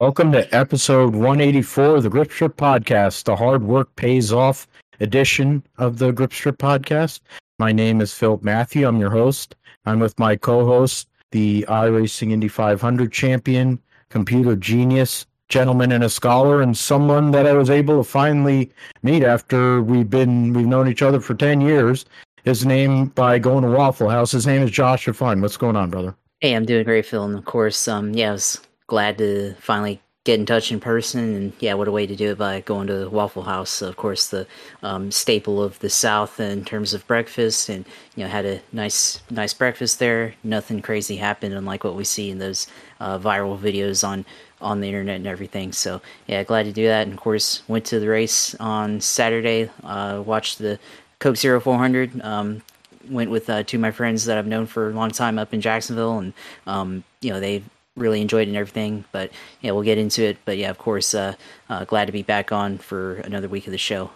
Welcome to episode 184 of the Grip Strip Podcast, the hard work pays off edition of the Grip Strip Podcast. My name is Philip Matthew. I'm your host. I'm with my co host, the iRacing Indy 500 champion, computer genius, gentleman and a scholar, and someone that I was able to finally meet after we've been, we've known each other for 10 years. His name by going to Waffle House. His name is Joshua Fine. What's going on, brother? Hey, I'm doing great, Phil. And of course, um, yeah, was glad to finally get in touch in person. And yeah, what a way to do it by going to Waffle House, of course, the um, staple of the South in terms of breakfast. And you know, had a nice, nice breakfast there. Nothing crazy happened, unlike what we see in those uh, viral videos on on the internet and everything. So yeah, glad to do that. And of course, went to the race on Saturday. Uh, watched the Coke Zero 400. Um, went with uh, two of my friends that I've known for a long time up in Jacksonville, and um, you know they really enjoyed it and everything. But yeah, we'll get into it. But yeah, of course, uh, uh, glad to be back on for another week of the show.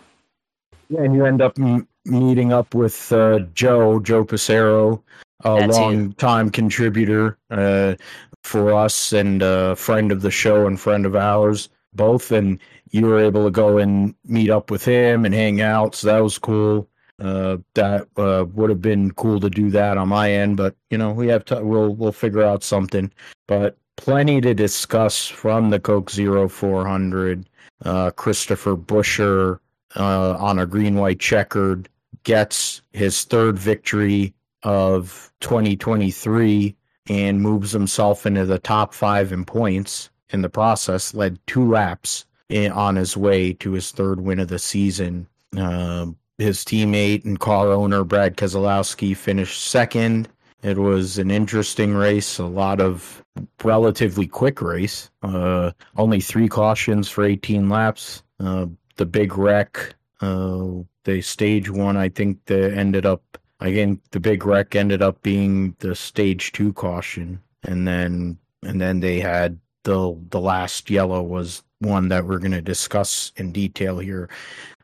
Yeah, and you end up m- meeting up with uh, Joe Joe Passero, a long time contributor uh, for us and a friend of the show and friend of ours both, and you were able to go and meet up with him and hang out. So that was cool. Uh, that uh, would have been cool to do that on my end, but you know we have to. We'll we'll figure out something. But plenty to discuss from the Coke 400. Uh, Christopher Buescher uh, on a green white checkered gets his third victory of 2023 and moves himself into the top five in points in the process. Led two laps in, on his way to his third win of the season. Uh, his teammate and car owner Brad Keselowski finished second. It was an interesting race, a lot of relatively quick race. Uh, only three cautions for 18 laps. Uh, the big wreck, uh, the stage one, I think that ended up again. The big wreck ended up being the stage two caution, and then and then they had the the last yellow was one that we're going to discuss in detail here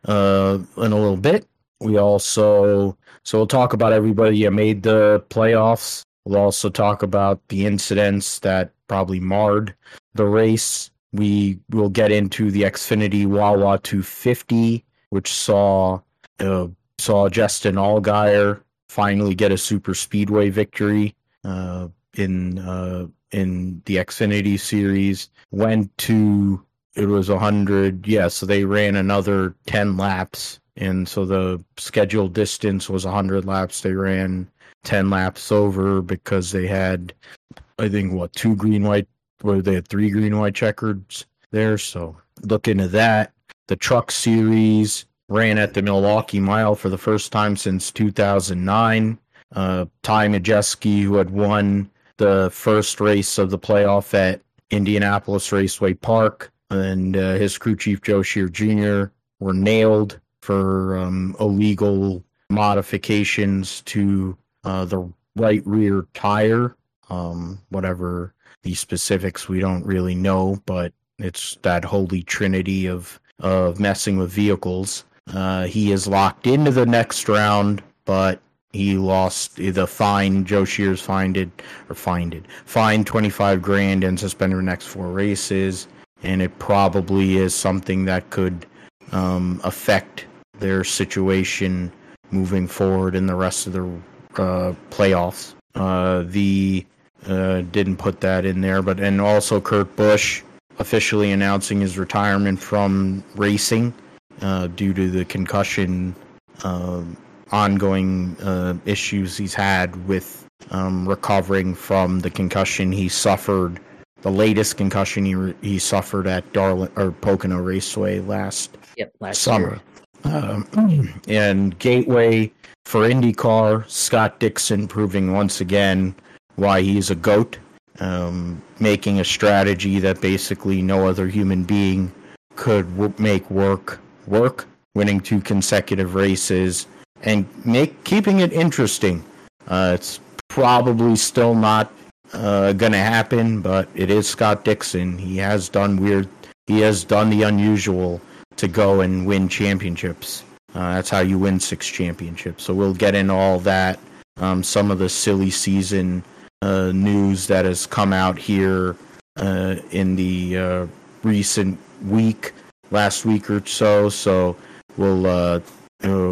uh, in a little bit. We also so we'll talk about everybody that made the playoffs. We'll also talk about the incidents that probably marred the race. We will get into the Xfinity Wawa 250, which saw uh, saw Justin Allgaier finally get a super speedway victory uh, in uh, in the Xfinity series. Went to it was a hundred. Yeah, so they ran another ten laps, and so the scheduled distance was a hundred laps. They ran ten laps over because they had, I think, what two green white. Where they had three green white checkers there. So look into that. The truck series ran at the Milwaukee Mile for the first time since 2009. Uh, Ty Majeski, who had won the first race of the playoff at Indianapolis Raceway Park, and uh, his crew chief Joe Shear Jr. were nailed for um, illegal modifications to uh, the right rear tire. Um, whatever the specifics, we don't really know, but it's that holy trinity of of messing with vehicles. Uh, he is locked into the next round, but he lost the fine. Joe Shears fined it or fined it, fined twenty five grand and suspended the next four races. And it probably is something that could um, affect their situation moving forward in the rest of the uh, playoffs. Uh, the uh, didn't put that in there, but and also Kurt Busch officially announcing his retirement from racing uh, due to the concussion um, ongoing uh, issues he's had with um, recovering from the concussion he suffered, the latest concussion he he suffered at Darlin or Pocono Raceway last yep, last summer. Um, and Gateway for IndyCar, Scott Dixon proving once again why he's a goat, um, making a strategy that basically no other human being could w- make work work, winning two consecutive races and make keeping it interesting. Uh, it's probably still not uh, going to happen, but it is Scott Dixon. He has done weird. He has done the unusual to go and win championships. Uh, that's how you win six championships. So we'll get into all that. Um, some of the silly season uh, news that has come out here uh, in the uh, recent week, last week or so. So we'll uh,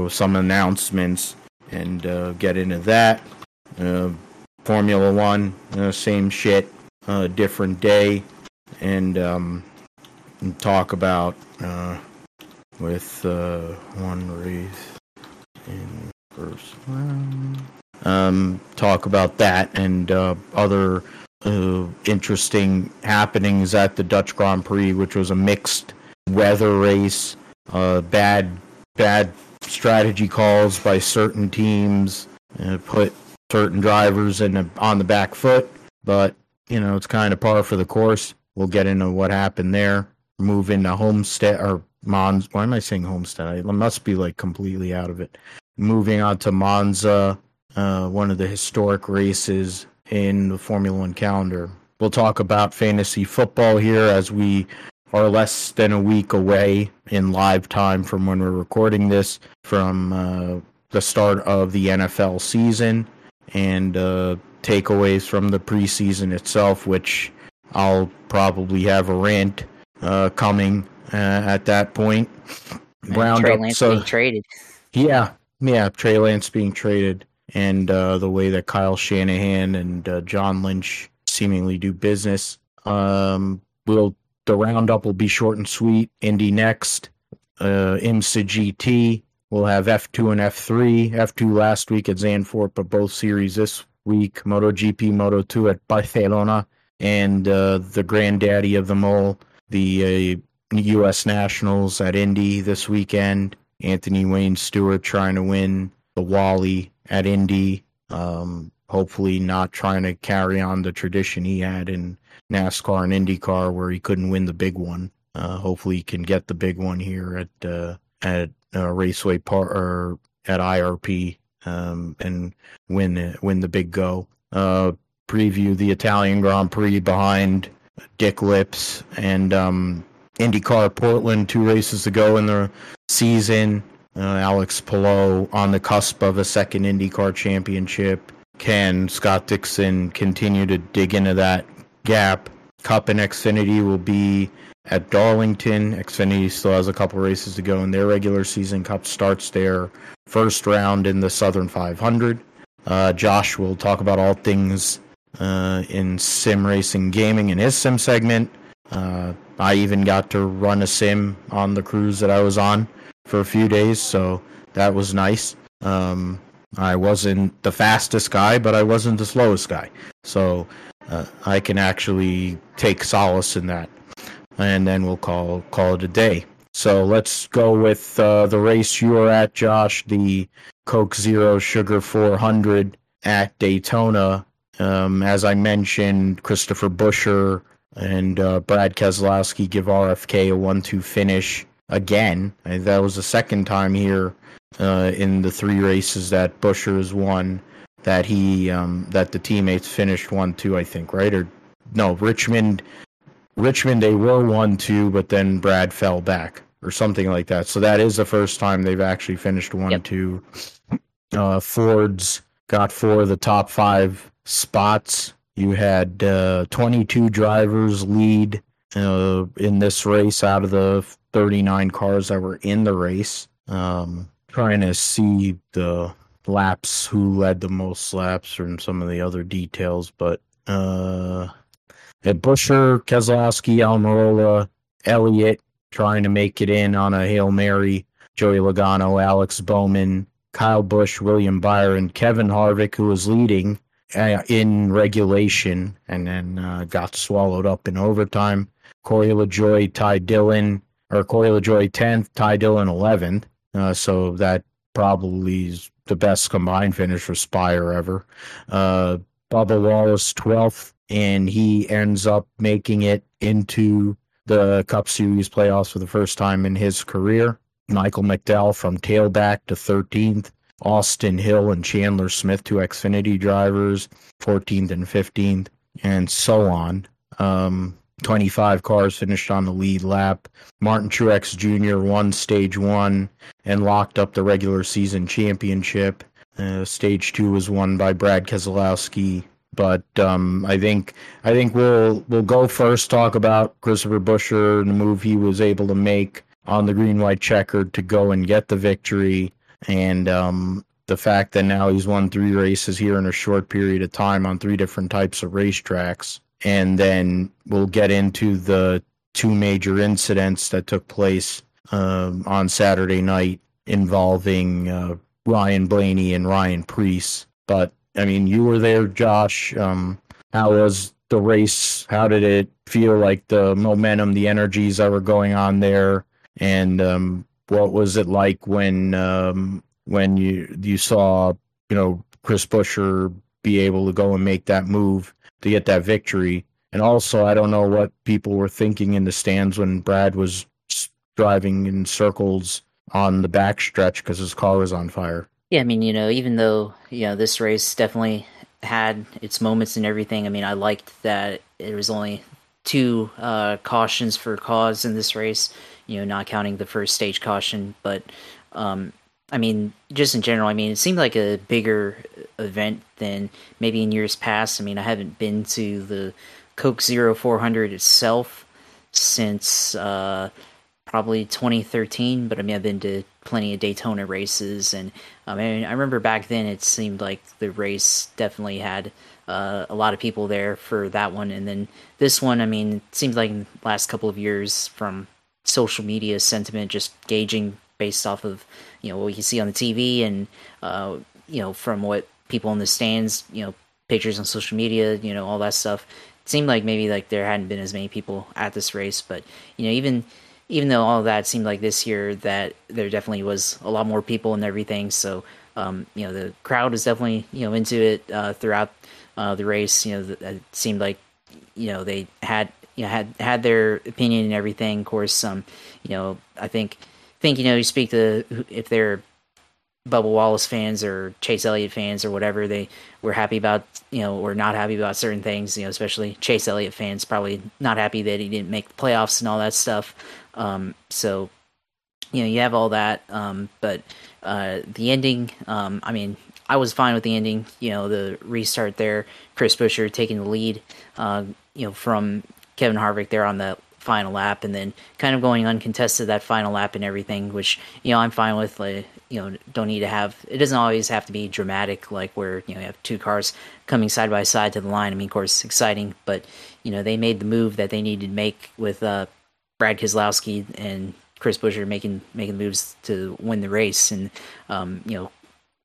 some announcements and uh, get into that. Uh, Formula One, same shit, different day, and, um, and talk about with one race in first round. Um, talk about that and other uh, interesting happenings at the Dutch Grand Prix, which was a mixed weather race. Uh, bad, bad strategy calls by certain teams uh, put certain drivers the, on the back foot, but you know it's kind of par for the course. We'll get into what happened there. Move into Homestead or Mons. Why am I saying Homestead? I must be like completely out of it. Moving on to Monza, uh, one of the historic races in the Formula One calendar. We'll talk about fantasy football here as we are less than a week away in live time from when we're recording this from uh, the start of the NFL season and uh, takeaways from the preseason itself, which I'll probably have a rant uh, coming uh, at that point. Round Trey Lance so, being traded. Yeah, yeah, Trey Lance being traded and uh, the way that Kyle Shanahan and uh, John Lynch seemingly do business. Um, we'll the roundup will be short and sweet. Indy next, uh, IMSA GT. We'll have F2 and F3. F2 last week at Zandvoort, but both series this week. MotoGP, Moto2 at Barcelona, and uh, the granddaddy of them all, the uh, U.S. Nationals at Indy this weekend. Anthony Wayne Stewart trying to win the Wally at Indy. Um, hopefully, not trying to carry on the tradition he had in NASCAR and IndyCar, where he couldn't win the big one. Uh, hopefully, he can get the big one here at uh, at uh, Raceway Park or at IRP um, and win win the big go. Uh, preview the Italian Grand Prix behind Dick Lips and um, IndyCar Portland, two races to go in the season. Uh, Alex Palou on the cusp of a second IndyCar championship. Can Scott Dixon continue to dig into that gap? Cup and Xfinity will be at Darlington. Xfinity still has a couple races to go in their regular season. Cup starts their first round in the Southern 500. Uh, Josh will talk about all things uh, in sim racing gaming in his sim segment. Uh, I even got to run a sim on the cruise that I was on for a few days, so that was nice. Um, I wasn't the fastest guy, but I wasn't the slowest guy, so uh, I can actually take solace in that. And then we'll call call it a day. So let's go with uh, the race you were at, Josh, the Coke Zero Sugar 400 at Daytona. Um, as I mentioned, Christopher Buescher and uh, Brad Keselowski give RFK a 1 2 finish again. That was the second time here uh, in the three races that Buescher has won that he um, that the teammates finished one two I think right or no Richmond Richmond they were one two but then Brad fell back or something like that so that is the first time they've actually finished one yep. two uh, Ford's got four of the top five spots you had uh, 22 drivers lead uh, in this race out of the 39 cars that were in the race. Um, trying to see the laps, who led the most laps, and some of the other details. But uh, at Buescher, Keselowski, Almirola, Elliott trying to make it in on a Hail Mary. Joey Logano, Alex Bowman, Kyle Busch, William Byron, Kevin Harvick, who was leading uh, in regulation and then uh, got swallowed up in overtime. Corey LaJoie, Ty Dillon, or Corey LaJoie 10th, Ty Dillon 11th. Uh, so that probably is the best combined finish for Spire ever. Uh, Bubba Wallace 12th, and he ends up making it into the Cup Series playoffs for the first time in his career. Michael McDowell from tailback to 13th. Austin Hill and Chandler Smith, two Xfinity drivers, 14th and 15th, and so on. Um, 25 cars finished on the lead lap. Martin Truex Jr. won stage one and locked up the regular season championship. Uh, stage two was won by Brad Keselowski, but um, I think I think we'll we'll go first talk about Christopher Buescher and the move he was able to make on the green white checkered to go and get the victory, and um, the fact that now he's won three races here in a short period of time on three different types of racetracks, and then we'll get into the two major incidents that took place um, on Saturday night involving uh, Ryan Blaney and Ryan Preece. But I mean, you were there, Josh. Um, how was the race? How did it feel like the momentum, the energies that were going on there? And um, what was it like when um, when you you saw you know Chris Buescher be able to go and make that move to get that victory? And also, I don't know what people were thinking in the stands when Brad was driving in circles on the backstretch because his car was on fire. Yeah, I mean, you know, even though you know this race definitely had its moments and everything. I mean, I liked that it was only two uh, cautions for cause in this race. You know, not counting the first stage caution, but um, I mean, just in general, I mean, it seemed like a bigger event than maybe in years past. I mean, I haven't been to the Coke Zero 400 itself since uh, probably 2013, but I mean, I've been to plenty of Daytona races, and I mean, I remember back then it seemed like the race definitely had uh, a lot of people there for that one, and then this one, I mean, it seems like in the last couple of years from social media sentiment, just gauging based off of you know what you see on the TV and uh, you know from what people in the stands, you know, pictures on social media, you know, all that stuff. It seemed like maybe like there hadn't been as many people at this race, but you know, even even though all that seemed like this year that there definitely was a lot more people and everything. So, um, you know, the crowd was definitely, you know, into it uh, throughout uh, the race. You know, it seemed like, you know, they had, you know, had, had their opinion and everything. Of course, um, you know, I think, think, you know, you speak to if they're Bubba Wallace fans or Chase Elliott fans or whatever, they were happy about, you know, or not happy about certain things, you know, especially Chase Elliott fans probably not happy that he didn't make the playoffs and all that stuff. Um, so, you know, you have all that. Um, but uh, the ending, um, I mean, I was fine with the ending. You know, the restart there, Chris Buescher taking the lead, uh, you know, from Kevin Harvick there on the final lap, and then kind of going uncontested that final lap and everything, which you know I'm fine with. Like, you know, don't need to have. It doesn't always have to be dramatic, like where you know you have two cars coming side by side to the line. I mean, of course, exciting, but you know they made the move that they needed to make with uh, Brad Keselowski and Chris Buescher making making moves to win the race, and um, you know,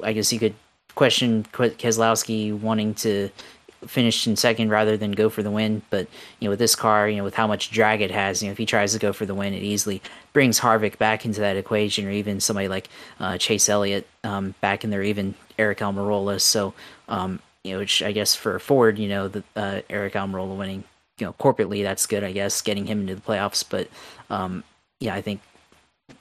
I guess you could question Keselowski wanting to finish in second rather than go for the win. But you know, with this car, you know, with how much drag it has, you know, if he tries to go for the win, it easily brings Harvick back into that equation, or even somebody like uh, Chase Elliott um, back in there, even Aric Almirola. So, um, you know, which I guess for Ford, you know, the uh, Aric Almirola winning you know corporately that's good, I guess, getting him into the playoffs. But um, yeah, I think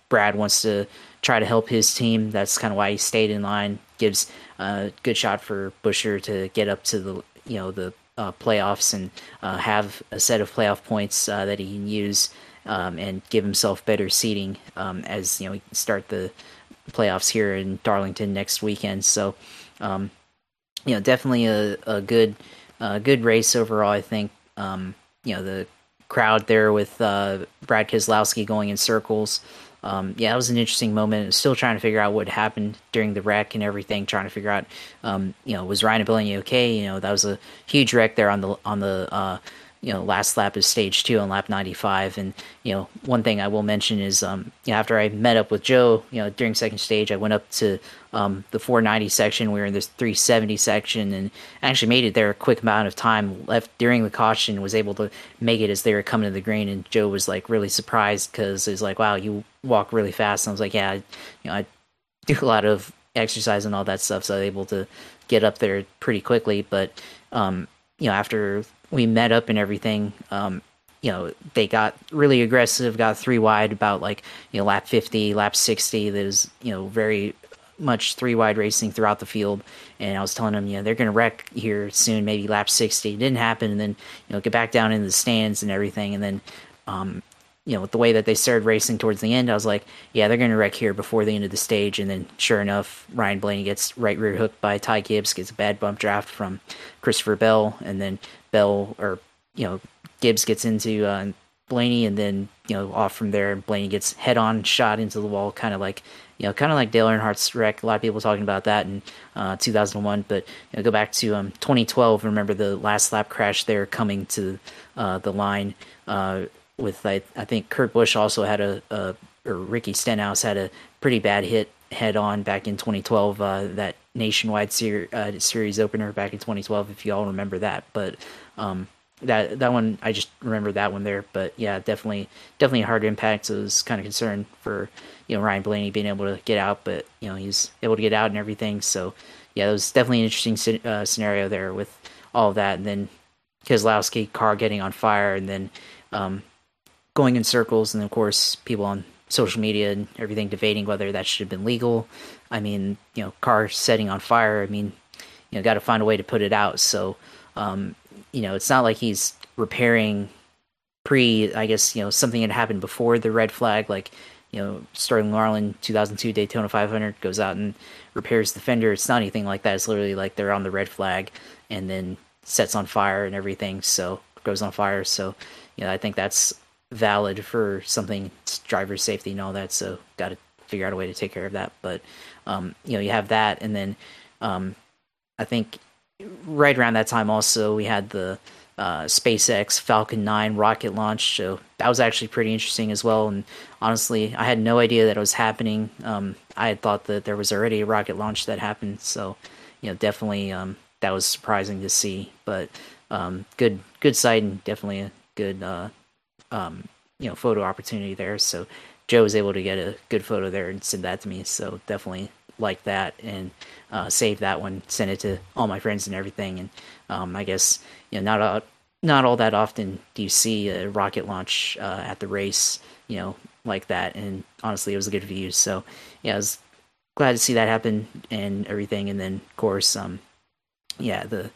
Brad wants to try to help his team. That's kind of why he stayed in line. Gives a good shot for Buescher to get up to the you know the uh, playoffs and uh, have a set of playoff points uh, that he can use um, and give himself better seating um, as you know we start the playoffs here in Darlington next weekend. So um, you know definitely a, a good good race overall. I think um, you know, the crowd there with uh, Brad Keselowski going in circles. Um, yeah, that was an interesting moment. Still trying to figure out what happened during the wreck and everything. Trying to figure out, um, you know, was Ryan Blaney okay? You know, that was a huge wreck there on the on the uh, you know last lap is stage two on lap 95 and you know one thing i will mention is um you know, after i met up with joe you know during second stage i went up to um the 490 section. We were in this 370 section and actually made it there a quick amount of time. Left during the caution was able to make it as they were coming to the green. And joe was like really surprised because he's like wow you walk really fast. And i was like yeah I, you know i do a lot of exercise and all that stuff. So i was able to get up there pretty quickly. But um you know after we met up and everything, um, you know, they got really aggressive, got three wide about like, you know, lap 50, lap 60. There's, you know, very much three wide racing throughout the field. And I was telling them, you know, they're going to wreck here soon, maybe lap 60. It didn't happen. And then, you know, get back down in the stands and everything. And then, um, you know, with the way that they started racing towards the end, I was like, yeah, they're going to wreck here before the end of the stage. And then, sure enough, Ryan Blaney gets right rear hooked by Ty Gibbs, gets a bad bump draft from Christopher Bell, and then Bell or you know Gibbs gets into uh, Blaney, and then you know off from there, Blaney gets head on shot into the wall, kind of like you know, kind of like Dale Earnhardt's wreck. A lot of people talking about that in uh, 2001, but you know, go back to um, 2012. Remember the last lap crash there coming to uh, the line uh, with I, I, think Kurt Busch also had a, a, or Ricky Stenhouse had a pretty bad hit head on back in 2012. Uh, that nationwide ser- uh, series opener back in 2012, if you all remember that. But um, that that one I just remember that one there. But yeah, definitely definitely a hard impact. So I was kind of concerned for you know Ryan Blaney being able to get out, but you know he's able to get out and everything. So yeah, it was definitely an interesting uh, scenario there with all of that, and then Keselowski car getting on fire, and then um, going in circles, and of course people on social media and everything debating whether that should have been legal. I mean, you know, car setting on fire. I mean, you know, got to find a way to put it out. So, um, you know, it's not like he's repairing pre. I guess you know something had happened before the red flag, like you know, Sterling Marlin 2002 Daytona 500 goes out and repairs the fender. It's not anything like that. It's literally like they're on the red flag and then sets on fire and everything. So goes on fire. So, you know, I think that's valid for something driver safety and all that. So got to figure out a way to take care of that. But um, you know, you have that, and then um, I think right around that time also we had the uh, SpaceX Falcon 9 rocket launch. So that was actually pretty interesting as well. And honestly, I had no idea that it was happening. Um, I had thought that there was already a rocket launch that happened. So, you know, definitely um, that was surprising to see. But um, good, good sight and definitely a good uh, um, you know photo opportunity there. So Joe was able to get a good photo there and send that to me. So definitely like that and uh, save that one, send it to all my friends and everything. And um, I guess you know not all, not all that often do you see a rocket launch uh, at the race, you know, like that. And honestly, it was a good view. So yeah, I was glad to see that happen and everything. And then of course, um, yeah, the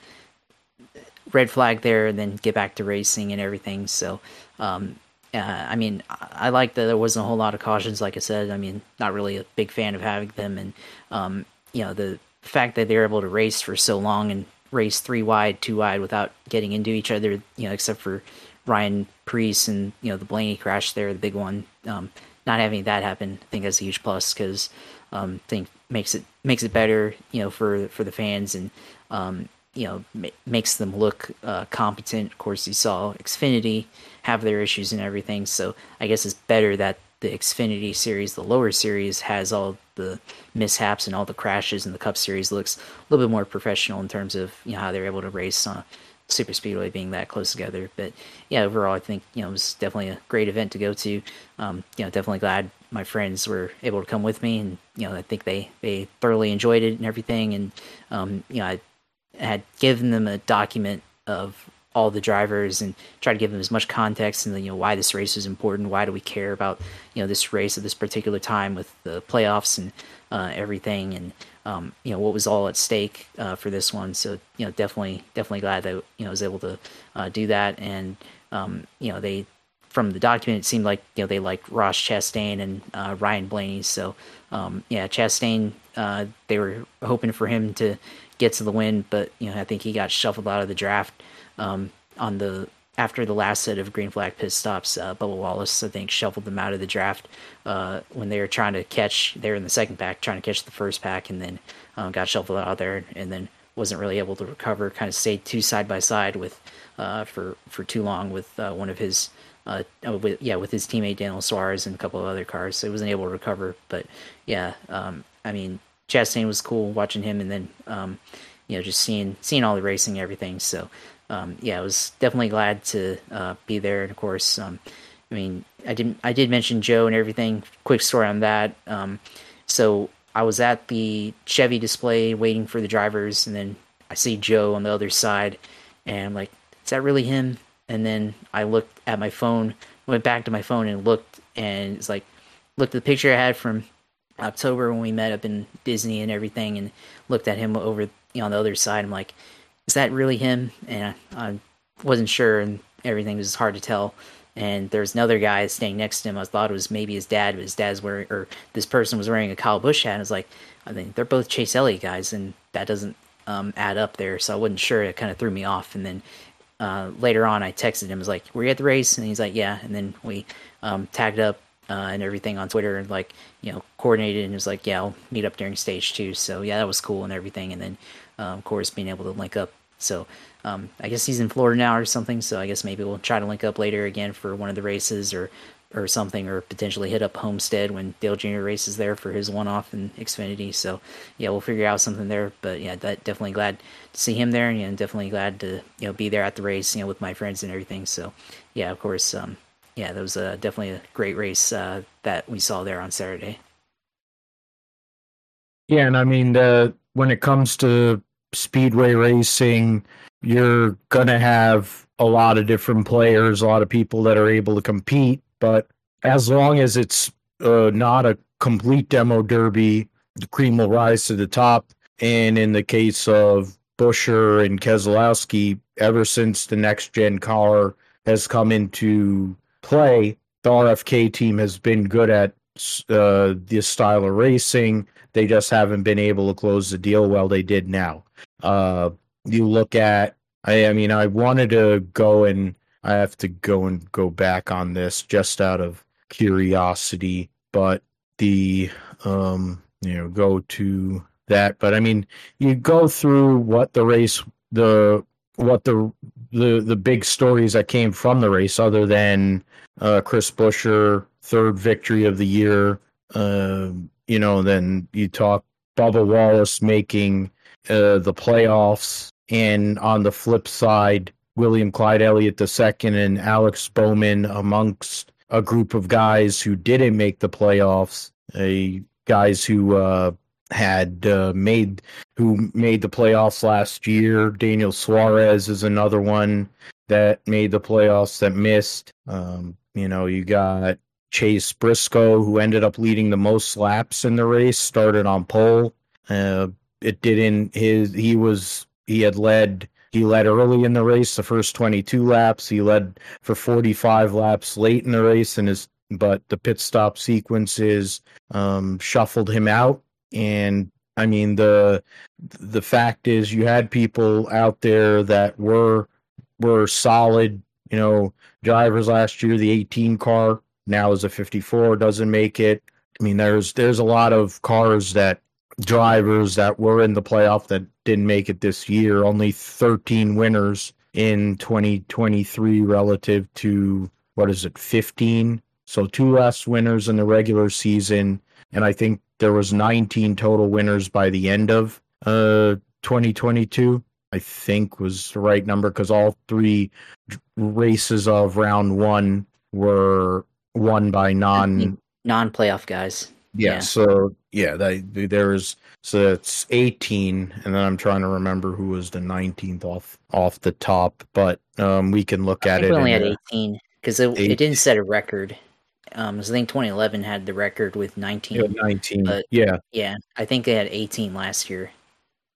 red flag there, and then get back to racing and everything. So um, uh, I mean, I like that there wasn't a whole lot of cautions. Like I said, I mean, not really a big fan of having them, and um, you know, the fact that they were able to race for so long and race three wide, two wide without getting into each other, you know, except for Ryan Preece and you know the Blaney crash there, the big one. Um, not having that happen, I think that's a huge plus because um, think makes it makes it better, you know, for for the fans and um, you know ma- makes them look uh, competent. Of course, you saw Xfinity have their issues and everything, so I guess it's better that the Xfinity series, the lower series, has all the mishaps and all the crashes, and the Cup series looks a little bit more professional in terms of you know how they're able to race on super speedway being that close together. But yeah, overall, I think you know it was definitely a great event to go to. Um, you know, definitely glad my friends were able to come with me, and you know, I think they they thoroughly enjoyed it and everything. And um, you know, I had given them a document of all the drivers and try to give them as much context and you know why this race is important why do we care about you know this race at this particular time with the playoffs and uh, everything and um, you know what was all at stake uh, for this one. So you know definitely definitely glad that you know I was able to uh, do that. And um, you know they from the document it seemed like you know they liked Ross Chastain and uh, Ryan Blaney. So um, yeah Chastain uh, they were hoping for him to get to the win, but you know I think he got shuffled out of the draft um, on the after the last set of green flag pit stops. Uh, Bubba Wallace I think shuffled them out of the draft uh, when they were trying to catch. They were in the second pack trying to catch the first pack, and then um, got shuffled out there, and then wasn't really able to recover. Kind of stayed two side by side with uh, for for too long with uh, one of his. Uh, oh, with, yeah, with his teammate Daniel Suarez and a couple of other cars, so he wasn't able to recover. But yeah, um, I mean, Chastain was cool watching him, and then um, you know just seeing seeing all the racing and everything. So um, yeah, I was definitely glad to uh, be there. And of course, um, I mean, I didn't I did mention Joe and everything. Quick story on that. Um, so I was at the Chevy display waiting for the drivers, and then I see Joe on the other side, and I'm like, is that really him? And then I looked at my phone, went back to my phone and looked, and it's like, looked at the picture I had from October when we met up in Disney and everything, and looked at him over you know, on the other side. I'm like, is that really him? And I, I wasn't sure, and everything was hard to tell. and there's another guy standing next to him. I thought it was maybe his dad, but his dad's wearing, or this person was wearing a Kyle Busch hat. And I was like, I think they're both Chase Elliott guys, and that doesn't um, add up there. So I wasn't sure. It kind of threw me off. And then uh, later on, I texted him, I was like, "Were you at the race?" And he's like, "Yeah." And then we um, tagged up uh, and everything on Twitter, and like you know, coordinated, and was like, "Yeah, I'll meet up during stage two. So yeah, that was cool and everything. And then, uh, of course, being able to link up. So um, I guess he's in Florida now or something. So I guess maybe we'll try to link up later again for one of the races or or something, or potentially hit up Homestead when Dale Jr. races there for his one-off in Xfinity. So yeah, we'll figure out something there. But yeah, that, definitely glad to see him there, and you know, definitely glad to you know be there at the race, you know, with my friends and everything. So yeah, of course, um, yeah, that was uh, definitely a great race uh, that we saw there on Saturday. Yeah, and I mean, uh, when it comes to speedway racing, you're gonna have a lot of different players, a lot of people that are able to compete. But as long as it's uh, not a complete demo derby, the cream will rise to the top. And in the case of Buescher and Keselowski, ever since the next gen car has come into play, the RFK team has been good at uh, this style of racing. They just haven't been able to close the deal well they did now. Uh, you look at, I, I mean, I wanted to go and I have to go and go back on this just out of curiosity, but the, um, you know, go to that. But I mean, you go through what the race, the, what the, the, the big stories that came from the race, other than uh, Chris Buescher, third victory of the year. Uh, you know, then you talk Bubba Wallace making uh, the playoffs, and on the flip side, William Clyde Elliott II and Alex Bowman amongst a group of guys who didn't make the playoffs, a guys who uh, had uh, made who made the playoffs last year. Daniel Suarez is another one that made the playoffs that missed. Um, you know, you got Chase Briscoe, who ended up leading the most laps in the race, started on pole. It didn't. His he was he had led he led early in the race, the first 22 laps. He led for 45 laps late in the race, and his but the pit stop sequences um, shuffled him out. And I mean the the fact is, you had people out there that were were solid, you know, drivers last year. The 18 car now is a 54 doesn't make it. I mean, there's there's a lot of cars that drivers that were in the playoff that didn't make it this year. Only 13 winners in 2023 relative to what is it 15 so two less winners in the regular season. And i think there was 19 total winners by the end of uh 2022 i think was the right number because all three races of round one were won by non non playoff guys yeah, yeah, so yeah that there's so it's 18 and then i'm trying to remember who was the 19th off off the top but um we can look I at it we only had 18 because it, it, didn't set a record. Um i think 2011 had the record with 19 yeah, 19 but yeah. yeah i think they had 18 last year.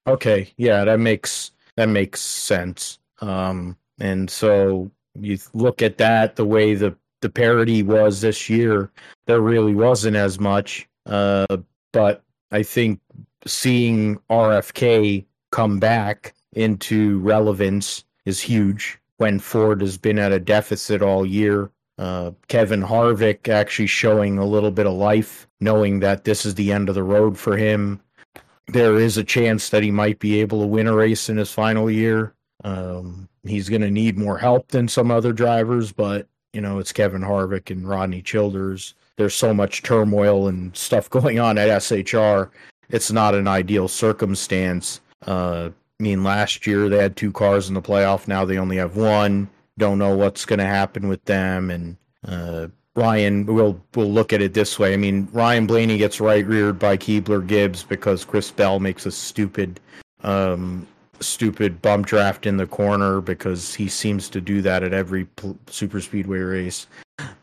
Okay yeah that makes that makes sense. Um and so you look at that the way the the parity was this year there really wasn't as much uh, but I think seeing RFK come back into relevance is huge when Ford has been at a deficit all year. Uh, Kevin Harvick actually showing a little bit of life, knowing that this is the end of the road for him. There is a chance that he might be able to win a race in his final year. Um, he's going to need more help than some other drivers, but you know it's Kevin Harvick and Rodney Childers there's so much turmoil and stuff going on at SHR. It's not an ideal circumstance. Uh, I mean, last year they had two cars in the playoff. Now they only have one. Don't know what's going to happen with them. And uh, Ryan, we'll we'll look at it this way. I mean, Ryan Blaney gets right reared by Keebler Gibbs because Chris Bell makes a stupid, um, stupid bump draft in the corner because he seems to do that at every super speedway race.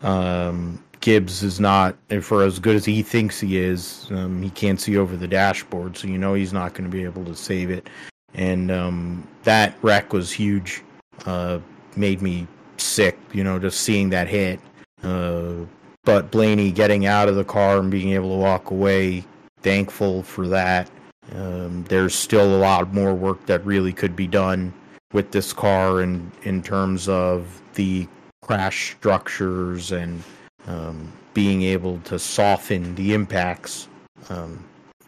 Um, Gibbs is not for as good as he thinks he is. Um, he can't see over the dashboard, so you know he's not going to be able to save it. And um, that wreck was huge. Uh, made me sick, you know, just seeing that hit. Uh, but Blaney getting out of the car and being able to walk away, thankful for that. Um, there's still a lot more work that really could be done with this car in, in terms of the crash structures and um, being able to soften the impacts. Um,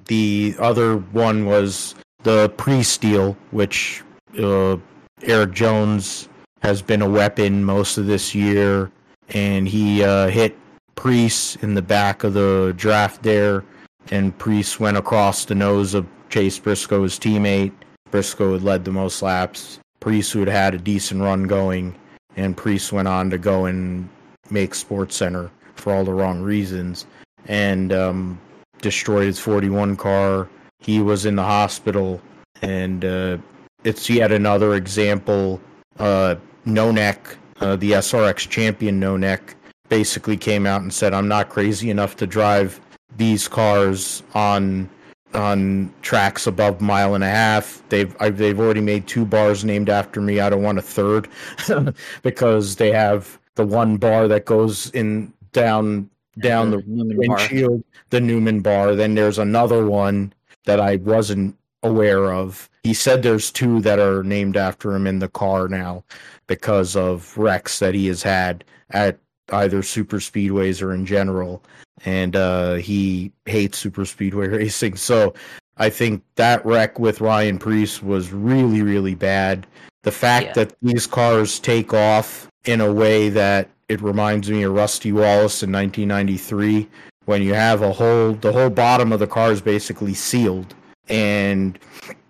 the other one was the Preece deal, which uh, Erik Jones has been a weapon most of this year, and he uh, hit Preece in the back of the draft there, and Preece went across the nose of Chase Briscoe's teammate. Briscoe had led the most laps. Preece had had a decent run going, and Preece went on to go and make Sports Center for all the wrong reasons, and um, destroyed his 41 car. He was in the hospital, and uh, it's yet another example. Uh, no neck, uh, the SRX champion No Neck, basically came out and said, "I'm not crazy enough to drive these cars on on tracks above mile and a half. They've I've, they've already made two bars named after me. I don't want a third because they have the one bar that goes in down down the, the windshield, bar. the Newman bar. Then there's another one that I wasn't aware of. He said there's two that are named after him in the car now because of wrecks that he has had at either super speedways or in general. And uh, he hates super speedway racing. So i think that wreck with ryan preece was really really bad. The fact yeah. that these cars take off in a way that it reminds me of rusty wallace in 1993 when you have a whole the whole bottom of the car is basically sealed. And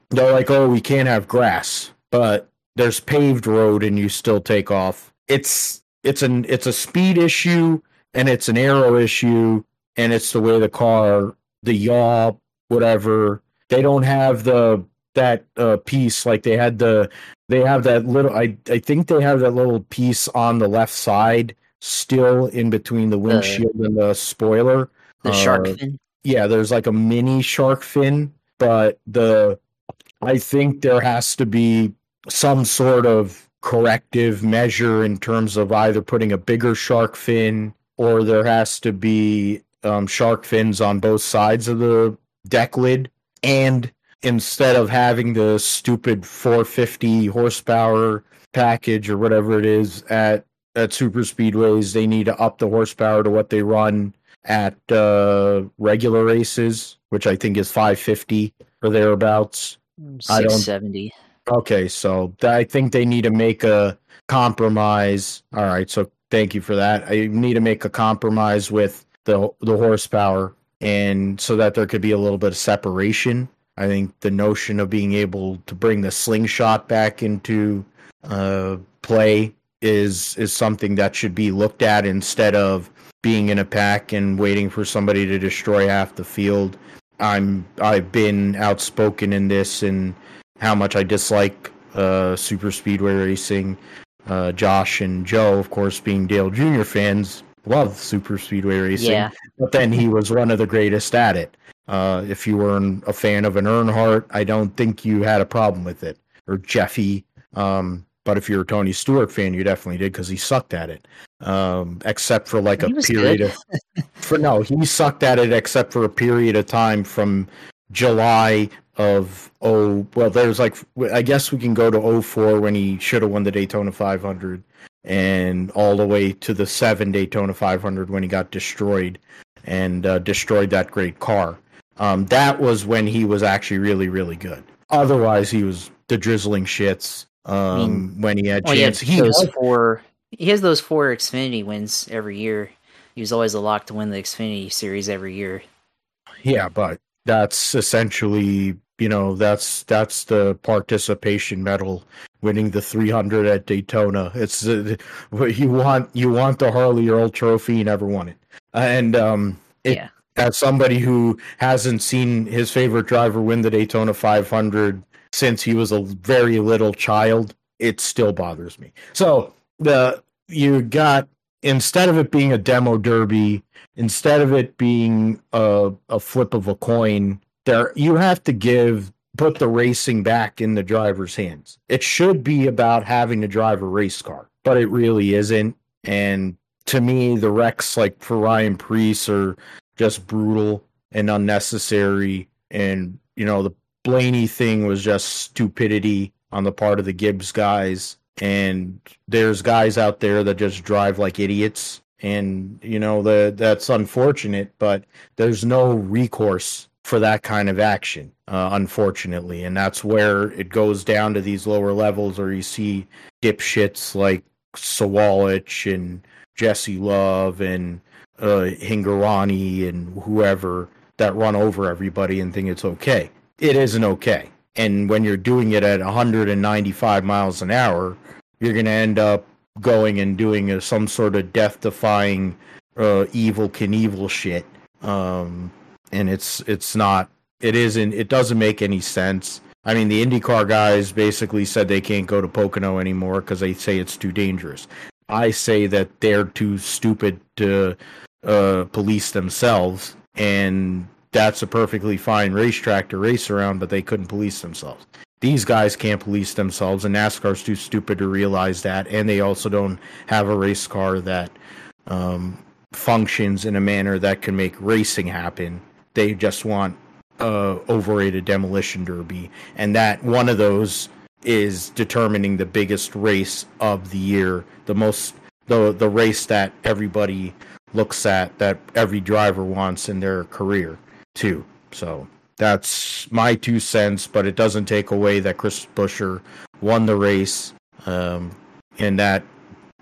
they're like oh we can't have grass. But there's paved road and you still take off. It's it's an it's a speed issue and it's an aero issue and it's the way the car the yaw whatever. They don't have the that uh, piece like they had the they have that little I I think they have that little piece on the left side still in between the windshield and the spoiler. the uh, shark fin? yeah there's like a mini shark fin but the I think there has to be some sort of corrective measure in terms of either putting a bigger shark fin or there has to be um, shark fins on both sides of the deck lid. And instead of having the stupid 450 horsepower package or whatever it is at at super speedways, they need to up the horsepower to what they run at uh, regular races, which I think is 550 or thereabouts. 670. Okay, so I think they need to make a compromise. All right, so thank you for that. I need to make a compromise with the the horsepower, and so that there could be a little bit of separation. I think the notion of being able to bring the slingshot back into uh, play is is something that should be looked at instead of being in a pack and waiting for somebody to destroy half the field. I'm I've been outspoken in this and how much I dislike uh, super speedway racing. Uh, Josh and Joe, of course, being Dale Jr. fans, love super speedway racing. Yeah. But then he was one of the greatest at it. Uh, if you were an, a fan of an Earnhardt, I don't think you had a problem with it. Or Jeffy. Um, but if you're a Tony Stewart fan, you definitely did because he sucked at it. Um, except for like he a period of for no, he sucked at it except for a period of time from July of oh well there's like I guess we can go to 04 when he should have won the Daytona 500 and all the way to the 7 Daytona 500 when he got destroyed and uh, destroyed that great car. Um, that was when he was actually really really good. Otherwise he was the drizzling shits um, I mean, when he had well, chance. He, those four he has those four Xfinity wins every year. He was always a lock to win the Xfinity series every year. Yeah, but that's essentially you know that's that's the participation medal winning the 300 at daytona. It's uh, you want you want the harley earl trophy you never won it. And um it, yeah. as somebody who hasn't seen his favorite driver win the daytona 500 since he was a very little child it still bothers me. So the you got instead of it being a demo derby instead of it being a, a flip of a coin there you have to give put the racing back in the driver's hands. It should be about having to drive a race car. but it really isn't. And to me, the wrecks like for Ryan Preece are just brutal and unnecessary. And you know, the Blaney thing was just stupidity on the part of the Gibbs guys. And there's guys out there that just drive like idiots. And, you know, the, that's unfortunate, but there's no recourse for that kind of action, uh, unfortunately. And that's where it goes down to these lower levels where you see dipshits like Sawalich and Jesse Love and uh, Hingorani and whoever that run over everybody and think it's okay. It isn't okay. And when you're doing it at 195 miles an hour, you're going to end up going and doing a, some sort of death defying uh, Evel Knievel shit. Um, and it's it's not it isn't it doesn't make any sense. I mean, the IndyCar guys basically said they can't go to Pocono anymore because they say it's too dangerous. I say that they're too stupid to uh, police themselves, and that's a perfectly fine racetrack to race around, but they couldn't police themselves. These guys can't police themselves, and NASCAR's too stupid to realize that, and they also don't have a race car that um, functions in a manner that can make racing happen. They just want overrated demolition derby, and that one of those is determining the biggest race of the year, the most the the race that everybody looks at, that every driver wants in their career too. So that's my two cents, but it doesn't take away that Chris Buescher won the race, um, and that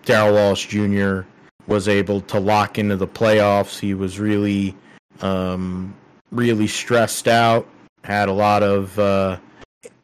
Darrell Wallace Jr. was able to lock into the playoffs. He was really, um, really stressed out, had a lot of uh,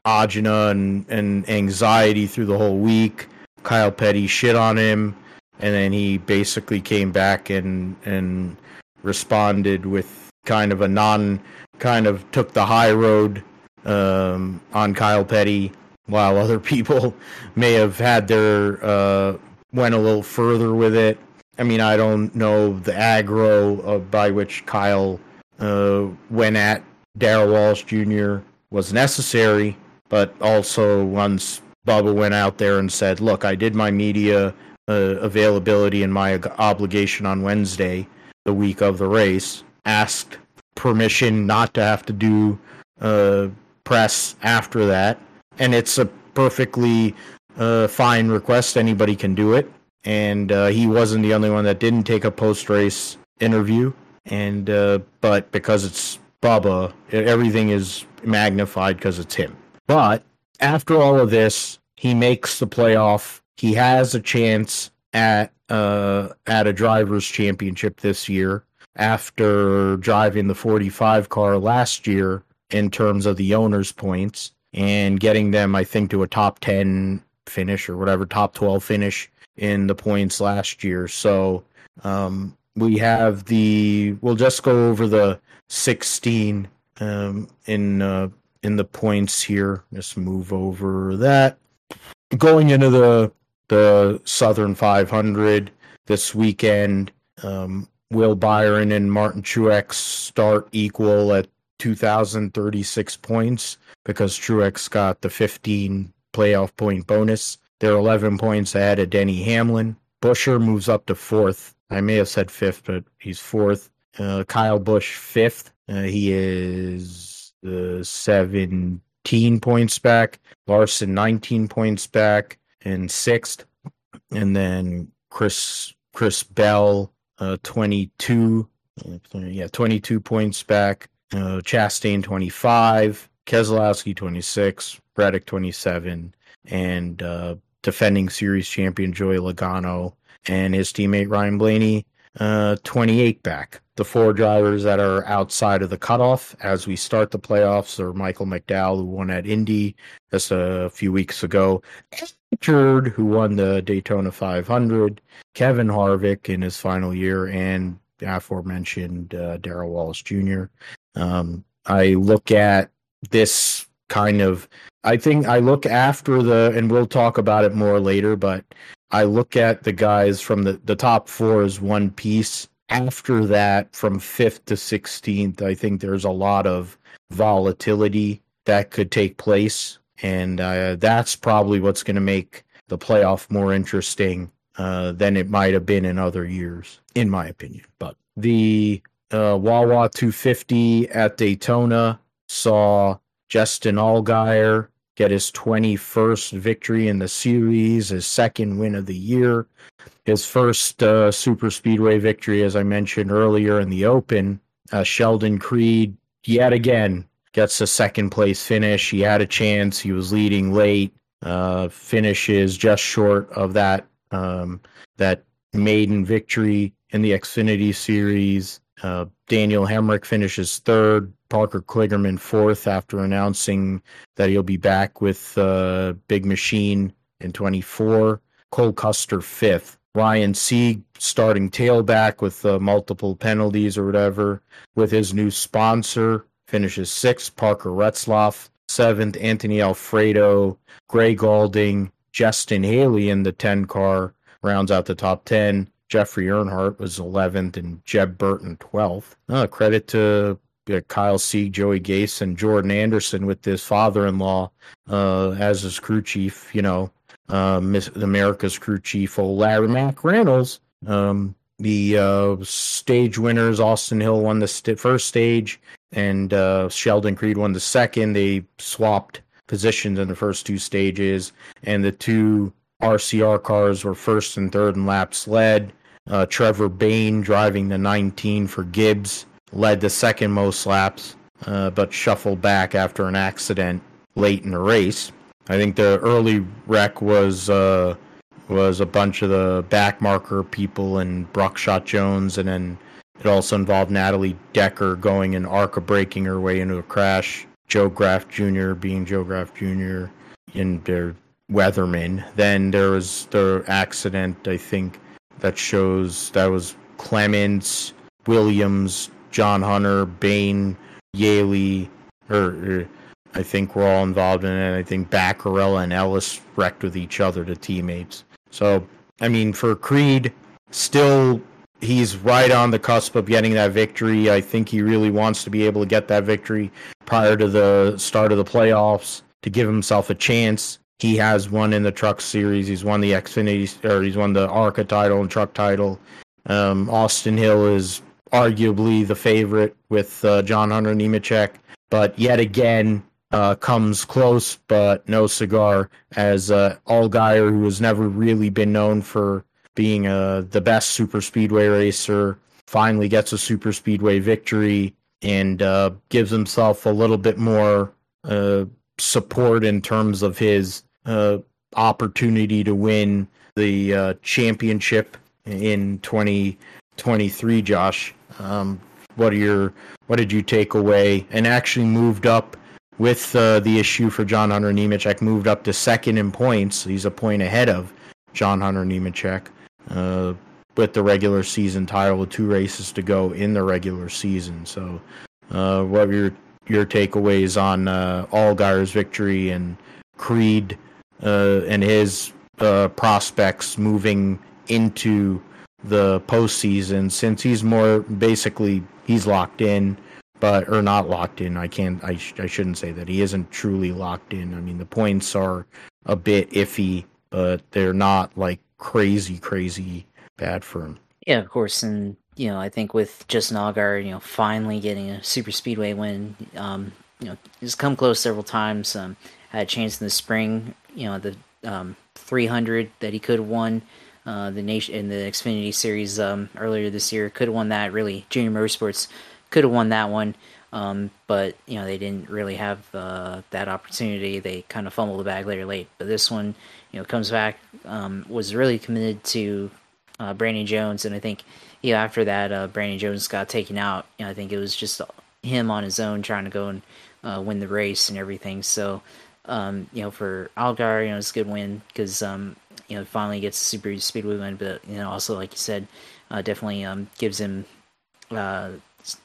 agina and, and anxiety through the whole week. Kyle Petty shit on him, and then he basically came back and and responded with kind of a non kind of took the high road um, on Kyle Petty, while other people may have had their uh, went a little further with it. I mean, I don't know the aggro uh, by which Kyle uh, went at Darrell Wallace Jr. was necessary, but also once Bubba went out there and said, "Look, I did my media uh, availability and my obligation on Wednesday, the week of the race, asked permission not to have to do uh, press after that, and it's a perfectly uh, fine request. Anybody can do it, and uh, he wasn't the only one that didn't take a post race interview. And uh, but because it's Bubba, everything is magnified because it's him. But after all of this, he makes the playoff. He has a chance at uh, at a drivers' championship this year after driving the 45 car last year in terms of the owners' points and getting them, I think, to a top 10 finish or whatever, top 12 finish in the points last year. So um, we have the, we'll just go over the 16 um, in uh, in the points here. Just move over that. Going into the the Southern 500 this weekend, um, Will Byron and Martin Truex start equal at 2,036 points because Truex got the 15 playoff point bonus. They're 11 points ahead of Denny Hamlin. Buescher moves up to fourth. I may have said fifth, but he's fourth. Uh, Kyle Busch fifth. Uh, he is uh, 17 points back. Larson 19 points back in sixth. And then Chris Chris Bell uh, 22, yeah, 22 points back. Uh, Chastain 25, Keselowski 26, Reddick 27, and uh, defending series champion Joey Logano and his teammate Ryan Blaney uh, 28 back. The four drivers that are outside of the cutoff as we start the playoffs are Michael McDowell, who won at Indy just a few weeks ago, Richard, who won the Daytona 500, Kevin Harvick in his final year, and aforementioned uh, Darrell Wallace Jr. Um, I look at this kind of, I think I look after the, and we'll talk about it more later, but I look at the guys from the, the top four as one piece. After that, from fifth to 16th, I think there's a lot of volatility that could take place. And uh, that's probably what's going to make the playoff more interesting uh, than it might have been in other years, in my opinion. But the uh, Wawa 250 at Daytona saw Justin Allgaier get his 21st victory in the series, his second win of the year, his first uh, super speedway victory, as I mentioned earlier in the Open. Uh, Sheldon Creed, yet again, gets a second place finish. He had a chance. He was leading late. Uh, finishes just short of that um, that maiden victory in the Xfinity Series. Uh, Daniel Hemric finishes third. Parker Kligerman fourth after announcing that he'll be back with uh, Big Machine in 24. Cole Custer fifth. Ryan Sieg starting tailback with uh, multiple penalties or whatever with his new sponsor finishes sixth. Parker Retzlaff seventh. Anthony Alfredo, Gray Gaulding, Justin Haley in the 10 car rounds out the top 10. Jeffrey Earnhardt was 11th and Jeb Burton 12th. Uh, credit to uh, Kyle Sieg, Joey Gase, and Jordan Anderson with his father-in-law uh, as his crew chief. You know, uh, Miss America's crew chief, old Larry McReynolds. Um, the uh, stage winners, Austin Hill won the st- first stage, and uh, Sheldon Creed won the second. They swapped positions in the first two stages, and the two RCR cars were first and third in laps led. Uh, Trevor Bayne driving the 19 for Gibbs led the second most laps, uh, but shuffled back after an accident late in the race. I think the early wreck was uh, was a bunch of the back marker people and Buckshot Jones, and then it also involved Natalie Decker going and ARCA breaking her way into a crash. Joe Graf Jr. being Joe Graf Jr. and their weatherman. Then there was the accident, I think, that shows that was Clements, Williams, John Hunter, Bayne, Yaley, or, or I think we're all involved in it. I think Bacarella and Ellis wrecked with each other, the teammates. So, I mean, for Creed, still he's right on the cusp of getting that victory. I think he really wants to be able to get that victory prior to the start of the playoffs to give himself a chance. He has won in the truck series. He's won the Xfinity, or he's won the ARCA title and truck title. Um, Austin Hill is arguably the favorite with uh, John Hunter Nemechek, but yet again uh, comes close, but no cigar. As uh, Allgaier, who has never really been known for being uh, the best super speedway racer, finally gets a super speedway victory and uh, gives himself a little bit more uh, support in terms of his uh, opportunity to win the uh, championship in 2023. Josh, um, what are your what did you take away? And actually moved up with uh, the issue for John Hunter Nemechek, moved up to second in points. He's a point ahead of John Hunter Nemechek. Uh, with the regular season title with two races to go in the regular season. So, uh, what are your your takeaways on uh, Allgaier's victory and Creed uh, and his uh, prospects moving into the postseason? Since he's more basically he's locked in, but or not locked in. I can't. I sh- I shouldn't say that he isn't truly locked in. I mean, the points are a bit iffy, but they're not like crazy, crazy bad for him. Yeah, of course, and you know, I think with Justin Allgaier, you know, finally getting a super speedway win, um, you know, he's come close several times. Um, had a chance in the spring, you know, the um, 300 that he could have won. Uh, the nation in the Xfinity Series um, earlier this year could have won that. Really, Junior Motorsports could have won that one, um, but you know they didn't really have uh, that opportunity. They kind of fumbled the bag later late. But this one, you know, comes back um, was really committed to uh, Brandon Jones, and I think you know after that uh, Brandon Jones got taken out. You know, I think it was just him on his own trying to go and uh, win the race and everything. So um, you know, for Allgaier, you know, it's a good win because um, you know finally gets a super speedway win, but you know also like you said, uh, definitely um, gives him uh,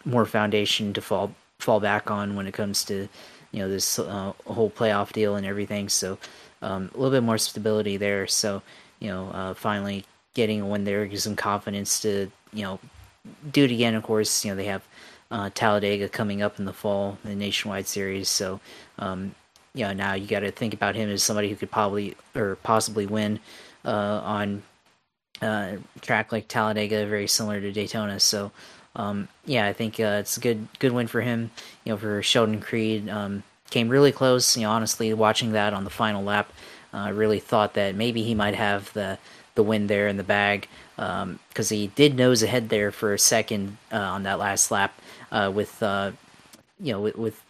more foundation to fall fall back on when it comes to you know this uh, whole playoff deal and everything. So um, a little bit more stability there. So you know, uh, finally getting a win there gives them confidence to you know do it again. Of course, you know they have uh, Talladega coming up in the fall, the Nationwide Series. So um, you know now you got to think about him as somebody who could probably or possibly win uh, on uh, track like Talladega, very similar to Daytona. So um, yeah, I think uh, it's a good good win for him. You know, for Sheldon Creed, um, came really close. You know, honestly, watching that on the final lap, I uh, really thought that maybe he might have the the win there in the bag because um, he did nose ahead there for a second uh, on that last lap uh, with uh, you know with, with,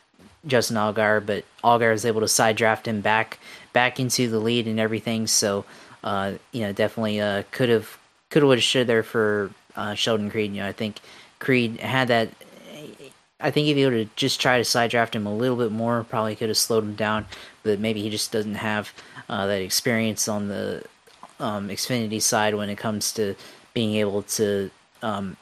Justin Allgaier, but Allgaier was able to side draft him back back into the lead and everything. So uh, you know definitely uh, could have could have should there for Sheldon Creed. You know I think Creed had that. I think if he would have just tried to side draft him a little bit more, probably could have slowed him down. But maybe he just doesn't have uh, that experience on the um, Xfinity side when it comes to being able to, um,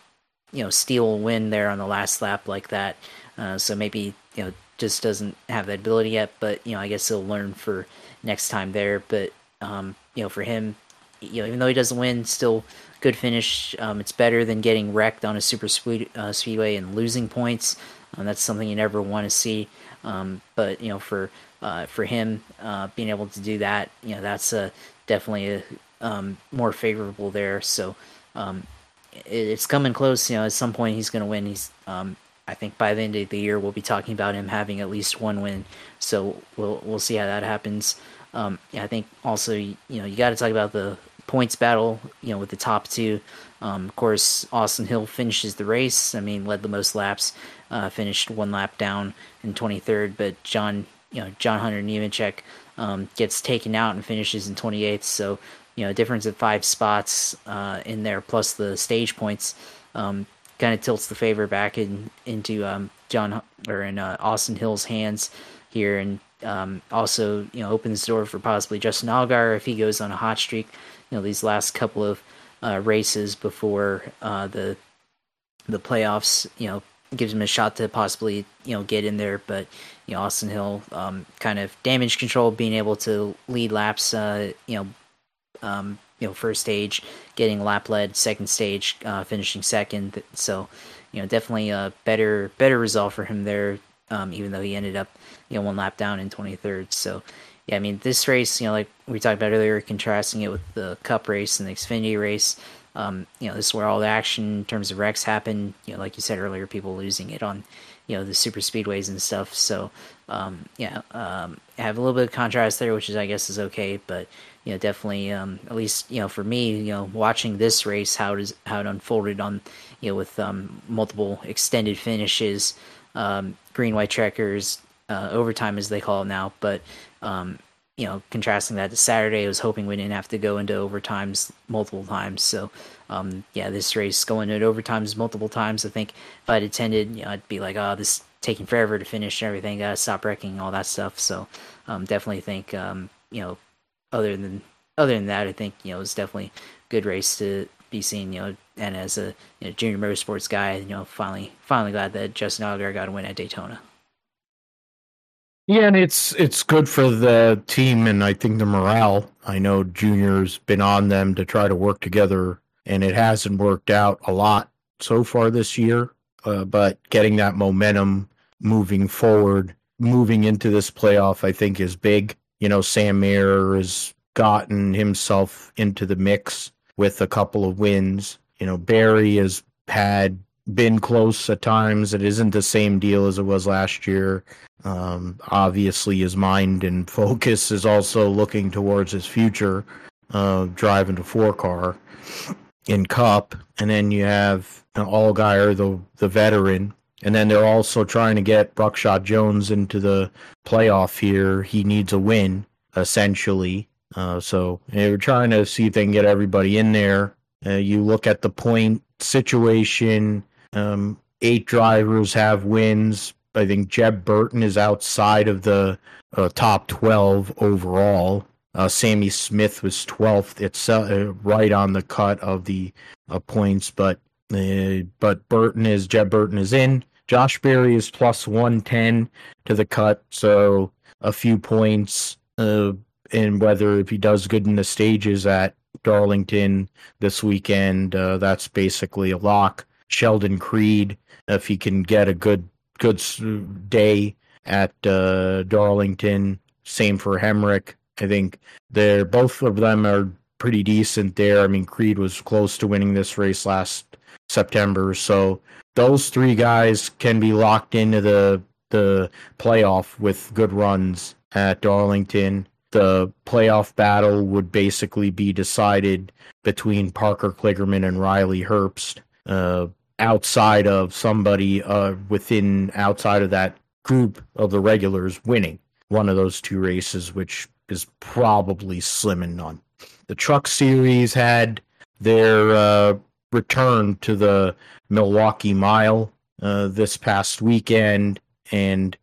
you know, steal a win there on the last lap like that. Uh, so maybe you know just doesn't have that ability yet. But you know, I guess he'll learn for next time there. But um, you know, for him, you know, even though he doesn't win, still good finish. Um, it's better than getting wrecked on a super speed, uh, speedway and losing points. Um, that's something you never want to see. Um, but you know, for uh, for him uh, being able to do that, you know, that's a, definitely a, um, more favorable there. So um, it, it's coming close. You know, at some point he's going to win. He's um, I think by the end of the year we'll be talking about him having at least one win. So we'll we'll see how that happens. Um, I think also you know you got to talk about the points battle, you know, with the top two. Um, of course, Austin Hill finishes the race. I mean, led the most laps, uh, finished one lap down in 23rd. But John, you know, John Hunter Nemechek um, gets taken out and finishes in 28th. So, you know, a difference of five spots uh, in there, plus the stage points, um, kind of tilts the favor back in into um, John or in uh, Austin Hill's hands here, and um, also you know opens the door for possibly Justin Allgaier if he goes on a hot streak you know these last couple of uh, races before uh, the the playoffs. You know, gives him a shot to possibly you know get in there. But you know, Austin Hill um, kind of damage control, being able to lead laps. Uh, you know, um, you know, first stage getting lap led, second stage uh, finishing second. So you know, definitely a better better result for him there. Um, even though he ended up you know one lap down in 23rd. So yeah, I mean, this race, you know, like we talked about earlier, contrasting it with the Cup race and the Xfinity race, um, you know, this is where all the action in terms of wrecks happen. You know, like you said earlier, people losing it on, you know, the super speedways and stuff. So, um, yeah, um, have a little bit of contrast there, which is, I guess, is okay. But, you know, definitely, um, at least, you know, for me, you know, watching this race, how it, is, how it unfolded on, you know, with um, multiple extended finishes, um, green, white checkers, uh, overtime as they call it now. But um, you know, contrasting that to Saturday, I was hoping we didn't have to go into overtimes multiple times. So, um, yeah, this race going into overtimes multiple times. I think if I'd attended, you know, I'd be like, oh, this taking forever to finish and everything. Gotta stop wrecking all that stuff. So, um, definitely think, um, you know, other than other than that, I think you know it's definitely a good race to be seen. You know, and as a you know, junior motorsports guy, you know, finally finally glad that Justin Allgaier got a win at Daytona. Yeah, and it's it's good for the team and I think the morale. I know Junior's been on them to try to work together, and it hasn't worked out a lot so far this year. Uh, but getting that momentum moving forward, moving into this playoff, I think is big. You know, Sam Mayer has gotten himself into the mix with a couple of wins. You know, Berry has had been close at times. It isn't the same deal as it was last year. Um, obviously, his mind and focus is also looking towards his future, uh, driving the four car in Cup, and then you have Allgaier, the the veteran, and then they're also trying to get Buckshot Jones into the playoff here. He needs a win, essentially. Uh, so they're trying to see if they can get everybody in there. Uh, you look at the point situation. Um, eight drivers have wins. I think Jeb Burton is outside of the uh, top 12 overall. Uh, Sammy Smith was 12th. It's uh, right on the cut of the uh, points, but uh, but Burton is Jeb Burton is in. Josh Berry is plus 110 to the cut, so a few points. Uh, and whether if he does good in the stages at Darlington this weekend, that's basically a lock. Sheldon Creed, if he can get a good good day at uh, Darlington, same for Hemric. I think they're both of them are pretty decent there. I mean, Creed was close to winning this race last September, so those three guys can be locked into the the playoff with good runs at Darlington. The playoff battle would basically be decided between Parker Kligerman and Riley Herbst. Uh, outside of somebody uh, within outside of that group of the regulars winning one of those two races, which is probably slim and none. The Truck Series had their uh, return to the Milwaukee Mile uh, this past weekend, and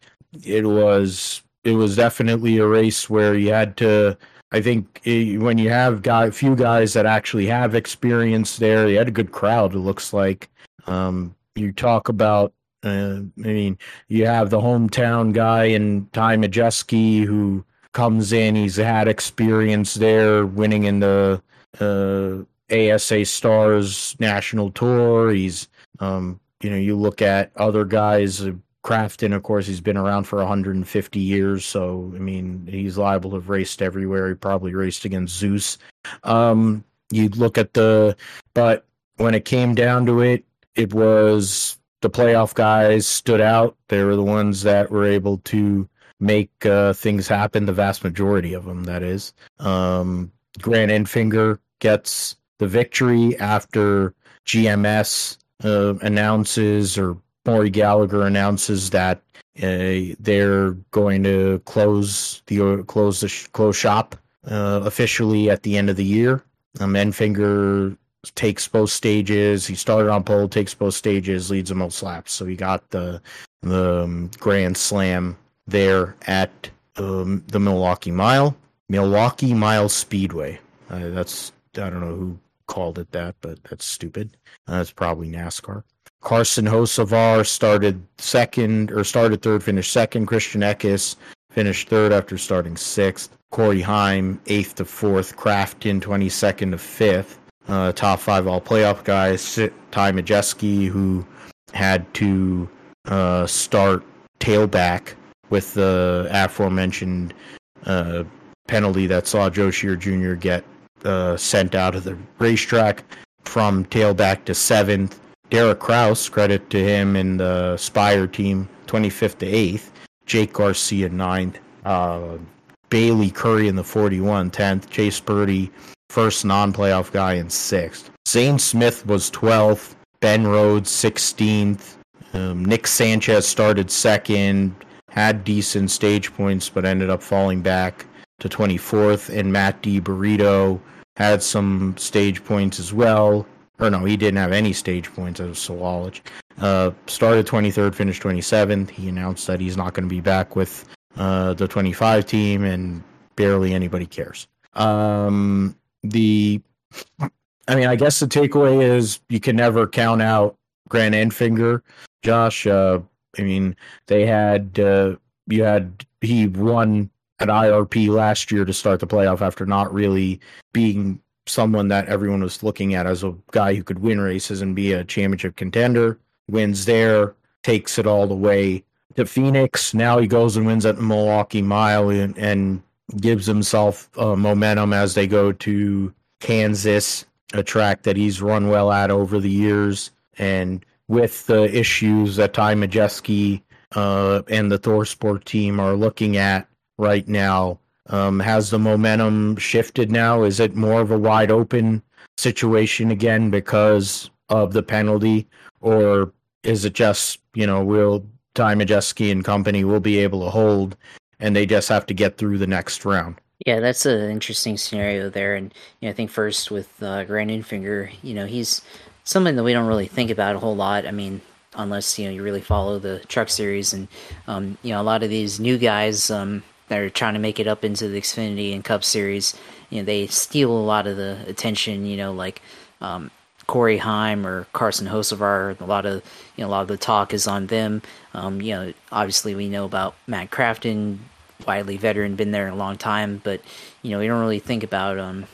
it was it was definitely a race where you had to. I think it, when you have guy, a few guys that actually have experience there, you had a good crowd. It looks like um, you talk about. Uh, I mean, you have the hometown guy and Ty Majeski who comes in. He's had experience there, winning in the uh, ASA Stars National Tour. He's, um, you know, you look at other guys. Crafton, of course, he's been around for 150 years, so I mean, he's liable to have raced everywhere. He probably raced against Zeus. Um, you look at the, but when it came down to it, it was the playoff guys stood out. They were the ones that were able to make uh, things happen. The vast majority of them, that is. Um, Grant Enfinger gets the victory after GMS uh, announces or Maury Gallagher announces that uh, they're going to close the uh, close the sh- close shop uh, officially at the end of the year. Um, Enfinger takes both stages. He started on pole, takes both stages, leads the most laps. So he got the the um, Grand Slam there at um, the Milwaukee Mile, Milwaukee Mile Speedway. Uh, that's I don't know who called it that, but that's stupid. Uh, it's probably NASCAR. Carson Hocevar started second or started third, finished second. Christian Eckes finished third after starting sixth. Corey Heim eighth to fourth. Crafton twenty second to fifth. Uh, top five all playoff guys. Ty Majeski, who had to uh, start tailback with the aforementioned uh, penalty that saw Joe Jr. get uh, sent out of the racetrack from tailback to seventh. Derek Kraus, credit to him and the Spire team, 25th to 8th. Jake Garcia, 9th. Uh, Bailey Curry in the 41, 10th. Chase Purdy, first non playoff guy, in 6th. Zane Smith was 12th. Ben Rhodes, 16th. Um, Nick Sanchez started second, had decent stage points, but ended up falling back to 24th. And Matt DiBenedetto had some stage points as well. Or no, he didn't have any stage points as Sawallich. Uh, started 23rd, finished 27th. He announced that he's not going to be back with uh, the 25 team, and barely anybody cares. Um, the, I mean, I guess the takeaway is you can never count out Grant Enfinger. Josh, uh, I mean, they had uh, you had he won at IRP last year to start the playoff after not really being someone that everyone was looking at as a guy who could win races and be a championship contender. Wins there, takes it all the way to Phoenix. Now he goes and wins at the Milwaukee Mile and, and gives himself uh, momentum as they go to Kansas, a track that he's run well at over the years. And with the issues that Ty Majeski uh, and the ThorSport team are looking at right now, um, has the momentum shifted now? Is it more of a wide open situation again because of the penalty, or is it just you know will Ty and company will be able to hold, and they just have to get through the next round? Yeah, that's an interesting scenario there, and you know, I think first with uh, Grant Enfinger, you know, he's something that we don't really think about a whole lot. I mean, unless you know you really follow the truck series, and um, you know, a lot of these new guys. Um, that are trying to make it up into the Xfinity and Cup Series, you know, they steal a lot of the attention. You know, like um, Corey Heim or Carson Hocevar. A lot of you know, a lot of the talk is on them. Um, you know, obviously we know about Matt Crafton, widely veteran, been there a long time, but you know, we don't really think about um,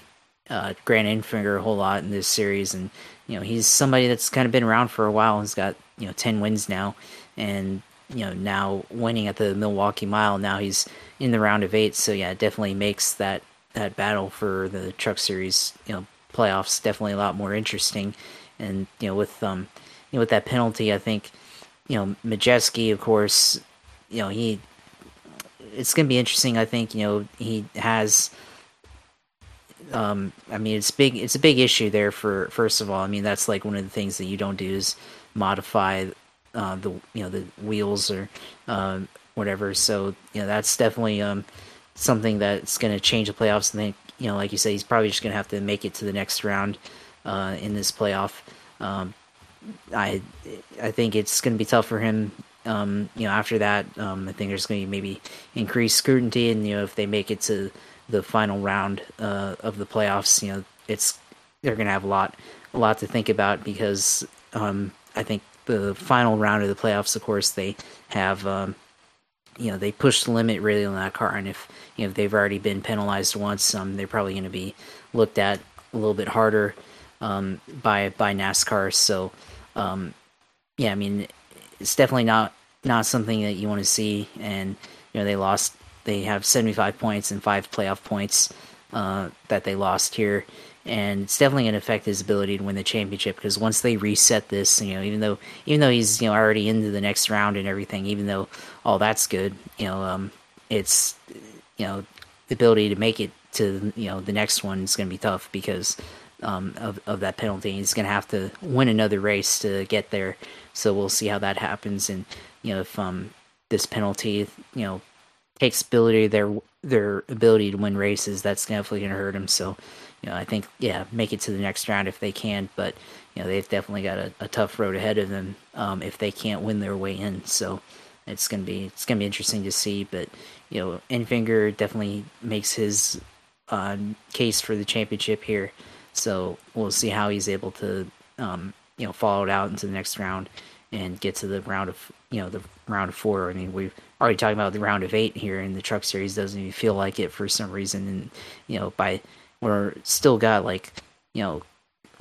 uh, Grant Enfinger a whole lot in this series, and you know, he's somebody that's kind of been around for a while. He's got you know ten wins now, and you know now winning at the Milwaukee Mile. Now he's in the round of eight, so yeah, it definitely makes that that battle for the Truck Series you know playoffs definitely a lot more interesting. And you know with um you know with that penalty, I think you know Majeski, of course, you know he it's going to be interesting. I think you know he has. Um, I mean, it's big. It's a big issue there. For first of all, I mean that's like one of the things that you don't do is modify uh, the you know the wheels or uh, whatever. So you know that's definitely um, something that's going to change the playoffs. I think you know, like you say, he's probably just going to have to make it to the next round uh, in this playoff. Um, I I think it's going to be tough for him um, you know, after that, um, I think there's going to be maybe increased scrutiny, and you know, if they make it to the final round uh, of the playoffs, you know, it's they're going to have a lot, a lot to think about because um, I think the final round of the playoffs, of course, they have, um, you know, they push the limit really on that car, and if you know if they've already been penalized once, um, they're probably going to be looked at a little bit harder um, by by NASCAR. So, um, yeah, I mean, it's definitely not not something that you want to see. And you know they lost. They have 75 points and five playoff points uh, that they lost here, and it's definitely going to affect his ability to win the championship because once they reset this, you know, even though even though he's you know already into the next round and everything, even though all that's good, you know, um, it's you know the ability to make it to you know the next one is going to be tough because um, of of that penalty. He's going to have to win another race to get there. So we'll see how that happens. And you know, if um, this penalty, you know, takes ability their their ability to win races, that's definitely going to hurt him. So, you know, I think yeah, make it to the next round if they can. But you know, they've definitely got a, a tough road ahead of them um, if they can't win their way in. So it's gonna be it's gonna be interesting to see. But you know, Enfinger definitely makes his uh, case for the championship here. So we'll see how he's able to, um, you know, follow it out into the next round and get to the round of, you know, the round of four. I mean, we've already talking about the round of eight here, and the Truck Series doesn't even feel like it for some reason. And you know, by we're still got like, you know,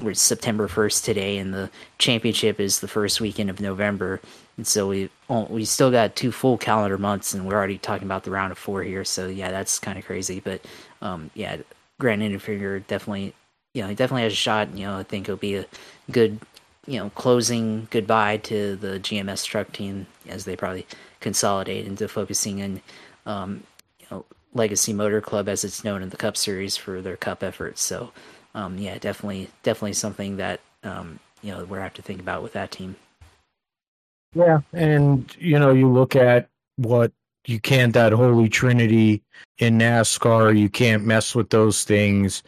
we're September first today, and the championship is the first weekend of November, and so we we still got two full calendar months, and we're already talking about the round of four here. So yeah, that's kind of crazy. But um, yeah, Grant Enfinger definitely you know, he definitely has a shot. You know, I think it'll be a good, you know, closing goodbye to the GMS truck team as they probably consolidate into focusing in, um, Legacy Motor Club as it's known in the Cup Series for their Cup efforts. So, um, yeah, definitely, definitely something that um, you know we're have to think about with that team. Yeah, and you know, you look at what you can't that holy trinity in NASCAR. You can't mess with those things.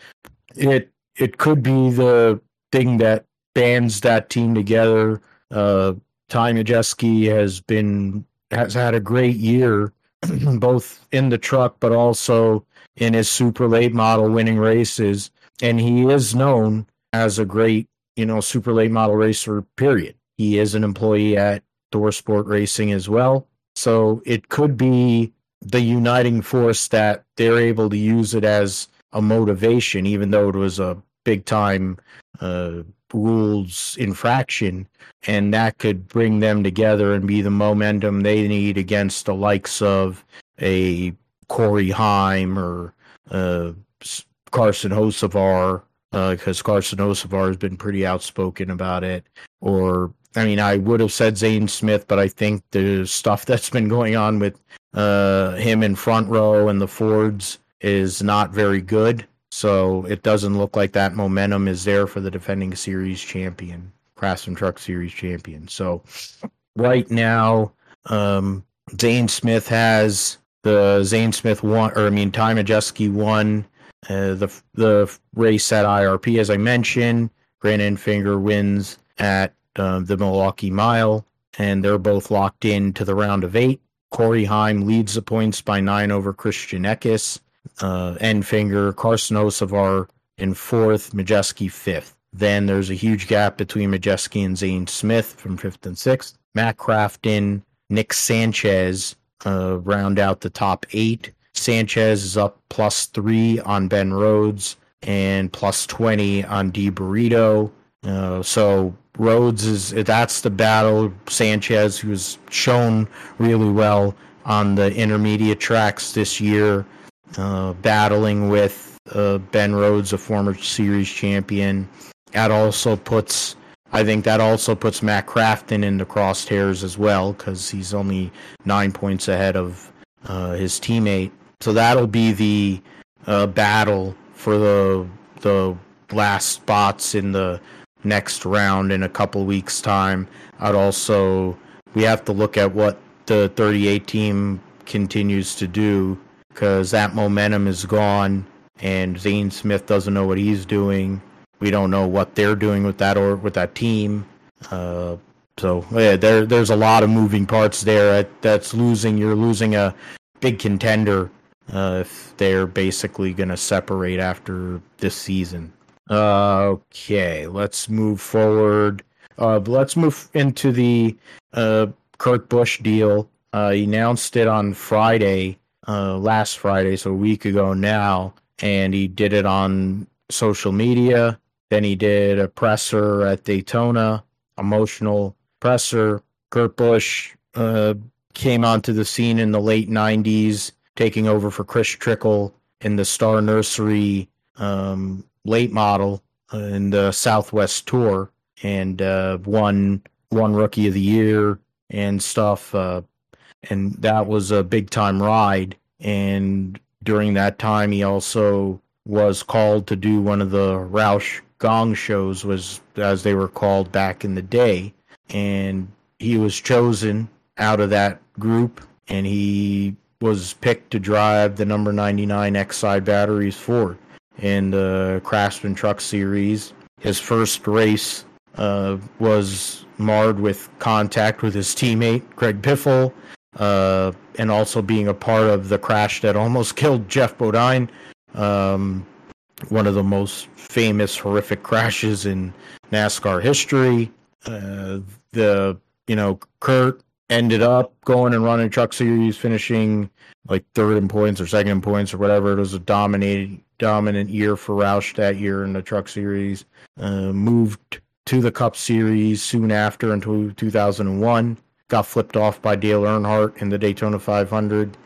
It it could be the thing that bands that team together. Uh, Ty Majeski has been has had a great year, both in the truck but also in his super late model winning races, and he is known as a great you know super late model racer. Period. He is an employee at ThorSport Racing as well, so it could be the uniting force that they're able to use it as a motivation, even though it was a big time uh, rules infraction, and that could bring them together and be the momentum they need against the likes of a Corey Heim or uh, Carson Hocevar, because uh, Carson Hocevar has been pretty outspoken about it. Or, I mean, I would have said Zane Smith, but I think the stuff that's been going on with uh, him in front row and the Fords is not very good. So it doesn't look like that momentum is there for the defending series champion, Craftsman Truck Series champion. So right now, um, Zane Smith has the Zane Smith one, or I mean, Ty Majeski won uh, the the race at IRP, as I mentioned. Grant Enfinger wins at uh, the Milwaukee Mile, and they're both locked in to the round of eight. Corey Heim leads the points by nine over Christian Eckes uh, Enfinger, Carson Hocevar in fourth, Majeski fifth. Then there's a huge gap between Majeski and Zane Smith from fifth and sixth. Matt Crafton, Nick Sanchez uh, round out the top eight. Sanchez is up plus three on Ben Rhodes and plus 20 on DiBenedetto. Uh, so Rhodes is that's the battle. Sanchez, who's shown really well on the intermediate tracks this year, uh, battling with uh, Ben Rhodes, a former series champion. That also puts, I think, that also puts Matt Crafton in the crosshairs as well because he's only nine points ahead of uh, his teammate. So that'll be the uh, battle for the the last spots in the next round in a couple weeks' time. I'd also we have to look at what the 38 team continues to do because that momentum is gone, and Zane Smith doesn't know what he's doing. We don't know what they're doing with that or with that team. Uh, so yeah, there there's a lot of moving parts there. That's losing. You're losing a big contender uh, if they're basically going to separate after this season. Uh, okay, let's move forward. Uh, let's move into the uh, Kurt Busch deal. Uh, he announced it on Friday, uh, last Friday, so a week ago now, and he did it on social media. Then he did a presser at Daytona, emotional presser. Kurt Busch uh, came onto the scene in the late 90s taking over for Chris Trickle in the Star Nursery um, late model in the Southwest Tour and uh, won one Rookie of the Year and stuff. Uh, and that was a big time ride. And during that time, he also was called to do one of the Roush Gong shows, was as they were called back in the day. And he was chosen out of that group, and he was picked to drive the number 99 Exide batteries Ford in the Craftsman Truck Series. His first race uh, was marred with contact with his teammate Greg Biffle, uh, and also being a part of the crash that almost killed Geoff Bodine. Um, one of the most famous horrific crashes in NASCAR history. Uh, the you know Kurt ended up going and running Truck Series, finishing like third in points or second in points or whatever. It was a dominated, dominant year for Roush that year in the Truck Series. Uh, moved to the Cup Series soon after into 2001. Got flipped off by Dale Earnhardt in the Daytona 500.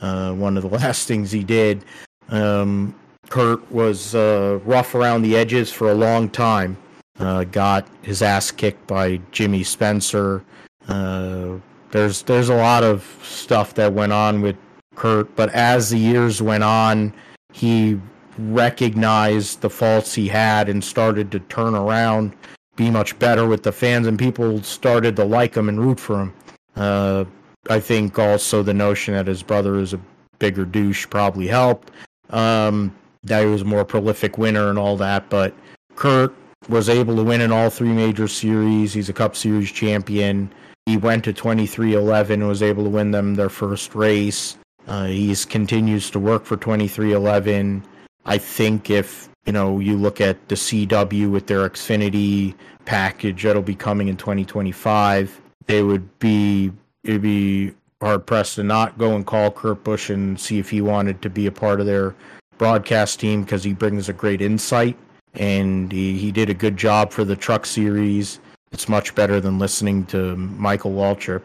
Uh, one of the last things he did. Um, Kurt was uh, rough around the edges for a long time. Uh, got his ass kicked by Jimmy Spencer. Uh, there's there's a lot of stuff that went on with Kurt, but as the years went on, he recognized the faults he had and started to turn around, be much better with the fans, and people started to like him and root for him. Uh, I think also the notion that his brother is a bigger douche probably helped. Um, that he was a more prolific winner and all that, but Kurt was able to win in all three major series. He's a Cup Series champion. He went to 23XI and was able to win them their first race. Uh, he continues to work for 23XI. I think if you know you look at the CW with their Xfinity package that'll be coming in 2025, they would be it'd be hard pressed to not go and call Kurt Busch and see if he wanted to be a part of their broadcast team because he brings a great insight and he, he did a good job for the truck series it's much better than listening to Michael Waltrip.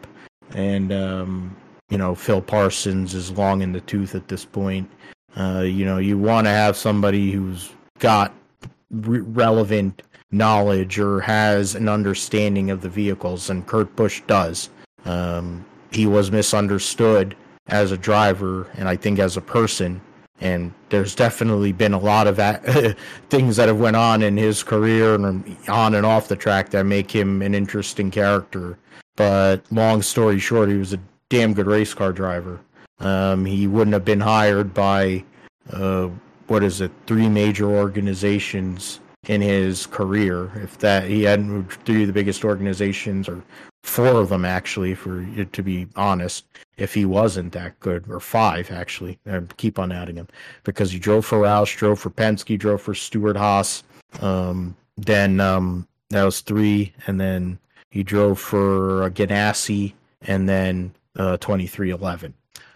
And, um, you know, Phil Parsons is long in the tooth at this point. Uh, you know, you want to have somebody who's got re- relevant knowledge or has an understanding of the vehicles, and Kurt Busch does. Um, he was misunderstood as a driver, and I think as a person and there's definitely been a lot of things that have went on in his career and on and off the track that make him an interesting character. But long story short, he was a damn good race car driver. Um, he wouldn't have been hired by uh, what is it, three major organizations in his career. If that he hadn't moved through the biggest organizations or four of them actually, for to be honest, if he wasn't that good, or five actually. I keep on adding him because he drove for Roush, drove for Penske, drove for Stewart-Haas. Um, then um, that was three, and then he drove for uh, Ganassi, and then uh, 23XI.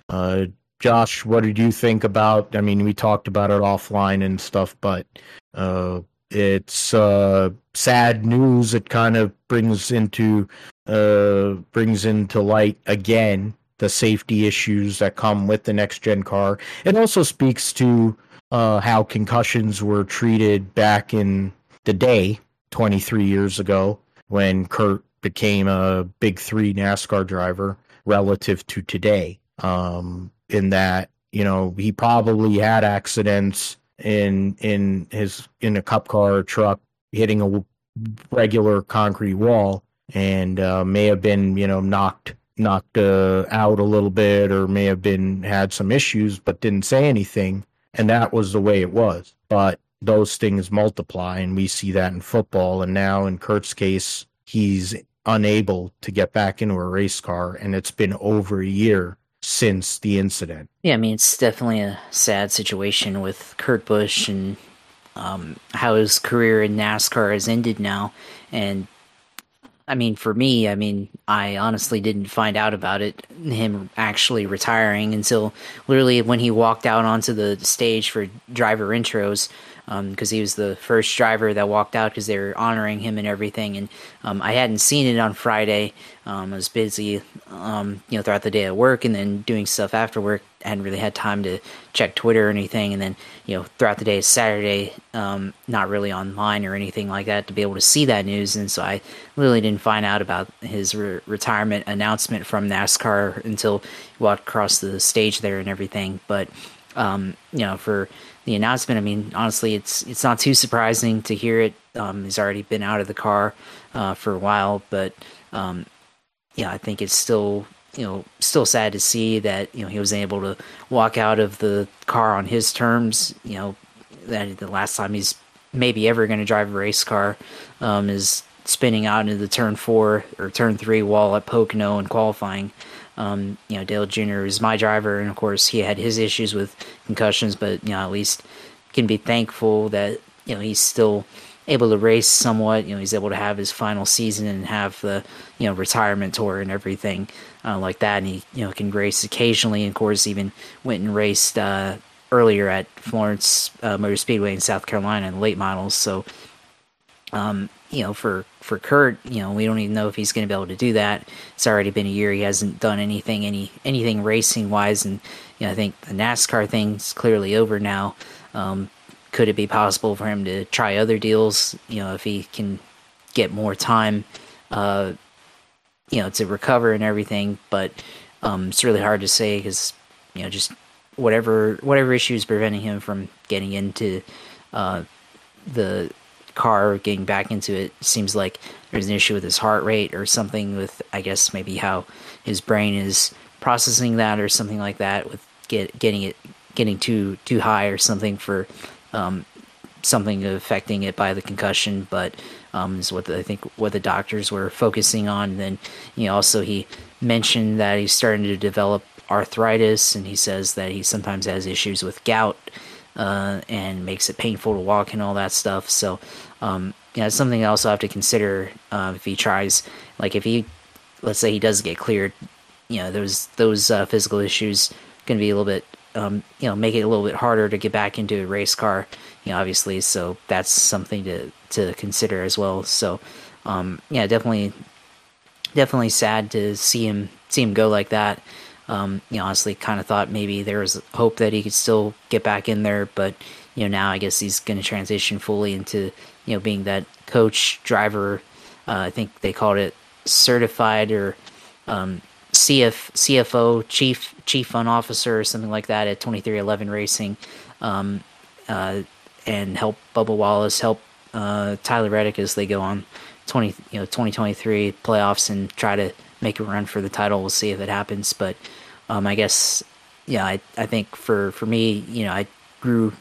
Uh, Josh, what did you think about? I mean, we talked about it offline and stuff, but uh, it's uh, sad news. It kind of brings into uh, brings into light again the safety issues that come with the next gen car. It also speaks to uh, how concussions were treated back in the day, 23 years ago, when Kurt became a big three NASCAR driver relative to today. Um, in that, you know, he probably had accidents in in his in a cup car or truck hitting a regular concrete wall and uh, may have been you know knocked knocked uh, out a little bit or may have been had some issues but didn't say anything. And that was the way it was. But those things multiply and we see that in football. And now in Kurt's case he's unable to get back into a race car and it's been over a year since the incident. Yeah, I mean it's definitely a sad situation with Kurt Busch and um, how his career in NASCAR has ended now and I mean, for me, I mean, I honestly didn't find out about it, him actually retiring, until literally when he walked out onto the stage for driver intros because um, he was the first driver that walked out because they were honoring him and everything. And um, I hadn't seen it on Friday. Um, I was busy, um, you know, throughout the day at work and then doing stuff after work. I hadn't really had time to check Twitter or anything. And then, you know, throughout the day, Saturday, um, not really online or anything like that to be able to see that news. And so I literally didn't find out about his re- retirement announcement from NASCAR until he walked across the stage there and everything. But, um, you know, for the announcement. I mean, honestly, it's it's not too surprising to hear it. Um, he's already been out of the car uh, for a while, but um, yeah, I think it's still you know still sad to see that you know he was able to walk out of the car on his terms. You know that the last time he's maybe ever going to drive a race car um, is spinning out into the turn four or turn three wall at Pocono and qualifying. Um, you know, Dale Jr. is my driver, and of course, he had his issues with concussions, but you know, at least can be thankful that you know he's still able to race somewhat. You know, he's able to have his final season and have the you know retirement tour and everything uh, like that, and he you know can race occasionally. And of course, even went and raced uh, earlier at Florence uh, Motor Speedway in South Carolina in late models. So, um, you know, for for Kurt, you know, we don't even know if he's going to be able to do that. It's already been a year; he hasn't done anything, any anything racing wise, and you know, I think the NASCAR thing's clearly over now. Um, could it be possible for him to try other deals? You know, if he can get more time, uh, you know, to recover and everything. But um, it's really hard to say because you know, just whatever whatever issues preventing him from getting into uh, the car getting back into it seems like there's an issue with his heart rate or something with I guess maybe how his brain is processing that or something like that with get getting it getting too too high or something for um, something affecting it by the concussion but um, is what the, I think what the doctors were focusing on. And then you know also he mentioned that he's starting to develop arthritis and he says that he sometimes has issues with gout uh, and makes it painful to walk and all that stuff. So, um, yeah, it's something I also have to consider uh, if he tries. Like, if he, let's say, he does get cleared, you know, those those uh, physical issues going to be a little bit, um, you know, make it a little bit harder to get back into a race car. You know, obviously, so that's something to to consider as well. So, um, yeah, definitely, definitely sad to see him see him go like that. Um, you know, honestly, kind of thought maybe there was hope that he could still get back in there, but you know, now I guess he's going to transition fully into you know being that coach driver. Uh, I think they called it certified or um, CF CFO chief chief fun officer or something like that at 23XI Racing, um, uh, and help Bubba Wallace help uh, Tyler Reddick as they go on 20 you know 2023 playoffs and try to make a run for the title. We'll see if it happens. But um, I guess, yeah, I, I think for, for me, you know, I grew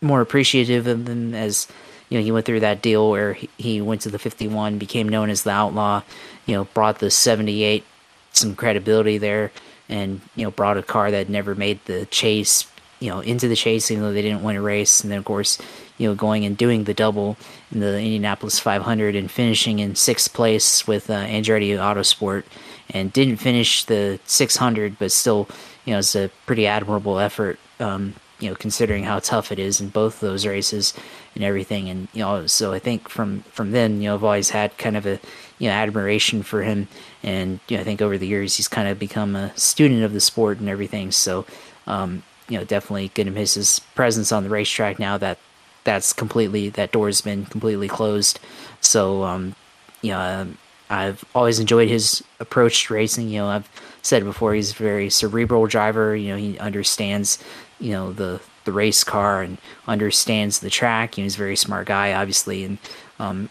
more appreciative of him as, you know, he went through that deal where he, he went to the 51, became known as the Outlaw, you know, brought the 78 some credibility there and, you know, brought a car that never made the chase, you know, into the chase, even though they didn't win a race. And then, of course, you know, going and doing the double in the Indianapolis 500 and finishing in sixth place with uh, Andretti Autosport, and didn't finish the 600, but still, you know, it's a pretty admirable effort um, you know, considering how tough it is in both those races and everything. And you know, so I think from from then, you know, I've always had kind of a you know admiration for him, and you know, I think over the years he's kind of become a student of the sport and everything. So, um, you know, definitely gonna miss his presence on the racetrack now that that's completely that door's been completely closed. So, um, you know, I've always enjoyed his approach to racing. You know, I've said before he's a very cerebral driver. You know, he understands you know the the race car and understands the track. You know, he's a very smart guy, obviously, and um,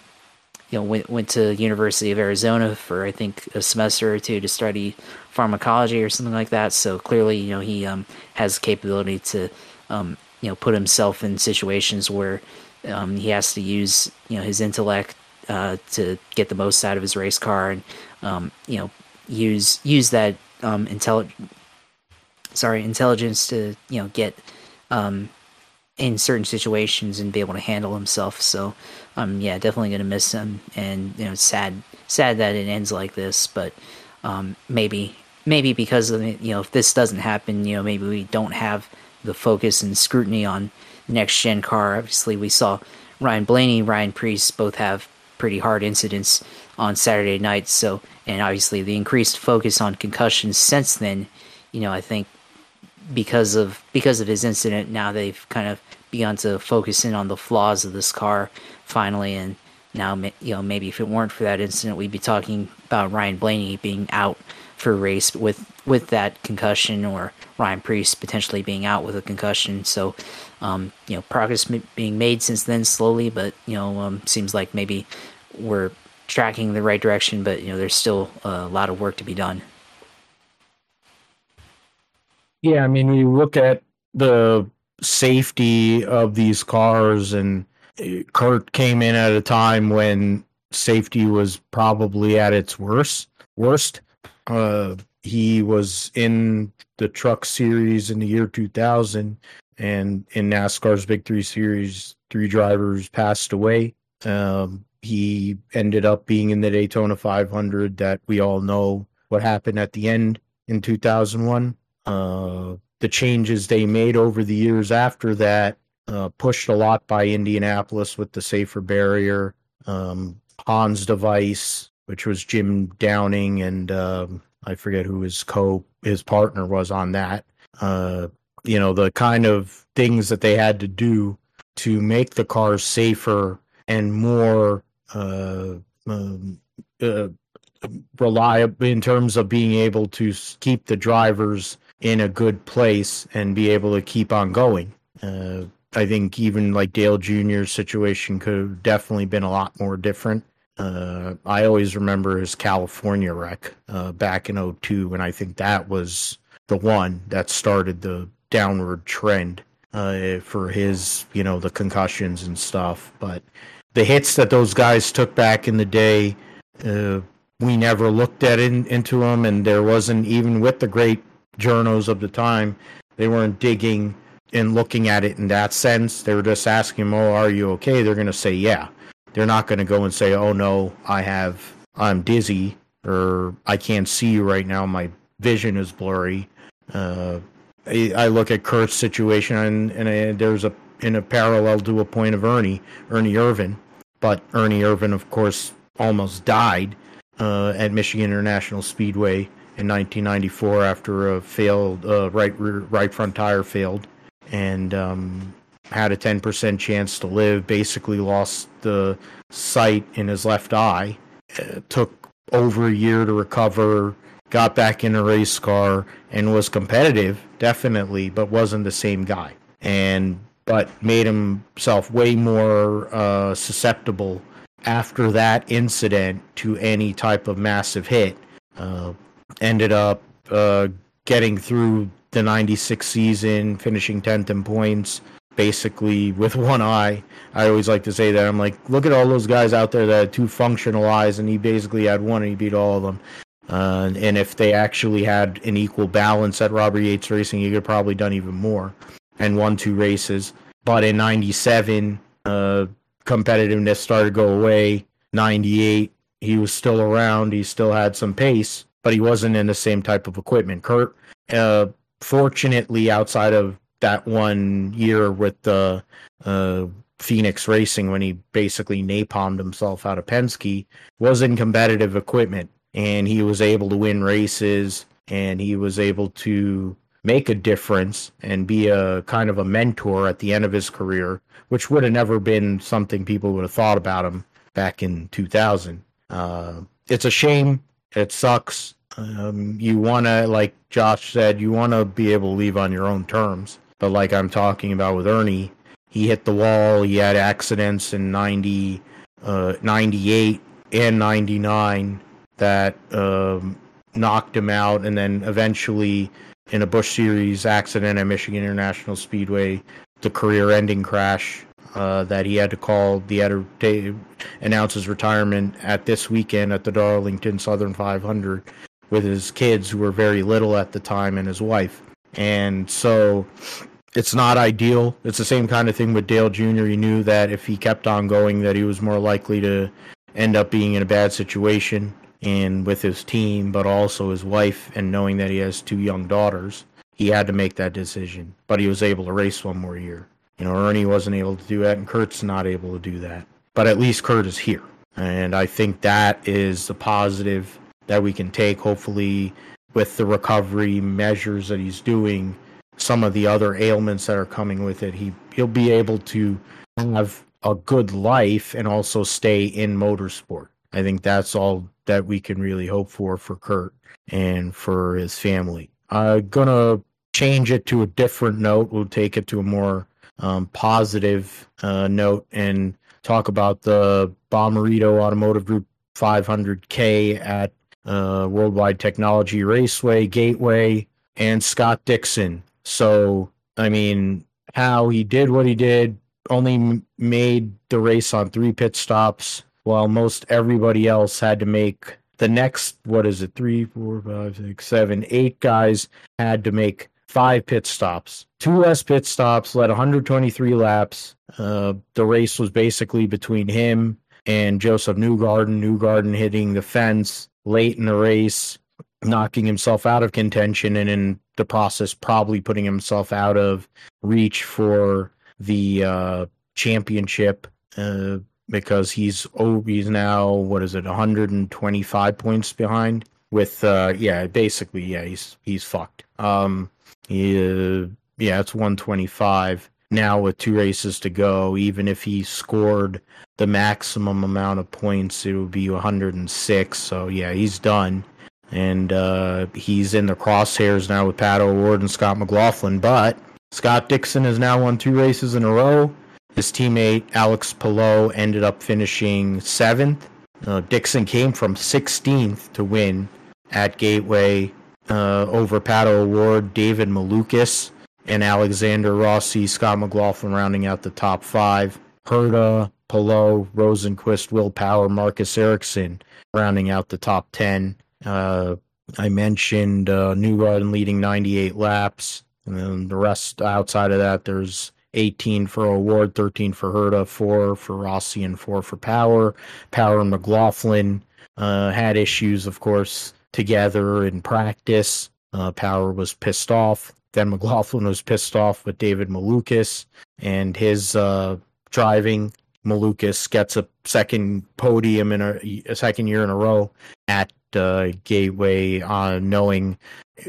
you know went went to University of Arizona for I think a semester or two to study pharmacology or something like that. So clearly, you know, he um, has capability to um, you know put himself in situations where um, he has to use you know his intellect uh, to get the most out of his race car and um, you know use use that um, intelligent sorry intelligence to you know get um, in certain situations and be able to handle himself. So um, yeah, definitely gonna miss him, and you know, sad sad that it ends like this, but um, maybe maybe because of you know if this doesn't happen, you know maybe we don't have the focus and scrutiny on next gen car. Obviously, we saw Ryan Blaney, Ryan Preece both have pretty hard incidents on Saturday nights. So, and obviously the increased focus on concussions since then, you know, I think because of because of his incident, now they've kind of begun to focus in on the flaws of this car finally, and now you know maybe if it weren't for that incident, we'd be talking about Ryan Blaney being out for race with with that concussion, or Ryan Preece potentially being out with a concussion. So, um, you know, progress being made since then slowly, but you know, um, seems like maybe we're tracking the right direction, but you know, there's still a lot of work to be done. Yeah, I mean, you look at the safety of these cars, and uh, Kurt came in at a time when safety was probably at its worst. Worst. Uh, he was in the Truck Series in the year 2000, and in NASCAR's Big Three Series, three drivers passed away. Um, he ended up being in the Daytona 500 that we all know what happened at the end in 2001. Uh, the changes they made over the years after that uh, pushed a lot by Indianapolis with the safer barrier, um, Hans device, which was Jim Downing, and um, I forget who his co his partner was on that. Uh, you know the kind of things that they had to do to make the cars safer and more uh, um, uh, reliable in terms of being able to keep the drivers in a good place and be able to keep on going. Uh, I think even like Dale Jr.'s situation could have definitely been a lot more different. Uh, I always remember his California wreck uh, back in 02, and I think that was the one that started the downward trend uh, for his, you know, the concussions and stuff. But the hits that those guys took back in the day, uh, we never looked at in, into them, and there wasn't even with the great journos of the time, they weren't digging and looking at it in that sense. They were just asking, "Oh, are you okay?" They're going to say, "Yeah." They're not going to go and say, "Oh no, I have, I'm dizzy," or "I can't see you right now. My vision is blurry." Uh, I, I, look at Kurt's situation, and, and I, there's a in a parallel to a point of Ernie, Ernie Irvan, but Ernie Irvan, of course, almost died uh, at Michigan International Speedway in 1994 after a failed uh, right rear, right front tire failed, and um, had a 10% chance to live. Basically, lost the sight in his left eye. It took over a year to recover. Got back in a race car and was competitive, definitely, but wasn't the same guy. And but made himself way more uh, susceptible after that incident to any type of massive hit. Uh, ended up uh, getting through the 96 season, finishing 10th in points, basically with one eye. I always like to say that. I'm like, look at all those guys out there that had two functional eyes, and he basically had one and he beat all of them. Uh, and if they actually had an equal balance at Robert Yates Racing, he could probably done even more and won two races. But in 97, uh, competitiveness started to go away. 98, he was still around. He still had some pace but he wasn't in the same type of equipment. Kurt, uh, fortunately, outside of that one year with the uh, Phoenix Racing when he basically napalmed himself out of Penske was in competitive equipment, and he was able to win races, and he was able to make a difference and be a kind of a mentor at the end of his career, which would have never been something people would have thought about him back in 2000. Uh, it's a shame. It sucks. Um, you want to, like Josh said, you want to be able to leave on your own terms. But like I'm talking about with Ernie, he hit the wall. He had accidents in 90, uh, 98 and 99 that um, knocked him out. And then eventually, in a Busch Series accident at Michigan International Speedway, the career ending crash uh, that he had to call. He had to announce his retirement at this weekend at the Darlington Southern 500 with his kids, who were very little at the time, and his wife. And so it's not ideal. It's the same kind of thing with Dale Jr. He knew that if he kept on going, that he was more likely to end up being in a bad situation and with his team, but also his wife, and knowing that he has two young daughters, he had to make that decision. But he was able to race one more year. You know, Ernie wasn't able to do that, and Kurt's not able to do that. But at least Kurt is here. And I think that is the positive that we can take, hopefully, with the recovery measures that he's doing, some of the other ailments that are coming with it. He, he'll be able to have a good life and also stay in motorsport. I think that's all that we can really hope for for Kurt and for his family. I'm gonna change it to a different note. We'll take it to a more um, positive uh, note and talk about the Bommarito Automotive Group 500K at uh, Worldwide Technology Raceway, Gateway, and Scott Dixon. So, I mean, how he did what he did, only made the race on three pit stops, while most everybody else had to make the next, what is it, three, four, five, six, seven, eight guys had to make five pit stops, two less pit stops, led 123 laps. Uh, the race was basically between him and Josef Newgarden. Newgarden hitting the fence late in the race, knocking himself out of contention, and in the process, probably putting himself out of reach for the uh, championship. Uh, because he's oh he's now what is it 125 points behind with uh yeah basically yeah he's he's fucked um he, uh, yeah, it's 125 now with two races to go. Even if he scored the maximum amount of points, it would be 106. So yeah, he's done, and uh, he's in the crosshairs now with Pato O'Ward and Scott McLaughlin. But Scott Dixon has now won two races in a row. His teammate Alex Palou ended up finishing seventh. Uh, Dixon came from 16th to win at Gateway uh, over Pato O'Ward, David Malukas, and Alexander Rossi, Scott McLaughlin rounding out the top five. Herta, Palou, Rosenqvist, Will Power, Marcus Ericsson rounding out the top 10. Uh, I mentioned uh, Newgarden leading 98 laps. And then the rest outside of that, there's 18 for O'Ward, 13 for Herta, 4 for Rossi, and 4 for Power. Power and McLaughlin uh, had issues, of course, together in practice. Uh, Power was pissed off. Then McLaughlin was pissed off with David Malukas and his uh, driving. Malukas gets a second podium in a, a, second year in a row at uh, Gateway, uh, knowing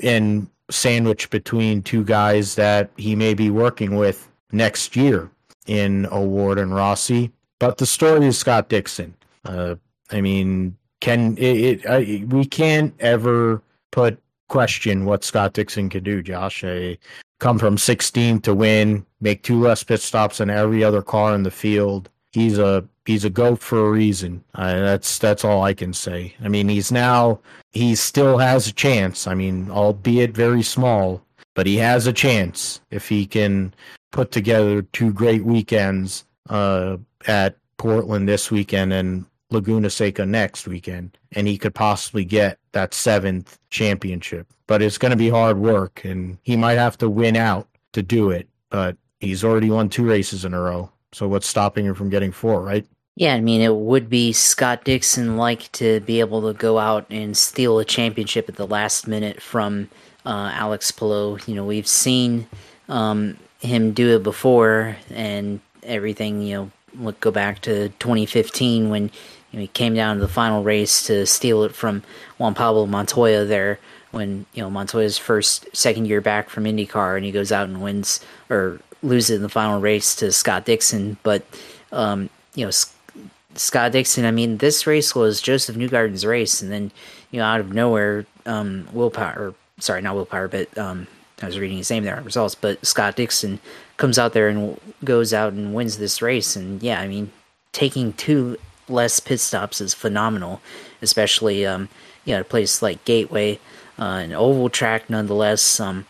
and sandwiched between two guys that he may be working with next year in O'Ward and Rossi. But the story is Scott Dixon. Uh, I mean, can it, it we can't ever put question what Scott Dixon can do, Josh. I come from 16 to win, make two less pit stops than every other car in the field. He's a he's a goat for a reason. Uh, that's that's all I can say. I mean, he's now he still has a chance. I mean, albeit very small, but he has a chance if he can put together two great weekends uh, at Portland this weekend and Laguna Seca next weekend, and he could possibly get that seventh championship. But it's going to be hard work, and he might have to win out to do it. But he's already won two races in a row. So what's stopping him from getting four, right? Yeah, I mean, it would be Scott Dixon like to be able to go out and steal a championship at the last minute from uh, Alex Palou. You know, we've seen um, him do it before and everything. You know, look go back to 2015 when you know, he came down to the final race to steal it from Juan Pablo Montoya there when you know Montoya's first second year back from IndyCar and he goes out and wins or loses in the final race to Scott Dixon. But um, you know Scott Dixon. I mean, this race was Josef Newgarden's race, and then you know out of nowhere, um, Will Power. Sorry, not Will Power, but um, I was reading his name there on results. But Scott Dixon comes out there and goes out and wins this race, and yeah, I mean, taking two less pit stops is phenomenal, especially um, you know a place like Gateway, uh, an oval track nonetheless. Um,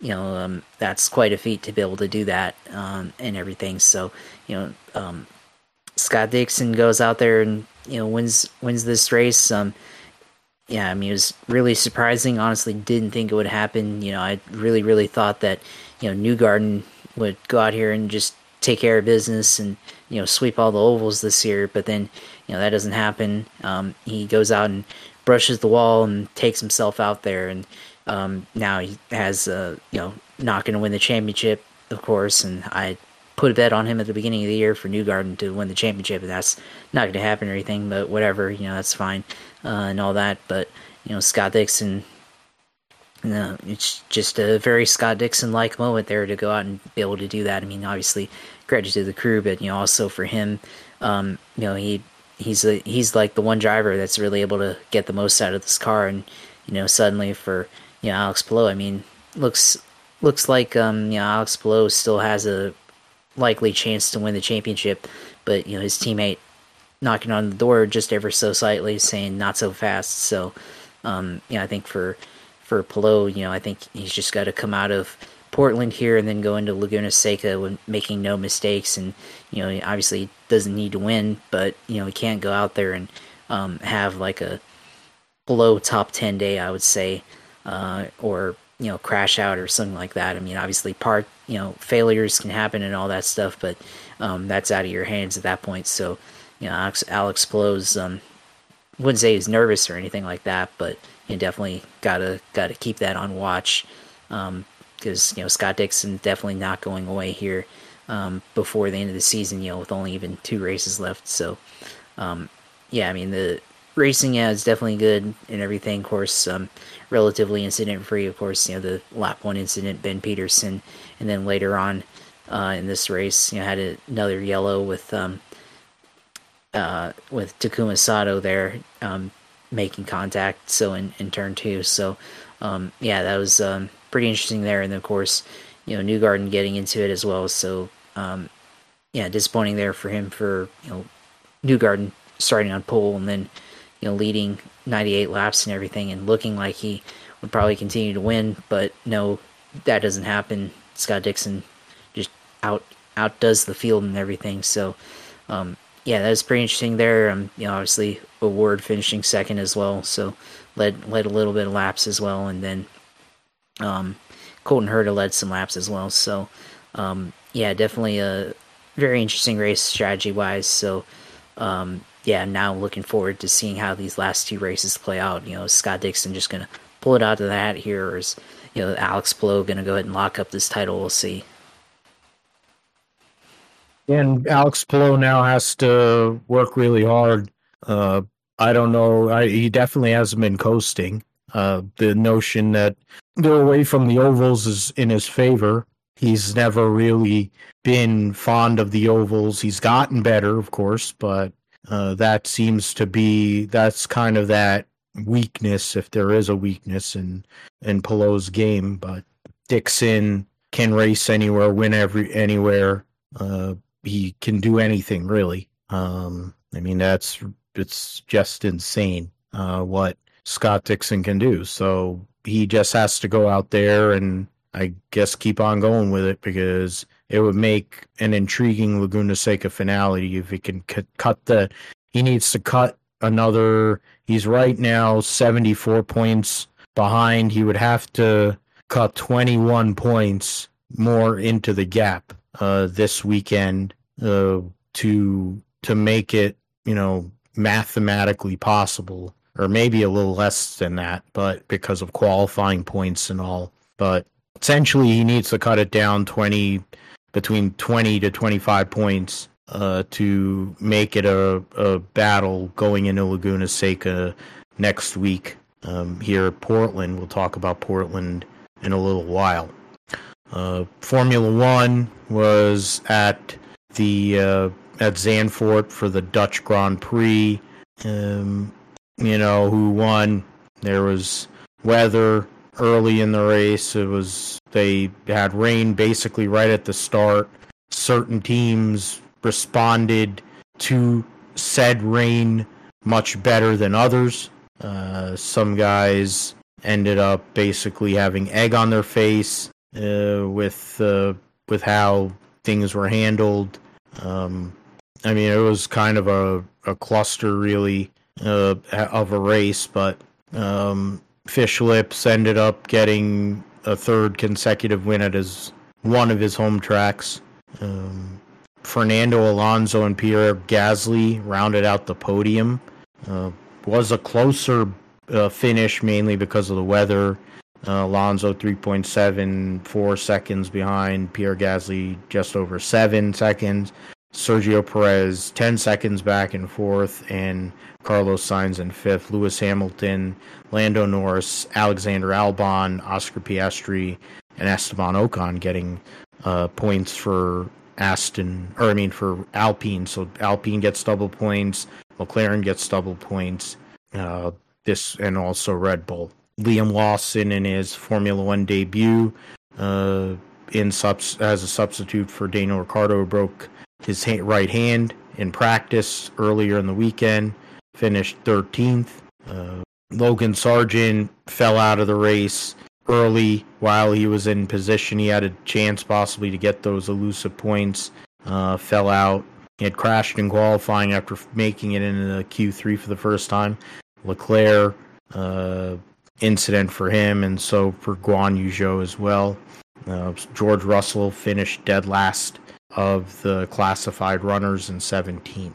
you know um, that's quite a feat to be able to do that um, and everything. So you know um, Scott Dixon goes out there and you know wins wins this race. Um, yeah, I mean, it was really surprising. Honestly, didn't think it would happen. You know, I really, really thought that, you know, Newgarden would go out here and just take care of business and, you know, sweep all the ovals this year. But then, you know, that doesn't happen. Um, he goes out and brushes the wall and takes himself out there. And um, now he has, uh, you know, not going to win the championship, of course. And I put a bet on him at the beginning of the year for Newgarden to win the championship. And that's not going to happen or anything, but whatever, you know, that's fine uh, and all that. But you know, Scott Dixon, you know, it's just a very Scott Dixon like moment there to go out and be able to do that. I mean, obviously, credit to the crew, but you know, also for him, um, you know, he he's a, he's like the one driver that's really able to get the most out of this car, and you know, suddenly for you know Alex Palou, I mean, looks looks like um, you know Alex Palou still has a likely chance to win the championship, but you know his teammate knocking on the door just ever so slightly, saying not so fast. So, um, yeah, I think for for Palou, you know, I think he's just got to come out of Portland here and then go into Laguna Seca when making no mistakes. And you know, he obviously doesn't need to win, but you know, he can't go out there and um, have like a below top ten day, I would say, uh, or you know, crash out or something like that. I mean, obviously, part you know, failures can happen and all that stuff, but um, that's out of your hands at that point. So you know, Alex, Alex Palou's, um, wouldn't say he's nervous or anything like that, but you definitely gotta gotta keep that on watch because um, you know Scott Dixon definitely not going away here um, before the end of the season. You know, with only even two races left. So, um, yeah, I mean the racing yeah is definitely good and everything. Of course, um, relatively incident free. Of course, you know the lap one incident, Ben Pedersen, and then later on uh, in this race, you know had a, another yellow with um, uh, with Takuma Sato there um, making contact. So in, in turn two, so um, yeah, that was um, pretty interesting there. And of course, you know, Newgarden getting into it as well. So um, yeah, disappointing there for him for you know Newgarden starting on pole and then you know leading 98 laps and everything and looking like he would probably continue to win, but no, that doesn't happen. Scott Dixon just out outdoes the field and everything. So um, yeah, that was pretty interesting there. Um, you know, obviously O'Ward finishing second as well, so led led a little bit of laps as well, and then um, Colton Herta led some laps as well. So um, yeah, definitely a very interesting race strategy wise. So um, yeah, now looking forward to seeing how these last two races play out. You know, Scott Dixon just gonna pull it out of the hat here, or is you know Alex Palou gonna go ahead and lock up this title? We'll see. And Alex Palou now has to work really hard. Uh, I don't know. I, he definitely hasn't been coasting. Uh, the notion that they're away from the ovals is in his favor. He's never really been fond of the ovals. He's gotten better, of course, but uh, that seems to be that's kind of that weakness, if there is a weakness in in Palou's game. But Dixon can race anywhere, win every anywhere. Uh, he can do anything really. Um, I mean, that's it's just insane uh, what Scott Dixon can do. So he just has to go out there and I guess keep on going with it because it would make an intriguing Laguna Seca finale if he can cut, cut the. He needs to cut another. He's right now 74 points behind. He would have to cut 21 points more into the gap uh, this weekend uh, to to make it you know mathematically possible, or maybe a little less than that, but because of qualifying points and all. But essentially he needs to cut it down 20 between 20 to 25 points uh, to make it a, a battle going into Laguna Seca next week um, here at Portland. We'll talk about Portland in a little while. Uh, Formula One was at the uh, at Zandvoort for the Dutch Grand Prix. Um, you know who won? There was weather early in the race. It was they had rain basically right at the start. Certain teams responded to said rain much better than others. Uh, some guys ended up basically having egg on their face uh, with uh, with how things were handled. Um, I mean, it was kind of a, a cluster, really, uh, of a race, but um, Fish Lips ended up getting a third consecutive win at his one of his home tracks. Um, Fernando Alonso and Pierre Gasly rounded out the podium. Uh, was a closer uh, finish mainly because of the weather. Uh, Alonso 3.74 seconds behind Pierre Gasly, just over seven seconds. Sergio Perez 10 seconds back and fourth, and Carlos Sainz in fifth. Lewis Hamilton, Lando Norris, Alexander Albon, Oscar Piastri, and Esteban Ocon getting uh, points for Aston, or I mean for Alpine. So Alpine gets double points, McLaren gets double points. Uh, this and also Red Bull. Liam Lawson in his Formula One debut, uh, in subs- as a substitute for Daniel Ricciardo, broke his right hand in practice earlier in the weekend. Finished 13th. Uh, Logan Sargeant fell out of the race early while he was in position. He had a chance possibly to get those elusive points. Uh, fell out. He had crashed in qualifying after making it into the Q3 for the first time. Leclerc uh, incident for him, and so for Guan Yu Zhou as well. Uh, George Russell finished dead last of the classified runners in 17th.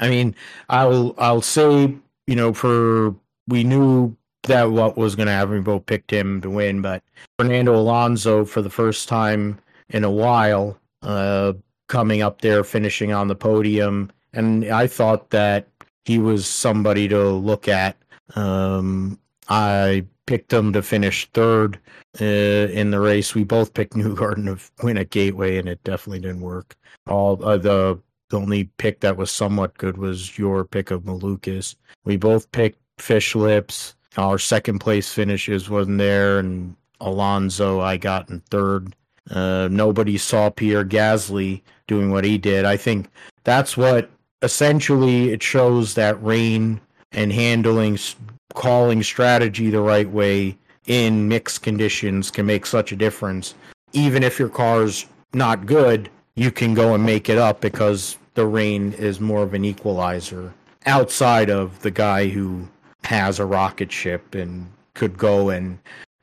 I mean, I'll I'll say you know for we knew that what was going to happen. We both picked him to win, but Fernando Alonso for the first time in a while, uh, coming up there, finishing on the podium, and I thought that he was somebody to look at. Um, I picked him to finish third uh, in the race. We both picked Newgarden to win at Gateway, and it definitely didn't work. All uh, the the only pick that was somewhat good was your pick of Malukas. We both picked Fish Lips. Our second place finishes wasn't there, and Alonso I got in third. Uh, nobody saw Pierre Gasly doing what he did. I think that's what essentially it shows that rain and handling, calling strategy the right way in mixed conditions can make such a difference. Even if your car's not good, you can go and make it up because the rain is more of an equalizer outside of the guy who has a rocket ship and could go and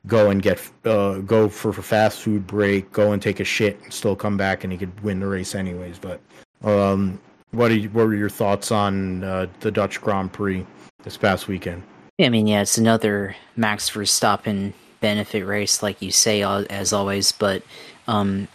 go and get uh, go for a fast food break, go and take a shit, and still come back, and he could win the race anyways. But um, what, you, what were your thoughts on uh, the Dutch Grand Prix this past weekend? I mean, yeah, it's another Max Verstappen benefit race, like you say, as always. But um,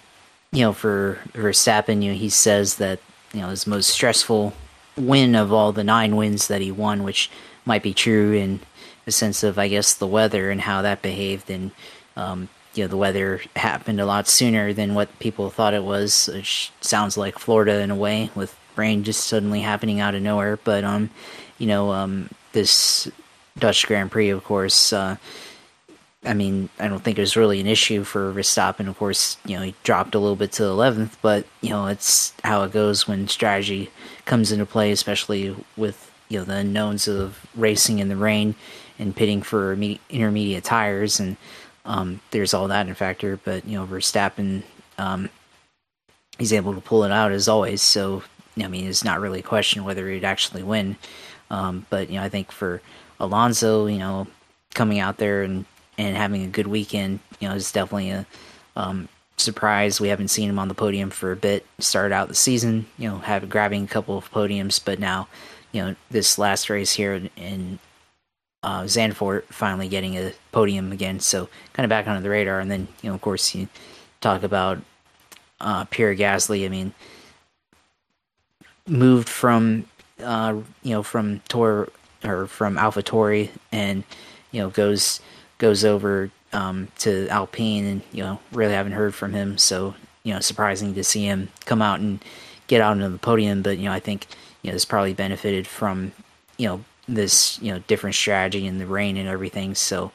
you know, for Verstappen, you know, he says that you know his most stressful win of all the nine wins that he won, which might be true in the sense of, I guess, the weather and how that behaved, and um, you know, the weather happened a lot sooner than what people thought it was, which sounds like Florida in a way, with rain just suddenly happening out of nowhere. But um, you know, um, this Dutch Grand Prix, of course. Uh, I mean, I don't think it was really an issue for Verstappen. Of course, you know, he dropped a little bit to 11th, but, you know, it's how it goes when strategy comes into play, especially with, you know, the unknowns of racing in the rain and pitting for intermediate tires. And um, there's all that in factor. But, you know, Verstappen, um, he's able to pull it out as always. So, I mean, it's not really a question whether he'd actually win. Um, but, you know, I think for Alonso, you know, coming out there and and having a good weekend, you know, is definitely a um, surprise. We haven't seen him on the podium for a bit. Started out the season, you know, have grabbing a couple of podiums, but now, you know, this last race here in uh, Zandvoort finally getting a podium again, so kind of back onto the radar. And then, you know, of course, you talk about uh, Pierre Gasly. I mean, moved from uh, you know from Tor or from AlphaTauri, and you know goes goes over um, to Alpine, and you know really haven't heard from him. So you know, surprising to see him come out and get out into the podium. But you know, I think you know this probably benefited from you know this you know different strategy and the rain and everything. So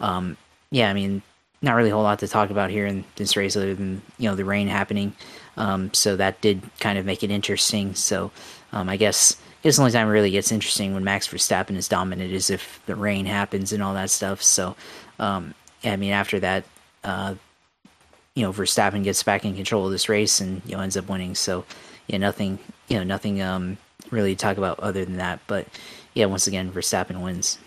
um, yeah, I mean, not really a whole lot to talk about here in this race other than you know the rain happening. Um, so that did kind of make it interesting. So um, I guess I guess the only time it really gets interesting when Max Verstappen is dominant is if the rain happens and all that stuff. So um, I mean after that, uh, you know Verstappen gets back in control of this race and you know ends up winning. So yeah, nothing you know nothing um, really to talk about other than that. But yeah, once again Verstappen wins.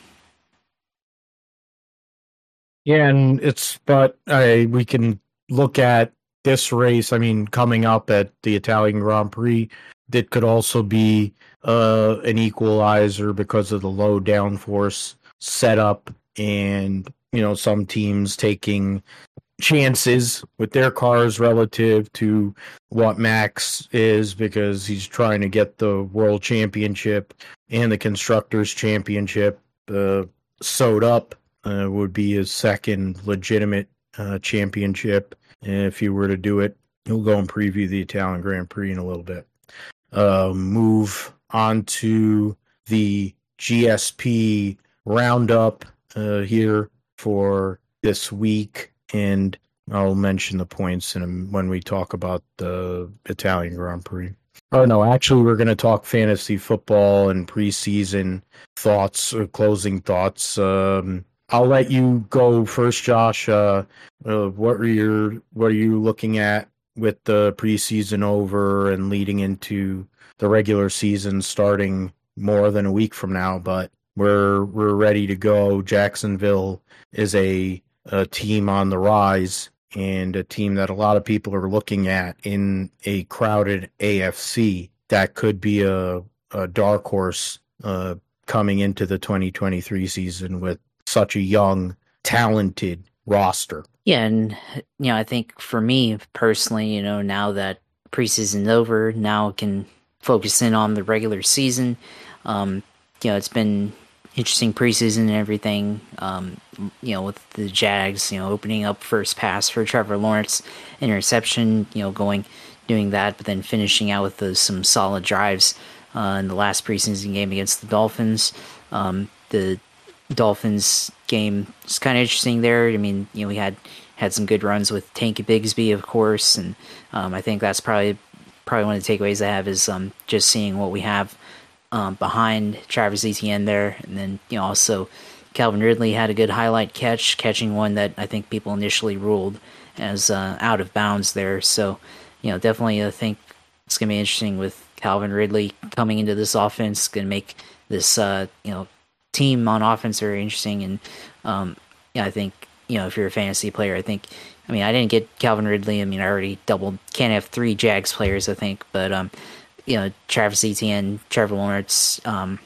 Yeah, and it's but I we can look at this race. I mean, coming up at the Italian Grand Prix, that could also be uh, an equalizer because of the low downforce setup, and you know some teams taking chances with their cars relative to what Max is because he's trying to get the world championship and the constructors championship uh, sewed up uh, would be his second legitimate uh, championship. if you were to do it, we'll go and preview the Italian Grand Prix in a little bit. Uh, move on to the GSP roundup uh, here for this week, and I'll mention the points in, when we talk about the Italian Grand Prix. Oh no, actually, we're going to talk fantasy football and preseason thoughts, or closing thoughts. Um, I'll let you go first, Josh. Uh, uh, what are your what are you looking at with the preseason over and leading into the regular season starting more than a week from now? But we're we're ready to go. Jacksonville is a, a team on the rise and a team that a lot of people are looking at in a crowded AFC that could be a, a dark horse uh, coming into the 2023 season with such a young, talented roster. Yeah, and you know, I think for me personally, you know, now that preseason's over, now it can focus in on the regular season. Um, you know, it's been interesting preseason and everything. Um, you know, with the Jags, you know, opening up first pass for Trevor Lawrence, interception, you know, going doing that, but then finishing out with the, some solid drives uh, in the last preseason game against the Dolphins. Um, the Dolphins game is kind of interesting there. I mean, you know, we had had some good runs with Tank Bigsby, of course, and um, I think that's probably probably one of the takeaways I have is um, just seeing what we have um, behind Travis Etienne there, and then you know also Calvin Ridley had a good highlight catch, catching one that I think people initially ruled as uh, out of bounds there. So you know, definitely I think it's gonna be interesting with Calvin Ridley coming into this offense, gonna make this uh, you know team on offense very interesting. And um, yeah, I think you know if you're a fantasy player, I think I mean I didn't get Calvin Ridley. I mean I already doubled. Can't have three Jags players, I think, but um, you know Travis Etienne, Trevor Lawrence, um,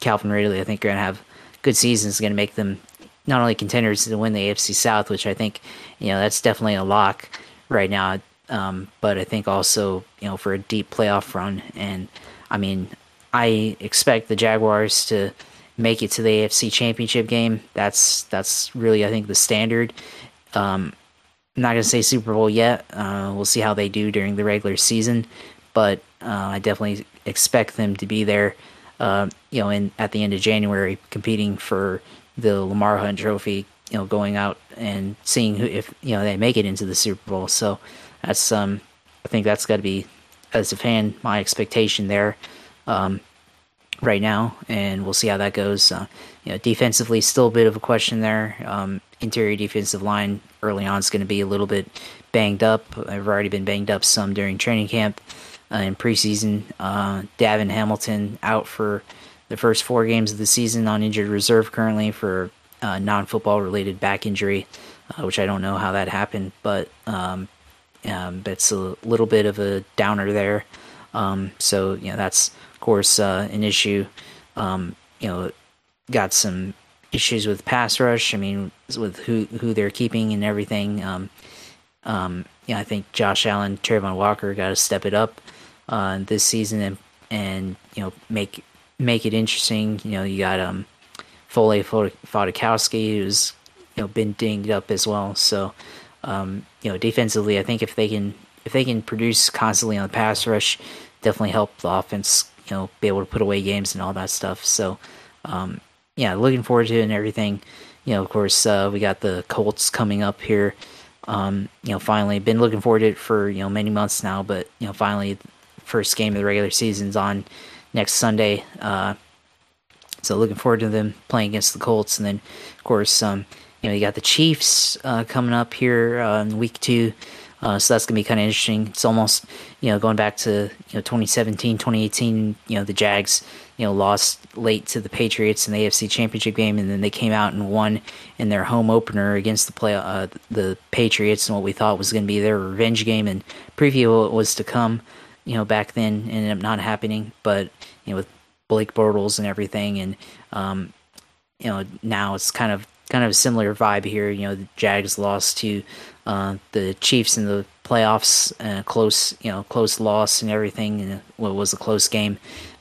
Calvin Ridley. I think are gonna have good seasons. Going to make them not only contenders to win the AFC South, which I think you know that's definitely a lock right now. Um, but I think also you know for a deep playoff run, and I mean I expect the Jaguars to make it to the AFC Championship game. That's that's really I think the standard. Um, I'm not gonna say Super Bowl yet. Uh, we'll see how they do during the regular season, but uh, I definitely expect them to be there. Uh, you know, in at the end of January, competing for the Lamar Hunt Trophy. You know, going out and seeing who if you know they make it into the Super Bowl. So that's um, I think that's got to be as a fan my expectation there. Um, right now, and we'll see how that goes. Uh, you know, defensively, still a bit of a question there. Um, interior defensive line early on is going to be a little bit banged up. I've already been banged up some during training camp uh, in preseason. Uh, DaVon Hamilton out for the first four games of the season on injured reserve currently for uh, non-football related back injury, uh, which I don't know how that happened, but um, um, a little bit of a downer there. Um, so you know that's of course, uh, an issue. Um, you know, got some issues with pass rush. I mean, with who who they're keeping and everything. Um, um, I think Josh Allen, Travon Walker got to step it up uh, this season and and you know make make it interesting. You know, you got um, Foley Fatukasi, who's you know been dinged up as well. So um, you know, defensively, I think if they can if they can produce constantly on the pass rush, definitely help the offense. You know, be able to put away games and all that stuff. So um, yeah, looking forward to it and everything. You know, of course, uh, we got the Colts coming up here. Um, you know, finally, been looking forward to it for you know many months now, but you know, finally, first game of the regular season's on next Sunday. Uh, so looking forward to them playing against the Colts, and then of course, um, you know, you got the Chiefs uh, coming up here uh, in week two. Uh, so that's gonna be kind of interesting. It's almost you know going back to you know 2017, 2018. You know the Jags you know lost late to the Patriots in the AFC Championship game, and then they came out and won in their home opener against the play uh, the Patriots, and what we thought was going to be their revenge game and preview what was to come. You know back then ended up not happening, but you know with Blake Bortles and everything, and um, you know now it's kind of kind of a similar vibe here. You know the Jags lost to uh, the Chiefs in the playoffs, uh, close, you know, close loss and everything. And what was a close game,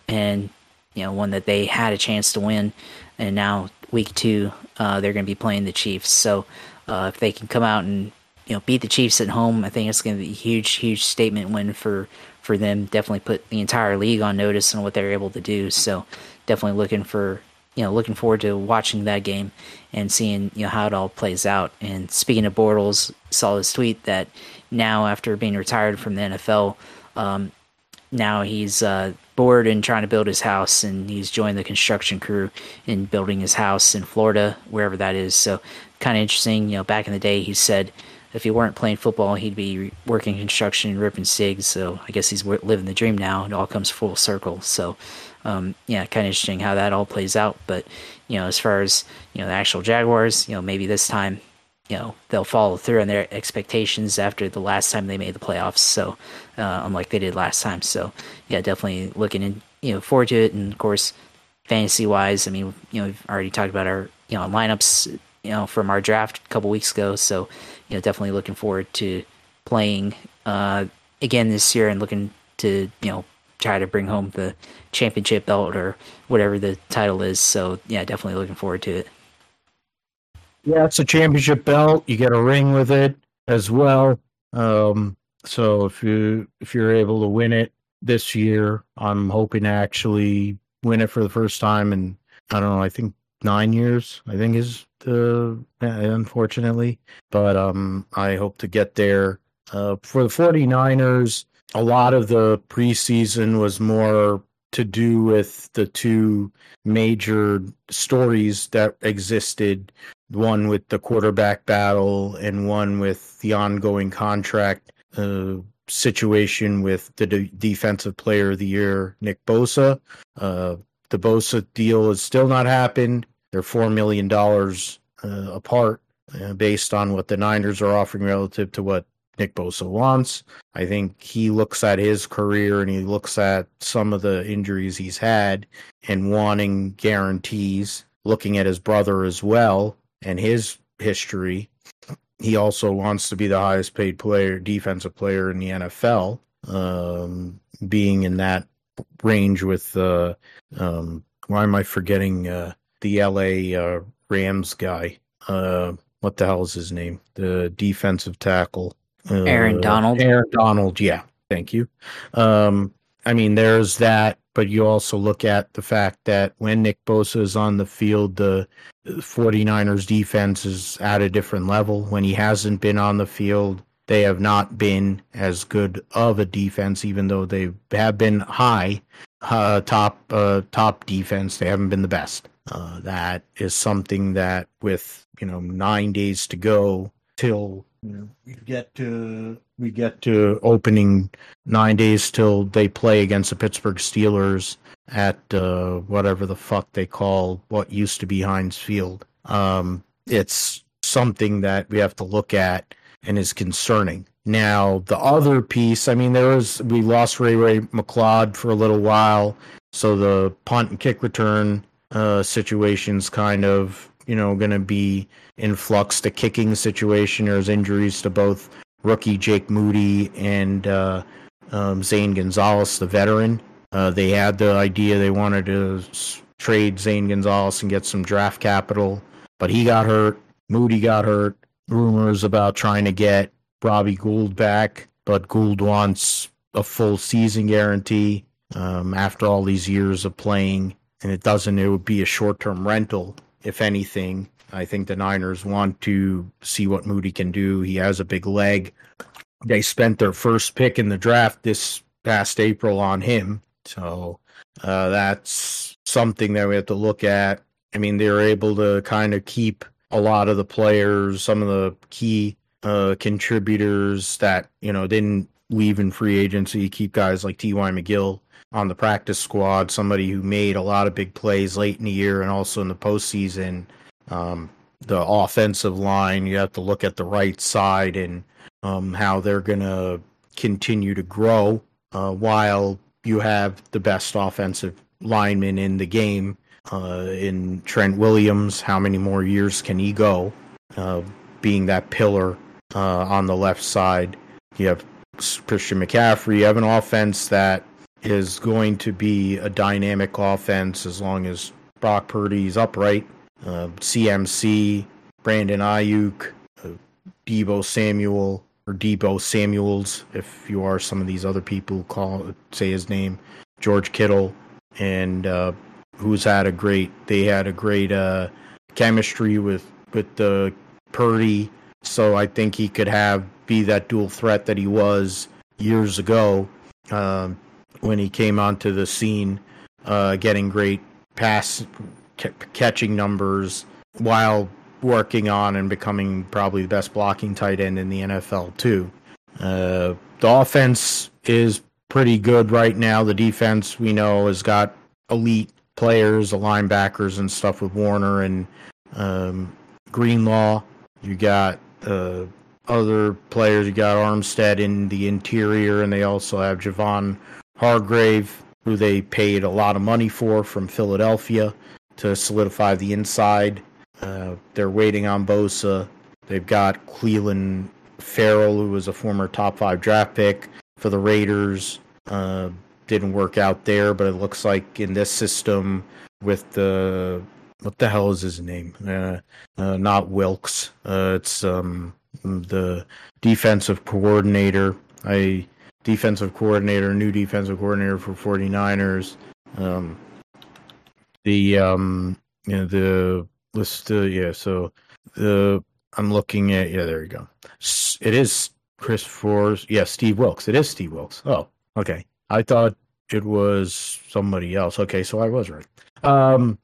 and you know, one that they had a chance to win. And now week two, uh, they're going to be playing the Chiefs. So uh, if they can come out and you know beat the Chiefs at home, I think it's going to be a huge, huge statement win for for them. Definitely put the entire league on notice on what they're able to do. So definitely looking for you know, looking forward to watching that game and seeing you know how it all plays out. And speaking of Bortles, saw his tweet that now after being retired from the NFL, um, now he's uh, bored and trying to build his house, and he's joined the construction crew in building his house in Florida, wherever that is. So kind of interesting. You know, back in the day, he said if he weren't playing football, he'd be working construction, and ripping cigs. So I guess he's living the dream now. It all comes full circle. So um, yeah, kind of interesting how that all plays out. But you know, as far as you know, the actual Jaguars, you know, maybe this time, you know, they'll follow through on their expectations after the last time they made the playoffs. So uh, unlike they did last time. So yeah, definitely looking in, you know, forward to it. And of course, fantasy wise, I mean, you know, we've already talked about our you know lineups, you know, from our draft a couple weeks ago. So you know, definitely looking forward to playing uh, again this year and looking to you know try to bring home the championship belt or whatever the title is. So yeah, definitely looking forward to it. Yeah, it's a championship belt. You get a ring with it as well. Um, so if you if you're able to win it this year, I'm hoping to actually win it for the first time in I don't know. I think nine years. I think is the unfortunately, but um, I hope to get there. Uh, for the 49ers, a lot of the preseason was more to do with the two major stories that existed one with the quarterback battle and one with the ongoing contract uh, situation with the de- defensive player of the year Nick Bosa. Uh, the Bosa deal has still not happened. They're four million dollars uh, apart, uh, based on what the Niners are offering relative to what Nick Bosa wants. I think he looks at his career and he looks at some of the injuries he's had and wanting guarantees, looking at his brother as well and his history. He also wants to be the highest paid player, defensive player in the NFL, um, being in that range with, uh, um, why am I forgetting uh, the LA uh, Rams guy? Uh, what the hell is his name? The defensive tackle. Uh, Aaron Donald. Aaron Donald, yeah. Thank you. Um, I mean, there's that, but you also look at the fact that when Nick Bosa is on the field, the 49ers defense is at a different level. When he hasn't been on the field, they have not been as good of a defense, even though they have been high uh, top uh, top defense. They haven't been the best. Uh, that is something that, with you know nine days to go till you know, we get to we get to opening nine days till they play against the Pittsburgh Steelers at uh, whatever the fuck they call what used to be Heinz Field. Um, it's something that we have to look at and is concerning. Now, the other piece, I mean, there was we lost Ray-Ray McCloud for a little while, so the punt and kick return uh, situations kind of you know, going to be in flux. The kicking situation, there's injuries to both rookie Jake Moody and uh, um, Zane Gonzalez, the veteran. Uh, they had the idea they wanted to trade Zane Gonzalez and get some draft capital, but he got hurt. Moody got hurt. Rumors about trying to get Robbie Gould back, but Gould wants a full season guarantee um, after all these years of playing, and it doesn't. It would be a short term rental, if anything. I think the Niners want to see what Moody can do. He has a big leg. They spent their first pick in the draft this past April on him. So uh, that's something that we have to look at. I mean, they were able to kind of keep a lot of the players, some of the key uh, contributors that, you know, didn't leave in free agency, keep guys like T.Y. McGill on the practice squad, somebody who made a lot of big plays late in the year and also in the postseason. Um, the offensive line, you have to look at the right side and um, how they're going to continue to grow uh, while you have the best offensive lineman in the game uh, in Trent Williams. How many more years can he go uh, being that pillar uh, on the left side? You have Christian McCaffrey. You have an offense that is going to be a dynamic offense as long as Brock Purdy's upright. Uh, CMC, Brandon Aiyuk, uh, Deebo Samuel, or Debo Samuels, if you are some of these other people call say his name, George Kittle, and uh, who's had a great they had a great uh, chemistry with with the Purdy, so I think he could have be that dual threat that he was years ago uh, when he came onto the scene, uh, getting great pass c- catching numbers while working on and becoming probably the best blocking tight end in the NFL too. Uh, the offense is pretty good right now. The defense we know has got elite players, the linebackers and stuff with Warner and um, Greenlaw. You got uh, other players. You got Armstead in the interior, and they also have Javon Hargrave, who they paid a lot of money for from Philadelphia to solidify the inside. Uh, they're waiting on Bosa. They've got Clelin Ferrell, who was a former top five draft pick for the Raiders. Uh, didn't work out there, but it looks like in this system with the what the hell is his name? Uh, uh, not Wilkes. Uh, it's um, the defensive coordinator. I defensive coordinator, new defensive coordinator for 49ers. Um, the um, you know, the list. Uh, yeah, so the I'm looking at. Yeah, there you go. It is Chris Forrest. Yeah, Steve Wilks. It is Steve Wilks. Oh, okay. I thought it was somebody else. Okay, so I was right. Um,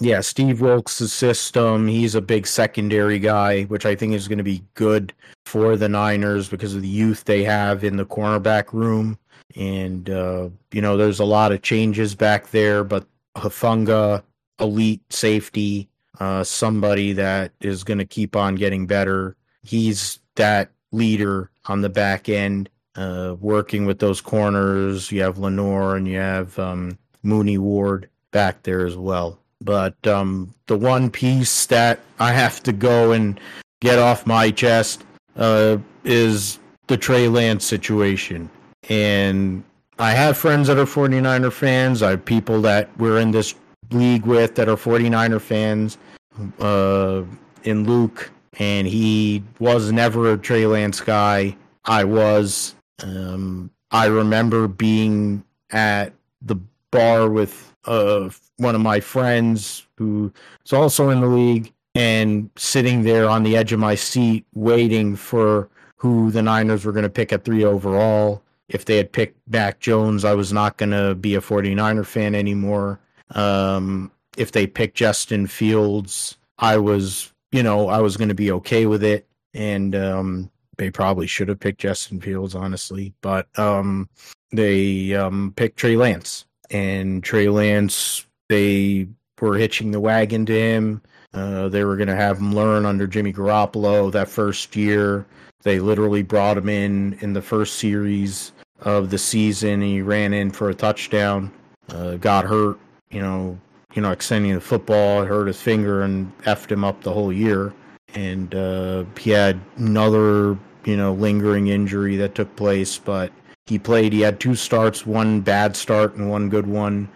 yeah, Steve Wilks' system. He's a big secondary guy, which I think is going to be good for the Niners because of the youth they have in the cornerback room. And, uh, you know, there's a lot of changes back there, but Hufanga, elite safety, uh, somebody that is going to keep on getting better. He's that leader on the back end uh, working with those corners. You have Lenoir and you have um, Mooney Ward back there as well. But um, the one piece that I have to go and get off my chest uh, is the Trey Lance situation. And I have friends that are 49er fans. I have people that we're in this league with that are 49er fans. Uh, in Luke, and he was never a Trey Lance guy. I was. Um, I remember being at the bar with uh, one of my friends who is also in the league and sitting there on the edge of my seat waiting for who the Niners were going to pick at three overall. If they had picked Mac Jones, I was not going to be a 49er fan anymore. Um, if they picked Justin Fields, I was, you know, I was going to be okay with it. And um, they probably should have picked Justin Fields, honestly, but um, they um, picked Trey Lance, and Trey Lance they were hitching the wagon to him. Uh, they were going to have him learn under Jimmy Garoppolo that first year. They literally brought him in in the first series of the season. He ran in for a touchdown, uh, got hurt, you know, you know, extending the football. Hurt his finger and effed him up the whole year. And uh, he had another, you know, lingering injury that took place, but he played. He had two starts, one bad start and one good one.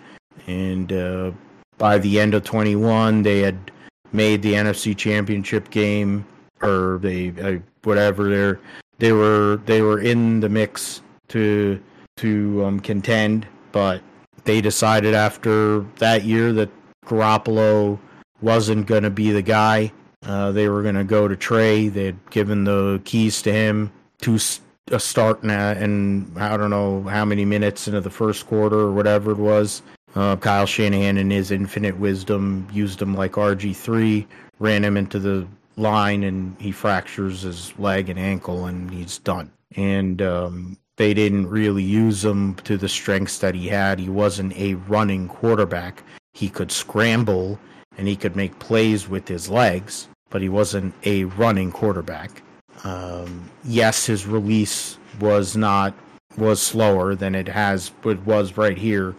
And uh, by the end of 21, they had made the NFC Championship game, or they uh, whatever. They're they were they were in the mix to to um, contend, but they decided after that year that Garoppolo wasn't going to be the guy. Uh, they were going to go to Trey. They had given the keys to him to a start and I don't know how many minutes into the first quarter or whatever it was. Uh, Kyle Shanahan, in his infinite wisdom, used him like RG3, ran him into the line, and he fractures his leg and ankle, and he's done. And um, they didn't really use him to the strengths that he had. He wasn't a running quarterback. He could scramble and he could make plays with his legs, but he wasn't a running quarterback. Um, yes, his release was not was slower than it has it was right here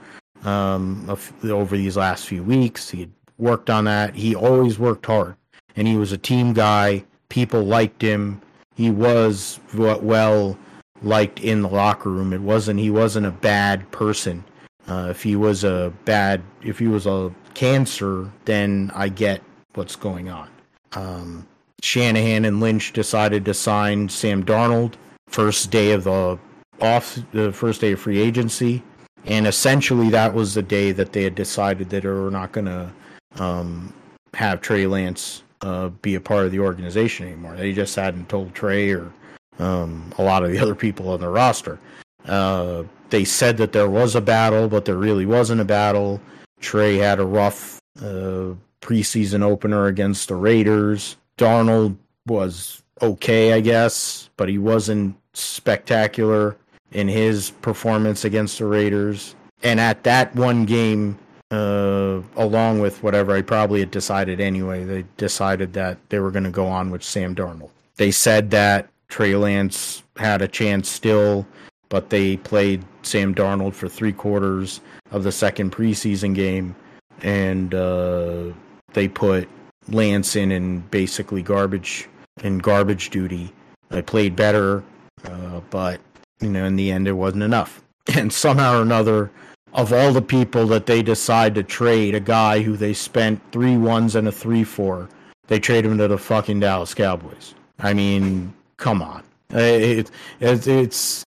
um, over these last few weeks. He worked on that. He always worked hard, and he was a team guy. People liked him. He was well liked in the locker room. It wasn't he wasn't a bad person. Uh, if he was a bad, if he was a cancer, then I get what's going on. Um, Shanahan and Lynch decided to sign Sam Darnold first day of the off, the first day of free agency, and essentially that was the day that they had decided that they were not going to um, have Trey Lance uh, be a part of the organization anymore. They just hadn't told Trey or um, a lot of the other people on the roster. Uh, they said that there was a battle, but there really wasn't a battle. Trey had a rough uh, preseason opener against the Raiders. Darnold was okay, I guess, but he wasn't spectacular in his performance against the Raiders. And at that one game, uh, along with whatever I probably had decided anyway, they decided that they were going to go on with Sam Darnold. They said that Trey Lance had a chance still, but they played Sam Darnold for three quarters of the second preseason game, and uh, they put Lance in in basically garbage in garbage duty. They played better, uh, but you know, in the end, it wasn't enough. And somehow or another, of all the people that they decide to trade, a guy who they spent three ones and a three for, they trade him to the fucking Dallas Cowboys. I mean, come on. It, it, it's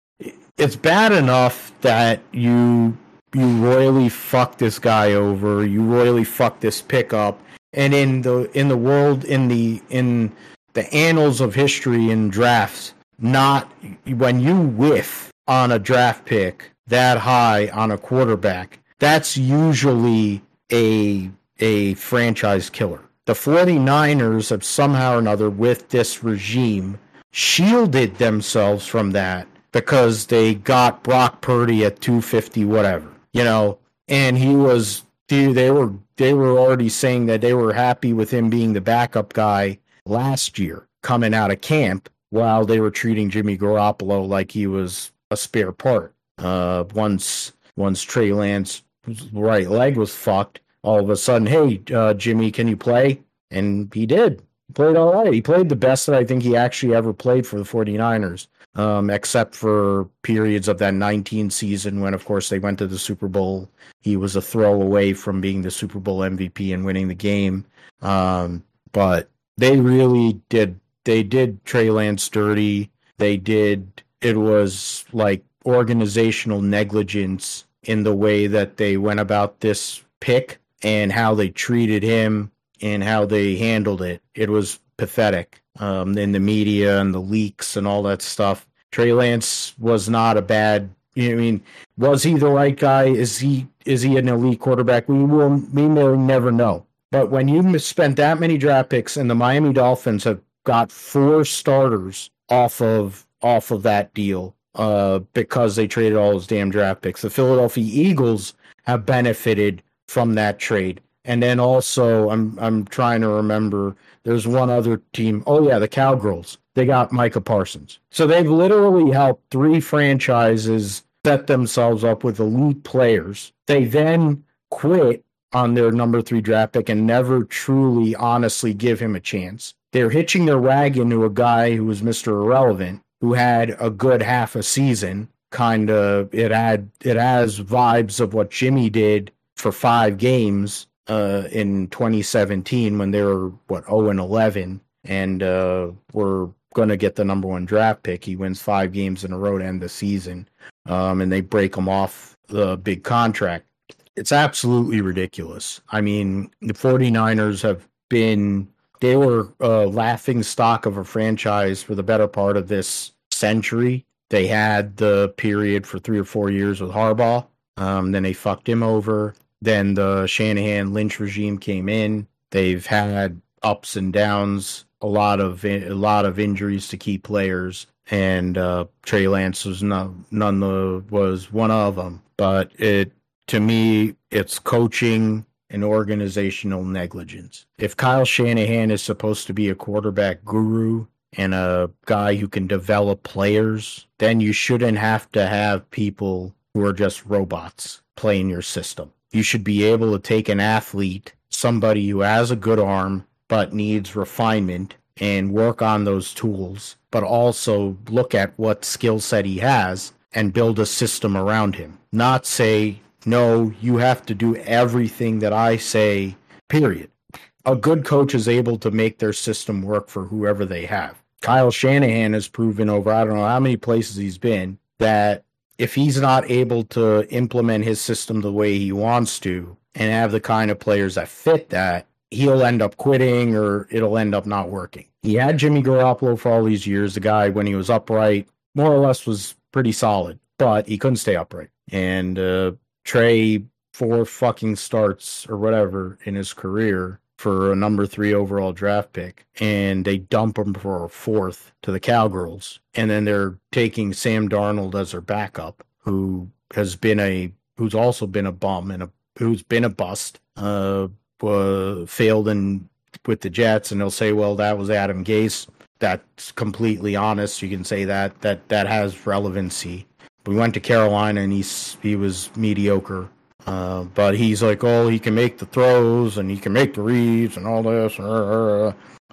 it's bad enough that you you royally fuck this guy over, you royally fuck this pickup, and in the in the world in the in the annals of history in drafts, not when you whiff on a draft pick that high on a quarterback, that's usually a a franchise killer. The 49ers have somehow or another with this regime shielded themselves from that because they got Brock Purdy at 250 whatever. You know, and he was dude, they were they were already saying that they were happy with him being the backup guy last year coming out of camp while they were treating Jimmy Garoppolo like he was a spare part. Uh, once once Trey Lance right leg was fucked, all of a sudden, hey uh, Jimmy, can you play? And he did played all right. He played the best that I think he actually ever played for the 49ers, um, except for periods of that 19 season when, of course, they went to the Super Bowl. He was a throw away from being the Super Bowl MVP and winning the game. Um, but they really did. They did Trey Lance dirty. They did. It was like organizational negligence in the way that they went about this pick and how they treated him and how they handled it. It was pathetic um, in the media and the leaks and all that stuff. Trey Lance was not a bad. You know, I mean, was he the right guy? Is he is he an elite quarterback? We will we may never know. But when you spent that many draft picks and the Miami Dolphins have got four starters off of off of that deal uh, because they traded all those damn draft picks, the Philadelphia Eagles have benefited from that trade. And then also, I'm I'm trying to remember. There's one other team. Oh yeah, the Cowgirls. They got Micah Parsons. So they've literally helped three franchises set themselves up with elite players. They then quit on their number three draft pick and never truly, honestly give him a chance. They're hitching their wagon to a guy who was Mr. Irrelevant, who had a good half a season. Kind of, it had it has vibes of what Jimmy did for five games uh, in 2017 when they were what 0 and 11 and uh, were going to get the number one draft pick. He wins five games in a row to end the season, um, and they break him off the big contract. It's absolutely ridiculous. I mean, the 49ers have been they were a laughing stock of a franchise for the better part of this century. They had the period for three or four years with Harbaugh. Um, then they fucked him over. Then the Shanahan Lynch regime came in. They've had ups and downs, a lot of a lot of injuries to key players, and uh, Trey Lance was none none of, was one of them. But it to me, it's coaching and organizational negligence. If Kyle Shanahan is supposed to be a quarterback guru and a guy who can develop players, then you shouldn't have to have people who are just robots playing your system. You should be able to take an athlete, somebody who has a good arm but needs refinement and work on those tools, but also look at what skill set he has and build a system around him. Not say, no, you have to do everything that I say, period. A good coach is able to make their system work for whoever they have. Kyle Shanahan has proven over I don't know how many places he's been that if he's not able to implement his system the way he wants to and have the kind of players that fit that, he'll end up quitting or it'll end up not working. He had Jimmy Garoppolo for all these years. The guy, when he was upright, more or less was pretty solid, but he couldn't stay upright. And uh, Trey, four fucking starts or whatever in his career for a number three overall draft pick, and they dump him for a fourth to the Cowgirls. And then they're taking Sam Darnold as their backup, who has been a who's also been a bum and a who's been a bust. Uh, uh, failed in with the Jets, and they'll say, "Well, that was Adam Gase." That's completely honest. You can say that that that has relevancy. We went to Carolina, and he's he was mediocre. Uh, but he's like, oh, he can make the throws and he can make the reads and all this.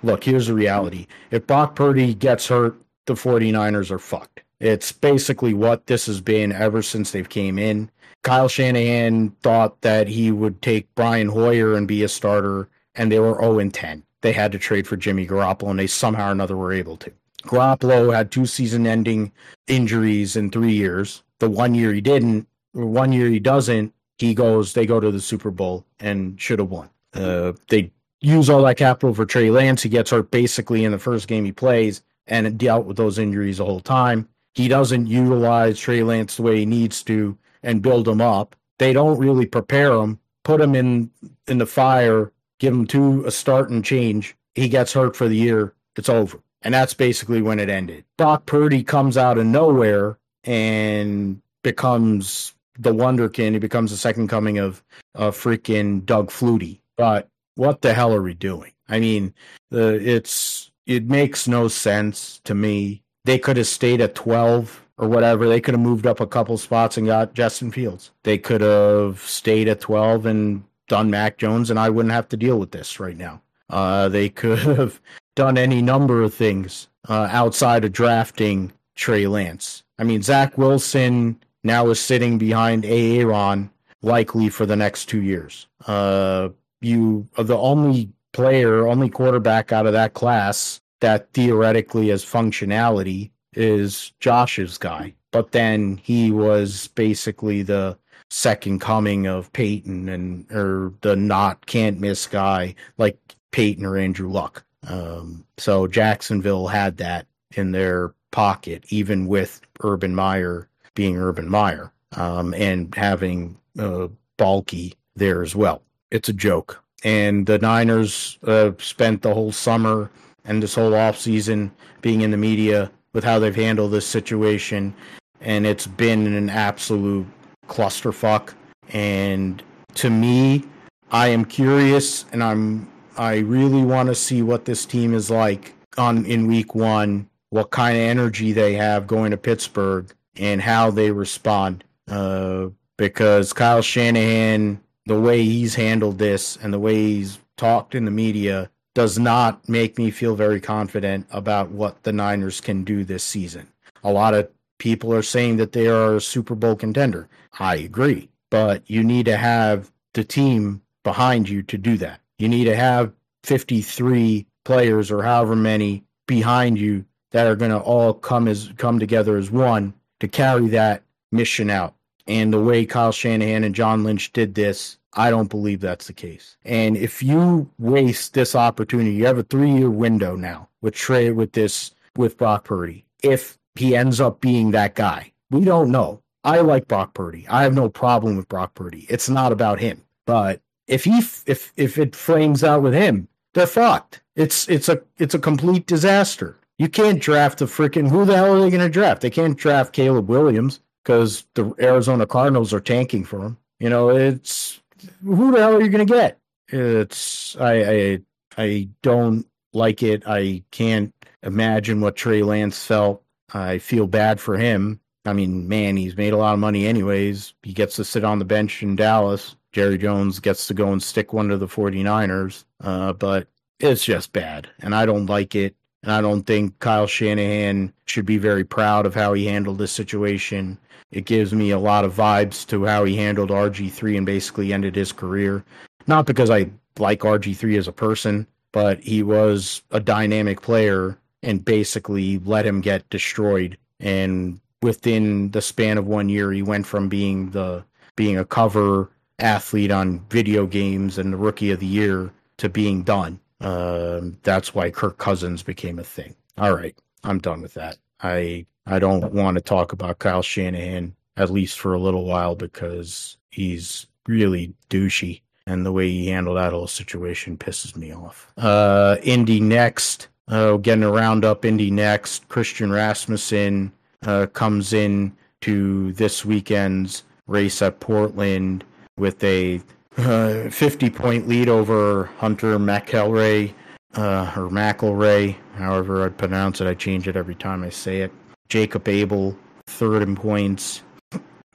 Look, here's the reality. If Brock Purdy gets hurt, the 49ers are fucked. It's basically what this has been ever since they've came in. Kyle Shanahan thought that he would take Brian Hoyer and be a starter, and they were 0 and 10. They had to trade for Jimmy Garoppolo, and they somehow or another were able to. Garoppolo had two season-ending injuries in three years. The one year he didn't, one year he doesn't. He goes, they go to the Super Bowl and should have won. Uh, they use all that capital for Trey Lance. He gets hurt basically in the first game he plays, and dealt with those injuries the whole time. He doesn't utilize Trey Lance the way he needs to and build him up. They don't really prepare him, put him in in the fire, give him two a start and change. He gets hurt for the year. It's over. And that's basically when it ended. Brock Purdy comes out of nowhere and becomes the wonderkin. He becomes the second coming of uh, freaking Doug Flutie. But what the hell are we doing? I mean, the it's it makes no sense to me. They could have stayed at twelve or whatever. They could have moved up a couple spots and got Justin Fields. They could have stayed at 12 and done Mac Jones, and I wouldn't have to deal with this right now. Uh, they could have done any number of things uh, outside of drafting Trey Lance. I mean, Zach Wilson now is sitting behind Aaron likely for the next two years. Uh, you are the only player, only quarterback out of that class that theoretically has functionality is Josh's guy, but then he was basically the second coming of Peyton and or the not can't miss guy like Peyton or Andrew Luck. Um, so Jacksonville had that in their pocket, even with Urban Meyer being Urban Meyer um, and having uh, Baalke there as well. It's a joke. And the Niners uh, spent the whole summer and this whole off season being in the media with how they've handled this situation, and it's been an absolute clusterfuck. And to me, I am curious, and I'm I really want to see what this team is like on in week one, what kind of energy they have going to Pittsburgh, and how they respond. Uh, because Kyle Shanahan the way he's handled this and the way he's talked in the media does not make me feel very confident about what the Niners can do this season. A lot of people are saying that they are a Super Bowl contender. I agree, but you need to have the team behind you to do that. You need to have 53 players or however many behind you that are going to all come as come together as one to carry that mission out. And the way Kyle Shanahan and John Lynch did this, I don't believe that's the case. And if you waste this opportunity, you have a three year window now with Trey with this with Brock Purdy. If he ends up being that guy, we don't know. I like Brock Purdy. I have no problem with Brock Purdy. It's not about him. But if he if if it flames out with him, they're fucked. It's it's a it's a complete disaster. You can't draft a freaking who the hell are they going to draft? They can't draft Caleb Williams because the Arizona Cardinals are tanking for him. You know, it's who the hell are you going to get? It's I I I don't like it. I can't imagine what Trey Lance felt. I feel bad for him. I mean, man, he's made a lot of money anyways. He gets to sit on the bench in Dallas. Jerry Jones gets to go and stick one to the 49ers. Uh, but it's just bad. And I don't like it. And I don't think Kyle Shanahan should be very proud of how he handled this situation. It gives me a lot of vibes to how he handled RG3 and basically ended his career. Not because I like RG3 as a person, but he was a dynamic player and basically let him get destroyed. And within the span of one year, he went from being the being a cover athlete on video games and the rookie of the year to being done. Um, that's why Kirk Cousins became a thing. All right, I'm done with that. I I don't want to talk about Kyle Shanahan at least for a little while because he's really douchey, and the way he handled that whole situation pisses me off. Uh, Indy NXT. Uh, getting a roundup. Indy NXT. Christian Rasmussen uh, comes in to this weekend's race at Portland with a uh, 50 point lead over Hunter McElrea, uh, or McElrea, however I pronounce it. I change it every time I say it. Jacob Abel, third in points.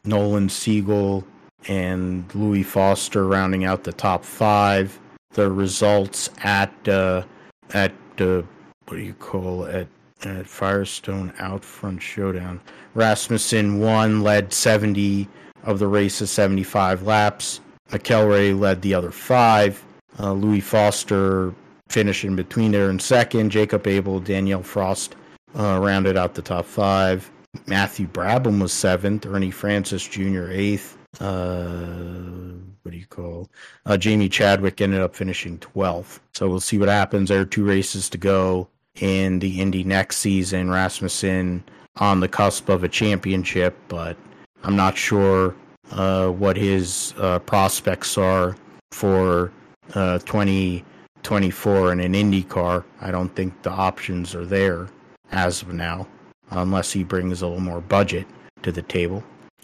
Nolan Siegel and Louis Foster rounding out the top five. The results at uh, at uh, what do you call it? At Firestone Outfront Showdown. Rasmussen won, led 70 of the race's 75 laps. McElrea led the other five. Uh, Louis Foster finished in between there in second. Jacob Abel, Danial Frost uh, rounded out the top five. Matthew Brabham was seventh. Ernie Francis Jr. eighth. Uh, what do you call? Uh, Jamie Chadwick ended up finishing 12th. So we'll see what happens. There are two races to go in the Indy NXT season. Rasmussen on the cusp of a championship, but I'm not sure uh, what his uh, prospects are for uh, 2024 in an IndyCar. I don't think the options are there as of now, unless he brings a little more budget to the table.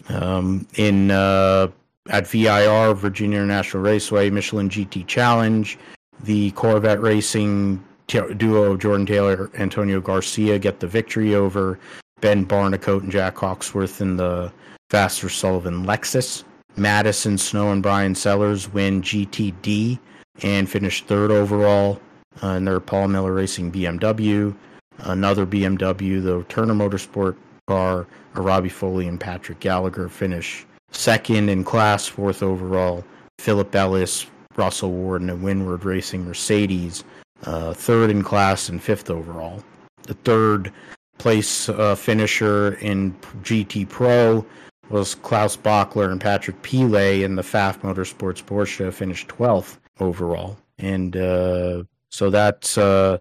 Um, in uh, at VIR, Virginia International Raceway, Michelin GT Challenge, the Corvette Racing duo Jordan Taylor, Antonio Garcia get the victory over Ben Barnicoat and Jack Hawksworth in the Vasser Sullivan Lexus. Madison Snow and Bryan Sellers win GTD and finish third overall uh, in their Paul Miller Racing BMW. Another BMW, the Turner Motorsport car, Robbie Foley and Patrick Gallagher finish second in class, fourth overall. Philip Ellis, Russell Warden, and Winward Racing Mercedes, uh, third in class and fifth overall. The third place uh, finisher in GT Pro was Klaus Bachler and Patrick Pilet in the Pfaff Motorsports Porsche finished 12th overall. And uh, so that's, uh,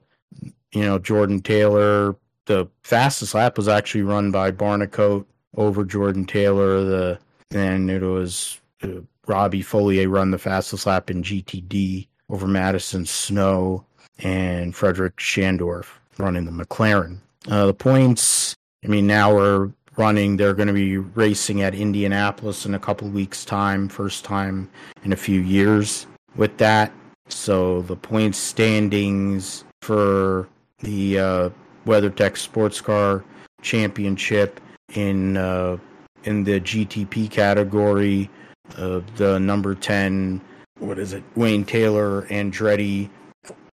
you know, Jordan Taylor. The fastest lap was actually run by Barnicoat over Jordan Taylor. The And it was uh, Robbie Foley run the fastest lap in GTD over Madison Snow and Frederik Schandorff running the McLaren. Uh, the points, I mean, now we're running. They're going to be racing at Indianapolis in a couple weeks' time, first time in a few years with that. So the point standings for the uh, WeatherTech Sports Car Championship in uh, in the GTP category Uh, the number 10, what is it? Wayne Taylor Andretti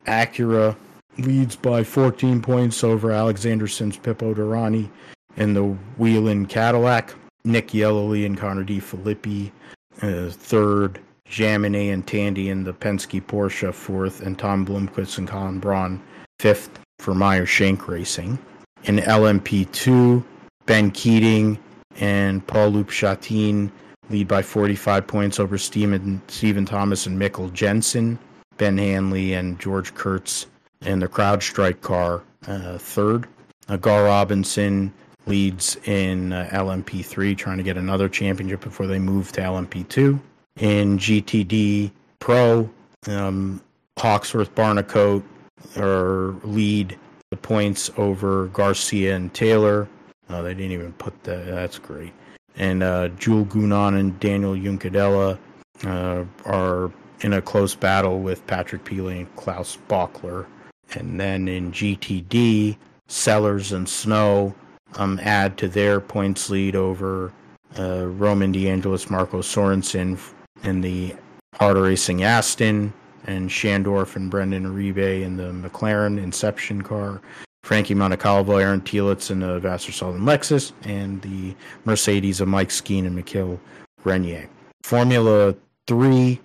Acura leads by 14 points over Alexanderson's Pipo Derani in the Whelen Cadillac. Nick Yelloly and Connor De Phillippi uh, third. Jaminet and Tandy in the Penske Porsche fourth, and Tom Blomqvist and Colin Braun fifth for Meyer Shank Racing. In LMP2, Ben Keating and Paul-Loup Chatin lead by 45 points over Steven, Stephen Thomas and Mikkel Jensen. Ben Hanley and George Kurtz in the CrowdStrike car uh, third. Uh, Gar Robinson leads in uh, LMP3, trying to get another championship before they move to LMP2. In GTD Pro, um, Hawksworth Barnicoat lead the points over Garcia and Taylor. They didn't even put that. That's great. And uh, Jules Gounon and Daniel Juncadella uh, are in a close battle with Patrick Pilet and Klaus Bachler. And then in GTD, Sellers and Snow um, add to their points lead over uh, Roman DeAngelis, Marco Sorensen in the Hard Racing Aston, and Schandorff and Brendan Iribe in the McLaren Inception car. Frankie Montecalvo, Aaron Telitz in the Vasser Southern Lexus, and the Mercedes of Mike Skeen and Mikhail Grenier. Formula 3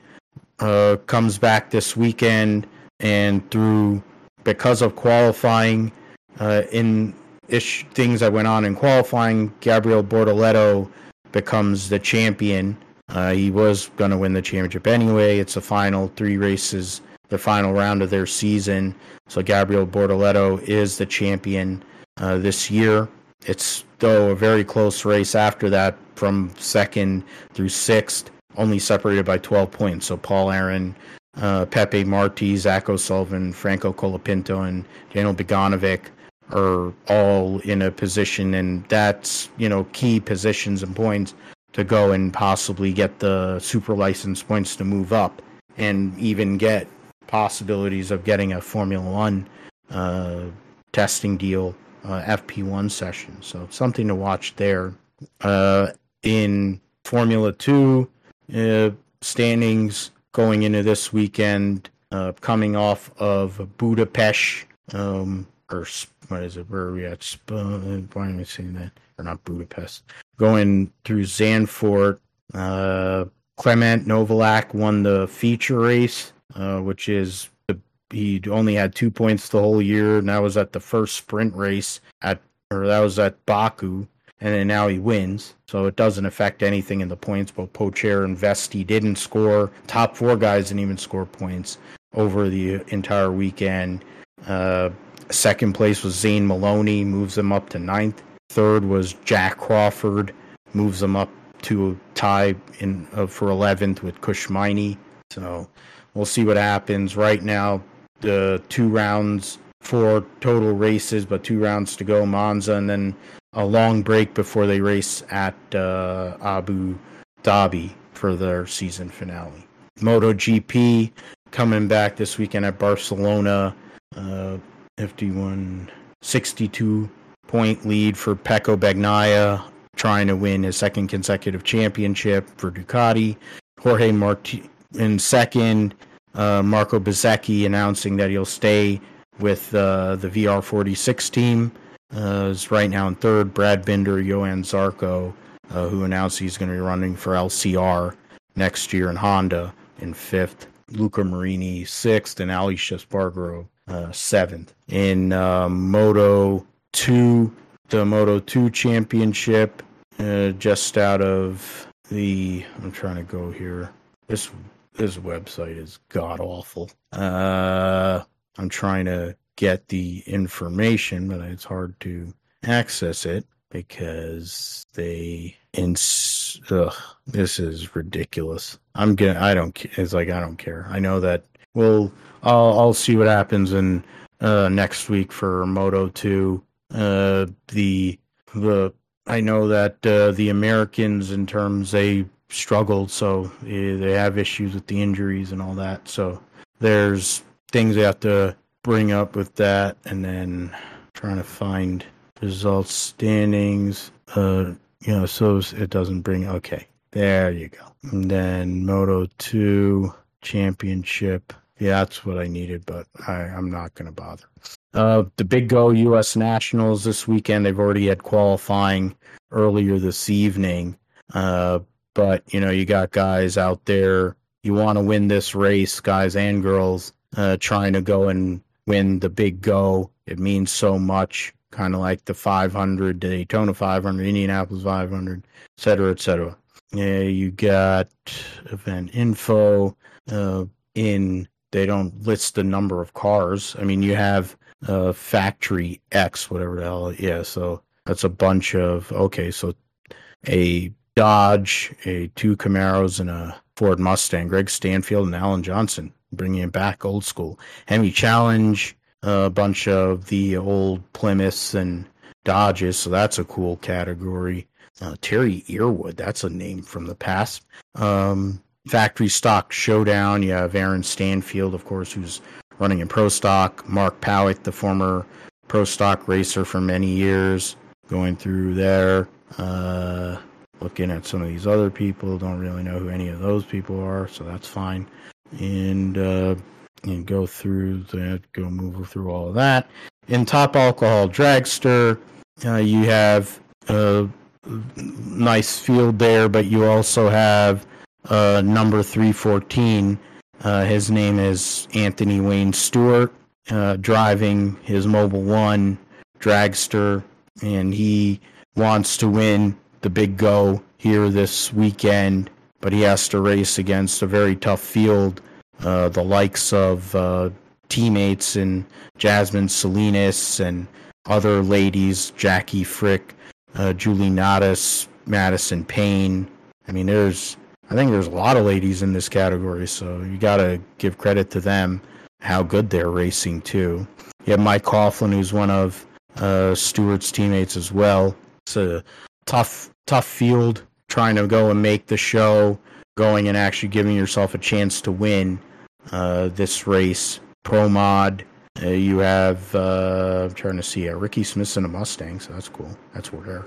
uh, comes back this weekend, and through because of qualifying uh, in ish things that went on in qualifying, Gabriel Bortoleto becomes the champion. Uh, he was going to win the championship anyway. It's the final three races, the final round of their season. So Gabriel Bortoleto is the champion uh, this year. It's though a very close race after that, from second through sixth, only separated by 12 points. So Paul Aron, uh, Pepe Marti, Zach O'Sullivan, Franco Colapinto, and Daniel Beganovic are all in a position, and that's you know key positions and points to go and possibly get the super license points to move up, and even get possibilities of getting a Formula One uh, testing deal, uh, FP1 session. So something to watch there. Uh, in Formula Two uh, standings going into this weekend, uh, coming off of Budapest. Um, or what is it? Where are we at? why am I saying that? Or not Budapest? Going through Zandvoort. Uh, Clement Novalak won the feature race, uh, which is the, he only had two points the whole year, and that was at the first sprint race at, or that was at Baku, and then now he wins. So it doesn't affect anything in the points. But Pourchaire and Vesti didn't score. Top four guys didn't even score points over the entire weekend. Uh, Second place was Zane Maloney, moves him up to ninth. Third was Jack Crawford, moves him up to a tie in uh, for 11th with Kush Maini. So we'll see what happens. Right now, the two rounds, four total races, but two rounds to go. Monza, and then a long break before they race at uh, Abu Dhabi for their season finale. MotoGP coming back this weekend at Barcelona. Uh, 51 62 point lead for Pecco Bagnaia, trying to win his second consecutive championship for Ducati. Jorge Marti in second. Uh, Marco Bezzecchi announcing that he'll stay with uh, the VR46 team. Uh, is right now in third. Brad Binder, Johann Zarco, uh, who announced he's going to be running for LCR next year in Honda in fifth. Luca Marini sixth, and Aleix Espargaro uh, seventh. In uh, Moto 2, the Moto 2 championship, uh, just out of the. I'm trying to go here. This this website is god awful. Uh, I'm trying to get the information, but it's hard to access it because they in ugh, this is ridiculous. I'm gonna. I don't it's like I don't care. I know that we'll I'll I'll see what happens in uh, next week for Moto Two. Uh, the the I know that uh, the Americans in terms they struggled, so they, they have issues with the injuries and all that. So there's things they have to bring up with that, and then trying to find results standings. Uh, you know, so it doesn't bring okay. There you go. And then Moto 2 Championship. Yeah, that's what I needed, but I, I'm not going to bother. Uh, the Big Go U.S. Nationals this weekend. They've already had qualifying earlier this evening. Uh, but you know, you got guys out there. You want to win this race, guys and girls, uh, trying to go and win the Big Go. It means so much, kind of like the 500, Daytona 500, Indianapolis 500, et cetera, et cetera. Yeah, you got event info uh, in. They don't list the number of cars. I mean, you have uh, factory X, whatever the hell. Yeah, so that's a bunch of okay. So a Dodge, a two Camaros, and a Ford Mustang. Greg Stanfield and Alan Johnson bringing it back old school. Hemi Challenge, a bunch of the old Plymouths and Dodges. So that's a cool category. Uh, Terry Earwood, that's a name from the past. Um, factory Stock Showdown, you have Aaron Stanfield, of course, who's running in Pro Stock. Mark Pawuk, the former Pro Stock racer for many years, going through there. Uh, looking at some of these other people, don't really know who any of those people are, so that's fine. And uh, and go through that, go move through all of that. In Top Alcohol Dragster, uh, you have a nice field there, but you also have uh, number 314. Uh, his name is Anthony Wayne Stewart, uh, driving his Mobil One dragster, and he wants to win the big go here this weekend, but he has to race against a very tough field uh, the likes of uh, teammates and Jasmine Salinas and other ladies, Jackie Frick, uh, Julie Nataas, Madison Payne. I mean, there's, I think there's a lot of ladies in this category, so you got to give credit to them how good they're racing too. You have Mike Coughlin, who's one of uh, Stewart's teammates as well. It's a tough, tough field trying to go and make the show, going and actually giving yourself a chance to win uh, this race. Pro Mod, uh, you have, uh, I'm trying to see, uh, Ricky Smith's in a Mustang, so that's cool. That's rare.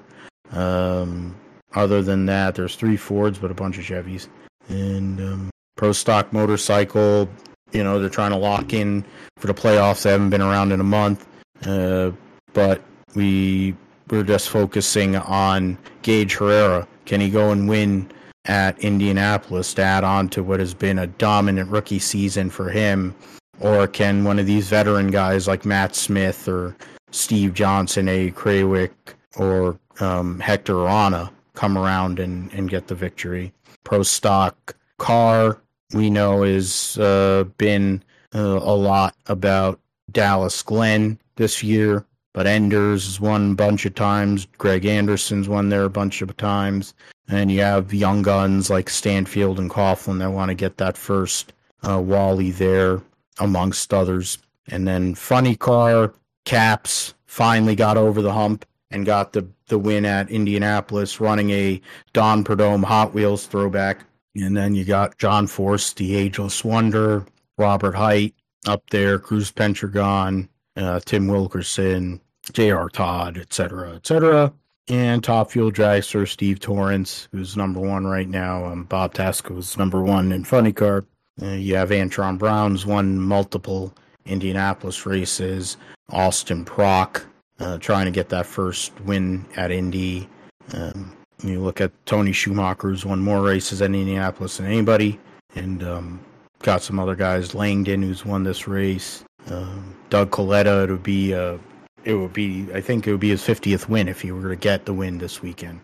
Um, other than that, there's three Fords, but a bunch of Chevys. And um, Pro Stock Motorcycle, you know, they're trying to lock in for the playoffs. They haven't been around in a month. Uh, but we we're just focusing on Gage Herrera. Can he go and win at Indianapolis to add on to what has been a dominant rookie season for him? Or can one of these veteran guys like Matt Smith or Steve Johnson, a Krawiec, or um, Hector Arana come around and, and get the victory? Pro stock car, we know, has uh, been uh, a lot about Dallas Glenn this year, but Enders has won a bunch of times. Greg Anderson's won there a bunch of times. And you have young guns like Stanfield and Coughlin that want to get that first uh, Wally there, amongst others. And then Funny Car, Capps finally got over the hump and got the, the win at Indianapolis, running a Don Prudhomme Hot Wheels throwback. And then you got John Force, the Ageless Wonder, Robert Hight up there, Cruz Pedregon, uh, Tim Wilkerson, J.R. Todd, etc., etc and top fuel dragster Steve Torrence, who's number one right now. Um, Bob Tasca's number one in Funny Car. Uh, you have Antron Brown's won multiple Indianapolis races. Austin Prock uh, trying to get that first win at Indy. Um, you look at Tony Schumacher, who's won more races at Indianapolis than anybody, and um, got some other guys. Langdon, who's won this race. Um, Doug Kalitta. it'll be uh, it would be I think it would be his 50th win if he were to get the win this weekend.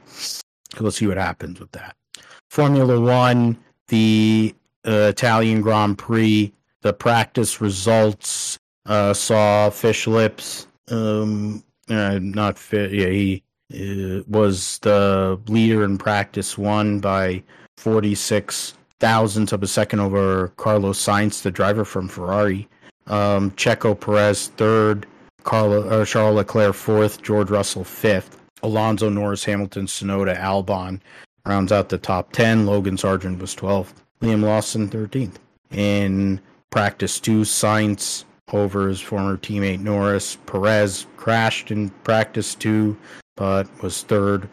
We'll see what happens with that. Formula One, the uh, Italian Grand Prix, the practice results uh, saw Fish Lips, um, uh, not fit. Yeah, he uh, was the leader in practice one by 46 thousandths of a second over Carlos Sainz, the driver from Ferrari. Um, Checo Perez third, Carla, uh, Charles Leclerc fourth, George Russell fifth, Alonso Norris, Hamilton, Tsunoda, Albon rounds out the top 10. Logan Sargeant was 12th, Liam Lawson 13th. In practice two, Sainz over his former teammate Norris. Perez crashed in practice two, but was third.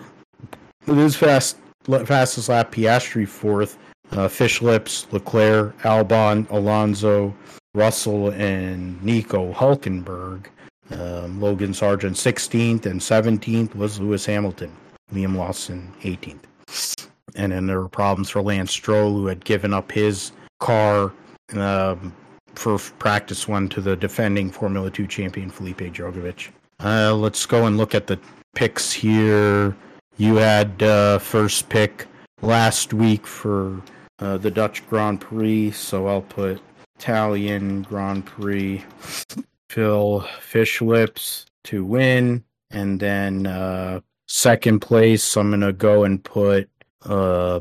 With his fast fastest lap, Piastri fourth. Uh, Fish Lips, Leclerc, Albon, Alonso, Russell, and Nico Hulkenberg. Um, Logan Sargeant 16th and 17th was Lewis Hamilton. Liam Lawson 18th. And then there were problems for Lance Stroll, who had given up his car um, for practice one to the defending Formula 2 champion Felipe Drugovich. Uh, let's go and look at the picks here. You had uh, first pick last week for uh, the Dutch Grand Prix, so I'll put Italian Grand Prix. Phil Fish Lips to win, and then uh, second place. I'm gonna go and put. Uh,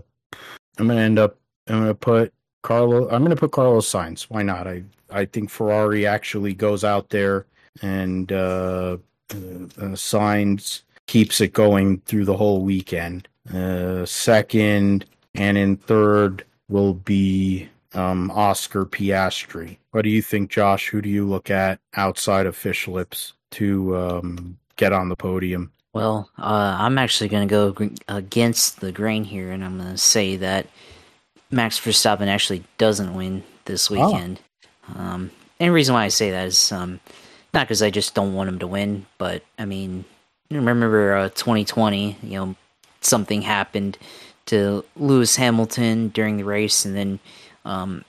I'm gonna end up. I'm gonna put Carlo. I'm gonna put Carlos Sainz. Why not? I I think Ferrari actually goes out there and uh, uh, uh, Sainz keeps it going through the whole weekend. Uh, second and in third will be um, Oscar Piastri. What do you think, Josh? Who do you look at outside of Fish Lips to um, get on the podium? Well, uh, I'm actually going to go against the grain here, and I'm going to say that Max Verstappen actually doesn't win this oh. weekend. Oh. Um, and the reason why I say that is um, not because I just don't want him to win, but I mean, remember uh, 2020, you know, something happened to Lewis Hamilton during the race, and then um,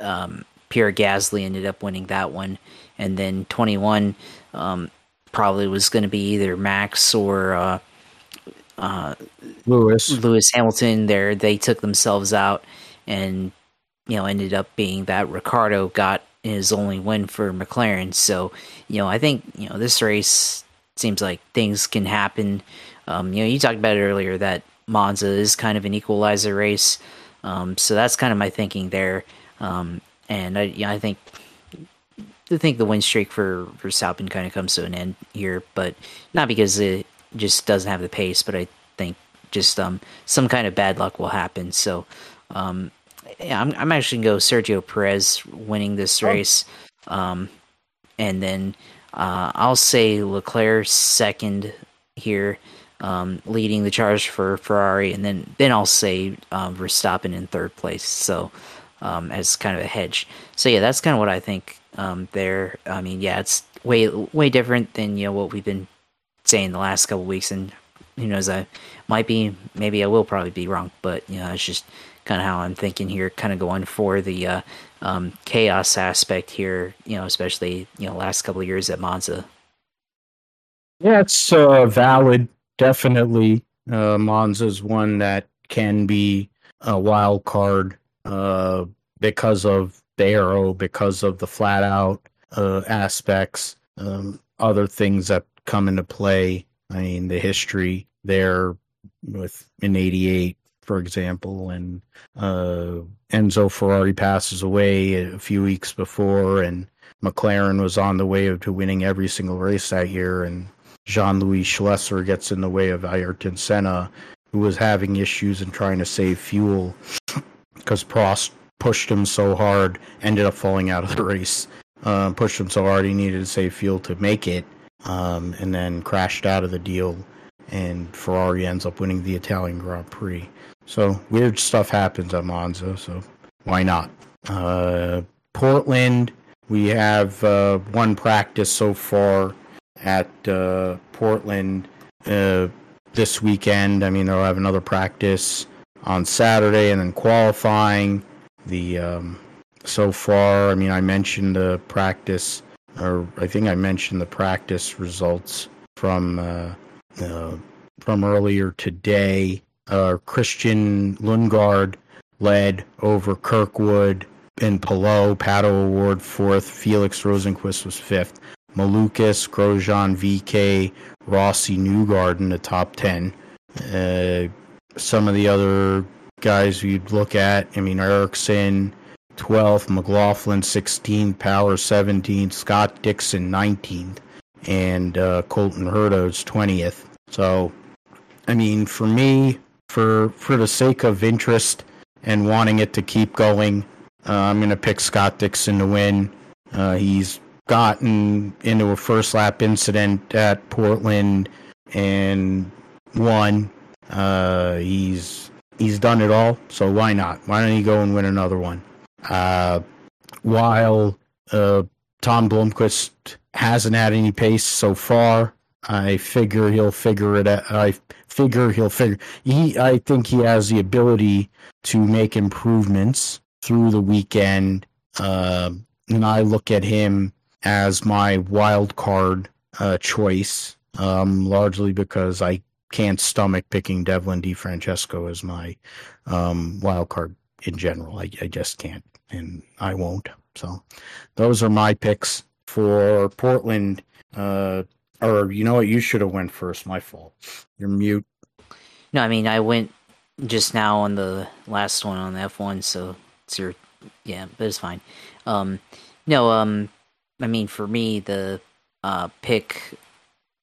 um, Pierre Gasly ended up winning that one, and then 21 um, probably was going to be either Max or uh, Lewis Lewis Hamilton. There, they took themselves out, and you know ended up being that Ricciardo got his only win for McLaren. So you know, I think you know this race seems like things can happen. Um, you know, you talked about it earlier that Monza is kind of an equalizer race. Um, so that's kind of my thinking there. Um, and I, you know, I think I think the win streak for for Verstappen kind of comes to an end here, but not because it just doesn't have the pace, but I think just um, some kind of bad luck will happen. So um, yeah, I'm, I'm actually gonna go Sergio Perez winning this oh. race, um, and then uh, I'll say Leclerc second here um, leading the charge for Ferrari, and then then I'll say um, Verstappen in third place. So um, as kind of a hedge. So yeah, that's kind of what I think um, there. I mean, yeah, it's way way different than you know what we've been saying the last couple weeks, and who knows, I might be, maybe I will probably be wrong, but you know, it's just kind of how I'm thinking here, kind of going for the uh, um, chaos aspect here, you know, especially you know last couple of years at Monza. Yeah, it's uh, valid definitely uh, Monza's one that can be a wild card uh, because of the aero, because of the flat out uh, aspects, um, other things that come into play. I mean, the history there with in '88, for example, and uh, Enzo Ferrari passes away a few weeks before, and McLaren was on the way to winning every single race that year, and Jean Louis Schlesser gets in the way of Ayrton Senna, who was having issues and trying to save fuel because Prost pushed him so hard, ended up falling out of the race. Uh, pushed him so hard he needed to save fuel to make it, um, and then crashed out of the deal. And Ferrari ends up winning the Italian Grand Prix. So weird stuff happens at Monza. So why not? Uh, Portland, we have uh, one practice so far at uh, Portland uh, this weekend. I mean, they'll have another practice on Saturday and then qualifying. The um, so far, I mean, I mentioned the practice, or I think I mentioned the practice results from uh, uh from earlier today. Uh, Christian Lundgaard led over Kirkwood and Palou. Pato O'Ward fourth. Felix Rosenqvist was fifth. Malukas, Grosjean, VeeKay, Rossi, Newgarden, the top 10. Uh, some of the other guys you'd look at, I mean, Ericsson, 12th, McLaughlin, 16th, Power, 17th, Scott Dixon, 19th, and uh, Colton Herta's 20th. So, I mean, for me, for for the sake of interest and wanting it to keep going, uh, I'm going to pick Scott Dixon to win. Uh, he's gotten into a first lap incident at Portland and won. Uh, he's he's done it all, so why not? Why don't he go and win another one? Uh, while uh, Tom Blomqvist hasn't had any pace so far, I figure he'll figure it out. I figure he'll figure. He, I think he has the ability to make improvements through the weekend. Uh, and I look at him as my wild card uh, choice, um, largely because I can't stomach picking Devlin DeFrancesco as my um, wild card in general. I, I just can't, and I won't. So those are my picks for Portland. Uh, or you know what? You should have went first. My fault. You're mute. No, I mean I went just now on the last one on the F1, so it's your yeah, but it's fine. Um, no, um, I mean for me the uh pick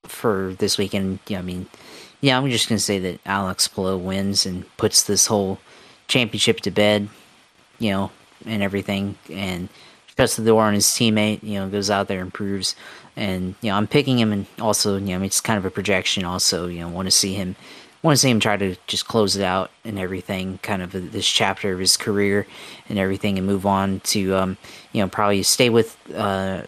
for this weekend. Yeah, I mean, yeah, I'm just gonna say that Alex Palou wins and puts this whole championship to bed. You know, and everything, and shuts the door on his teammate. You know, goes out there and proves. And you know, I'm picking him, and also, you know, it's kind of a projection. Also, you know, want to see him, want to see him try to just close it out and everything. Kind of this chapter of his career and everything, and move on to, um, you know, probably stay with. Uh,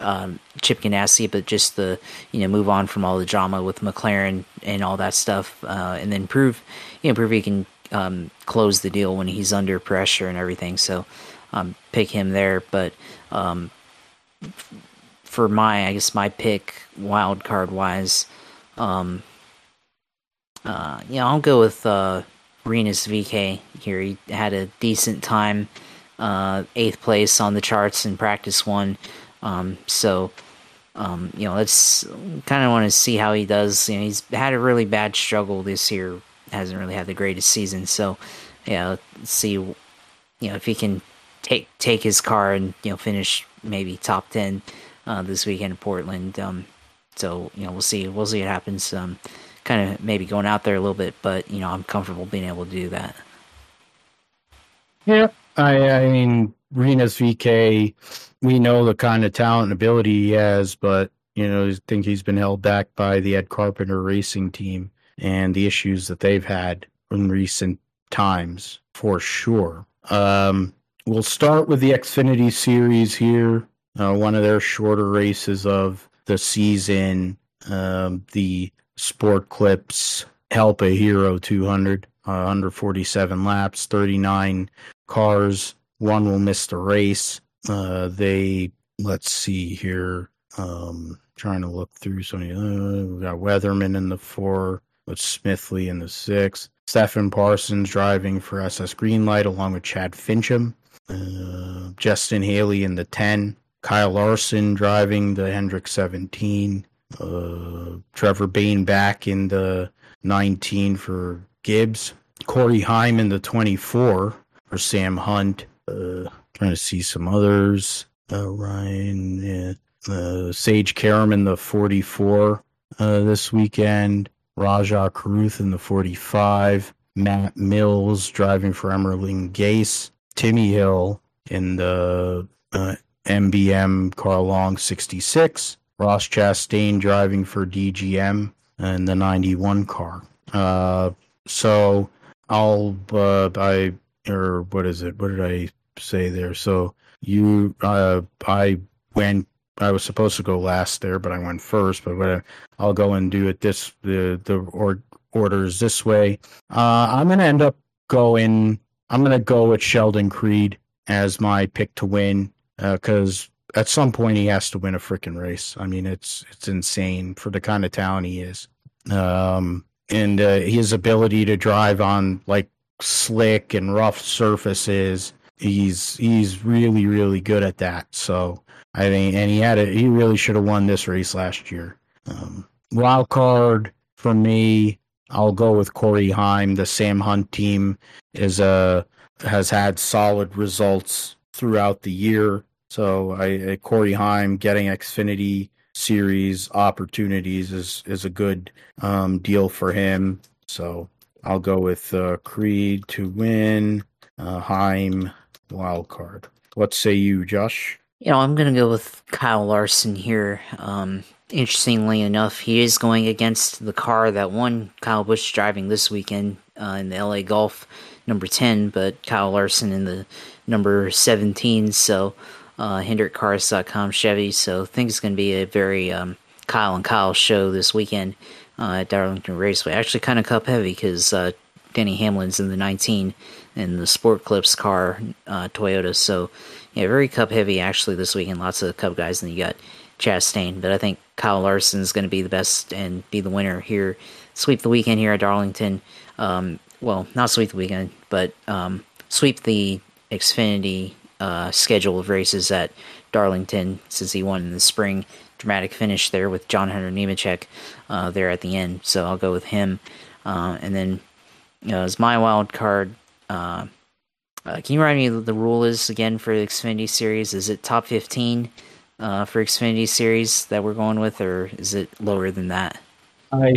um, Chip Ganassi, but just the you know move on from all the drama with McLaren and all that stuff, uh, and then prove you know prove he can um, close the deal when he's under pressure and everything. So um, pick him there. But um, for my, I guess my pick wild card wise, um, uh, yeah, I'll go with uh, Rinus VeeKay here. He had a decent time, uh, eighth place on the charts in practice one. Um, so, um, you know, let's kind of want to see how he does. You know, he's had a really bad struggle this year. Hasn't really had the greatest season. So, yeah, let's see, you know, if he can take take his car and you know finish maybe top ten uh, this weekend in Portland. Um, so you know we'll see we'll see what happens. Um, kind of maybe going out there a little bit, but you know I'm comfortable being able to do that. Yeah, I I mean Rinus VeeKay, we know the kind of talent and ability he has, but you know I think he's been held back by the Ed Carpenter Racing team and the issues that they've had in recent times for sure. Um, we'll start with the Xfinity Series here, uh, one of their shorter races of the season. Um, the Sport Clips Help a Hero 200, uh, under 47 laps, 39 cars. One will miss the race. Uh, they, let's see here. Um, trying to look through some. Uh, we got Weatherman in the four, with Smithley in the six. Stefan Parsons driving for SS Greenlight along with Chad Finchum. Uh, Justin Haley in the 10. Kyle Larson driving the Hendrick 17. Uh, Trevor Bayne back in the 19 for Gibbs. Corey Heim in the 24 for Sam Hunt. Uh, trying to see some others. Uh, Ryan, yeah. Uh, Sage Karam in the 44 uh, this weekend. Rajah Caruth in the 45. Matt Mills driving for Emerling Gase. Timmy Hill in the uh, MBM Carl Long 66. Ross Chastain driving for DGM in the 91 car. Uh, so I'll, uh, I, or what is it? What did I say there? So you, uh, I went, I was supposed to go last there, but I went first, but whatever. I'll go and do it this, the, the or, orders this way. Uh, I'm to end up going I'm to go with Sheldon Creed as my pick to win because uh, at some point he has to win a freaking race. I mean, it's it's insane for the kind of talent he is, um, and uh, his ability to drive on like slick and rough surfaces. He's he's really really good at that. So I mean, and he had a he really should have won this race last year. Um, wild card for me. I'll go with Corey Heim. The Sam Hunt team is a uh, has had solid results throughout the year. So I, Corey Heim getting Xfinity series opportunities is is a good um, deal for him. So I'll go with uh, Creed to win. Uh, Heim wild card. What say you, Josh? You know, I'm gonna go with Kyle Larson here. Um, interestingly enough, he is going against the car that won Kyle Busch driving this weekend uh, in the LA Golf number 10, but Kyle Larson in the number 17. So, uh, HendrickCars.com Chevy. So, it's going to be a very um, Kyle and Kyle show this weekend uh, at Darlington Raceway. Actually, kind of cup heavy because uh, Denny Hamlin's in the 19 and the Sport Clips car, uh, Toyota. So, yeah, very cup heavy actually this weekend. Lots of cup guys, and you got Chastain. But I think Kyle Larson is going to be the best and be the winner here. Sweep the weekend here at Darlington. Um, well, not sweep the weekend, but um, sweep the Xfinity uh, schedule of races at Darlington since he won in the spring. Dramatic finish there with John Hunter Nemechek uh, there at the end. So I'll go with him. Uh, and then you know, as my wild card, uh, uh, can you remind me the rule is again for the Xfinity series? Is it top 15 uh, for Xfinity series that we're going with, or is it lower than that? I,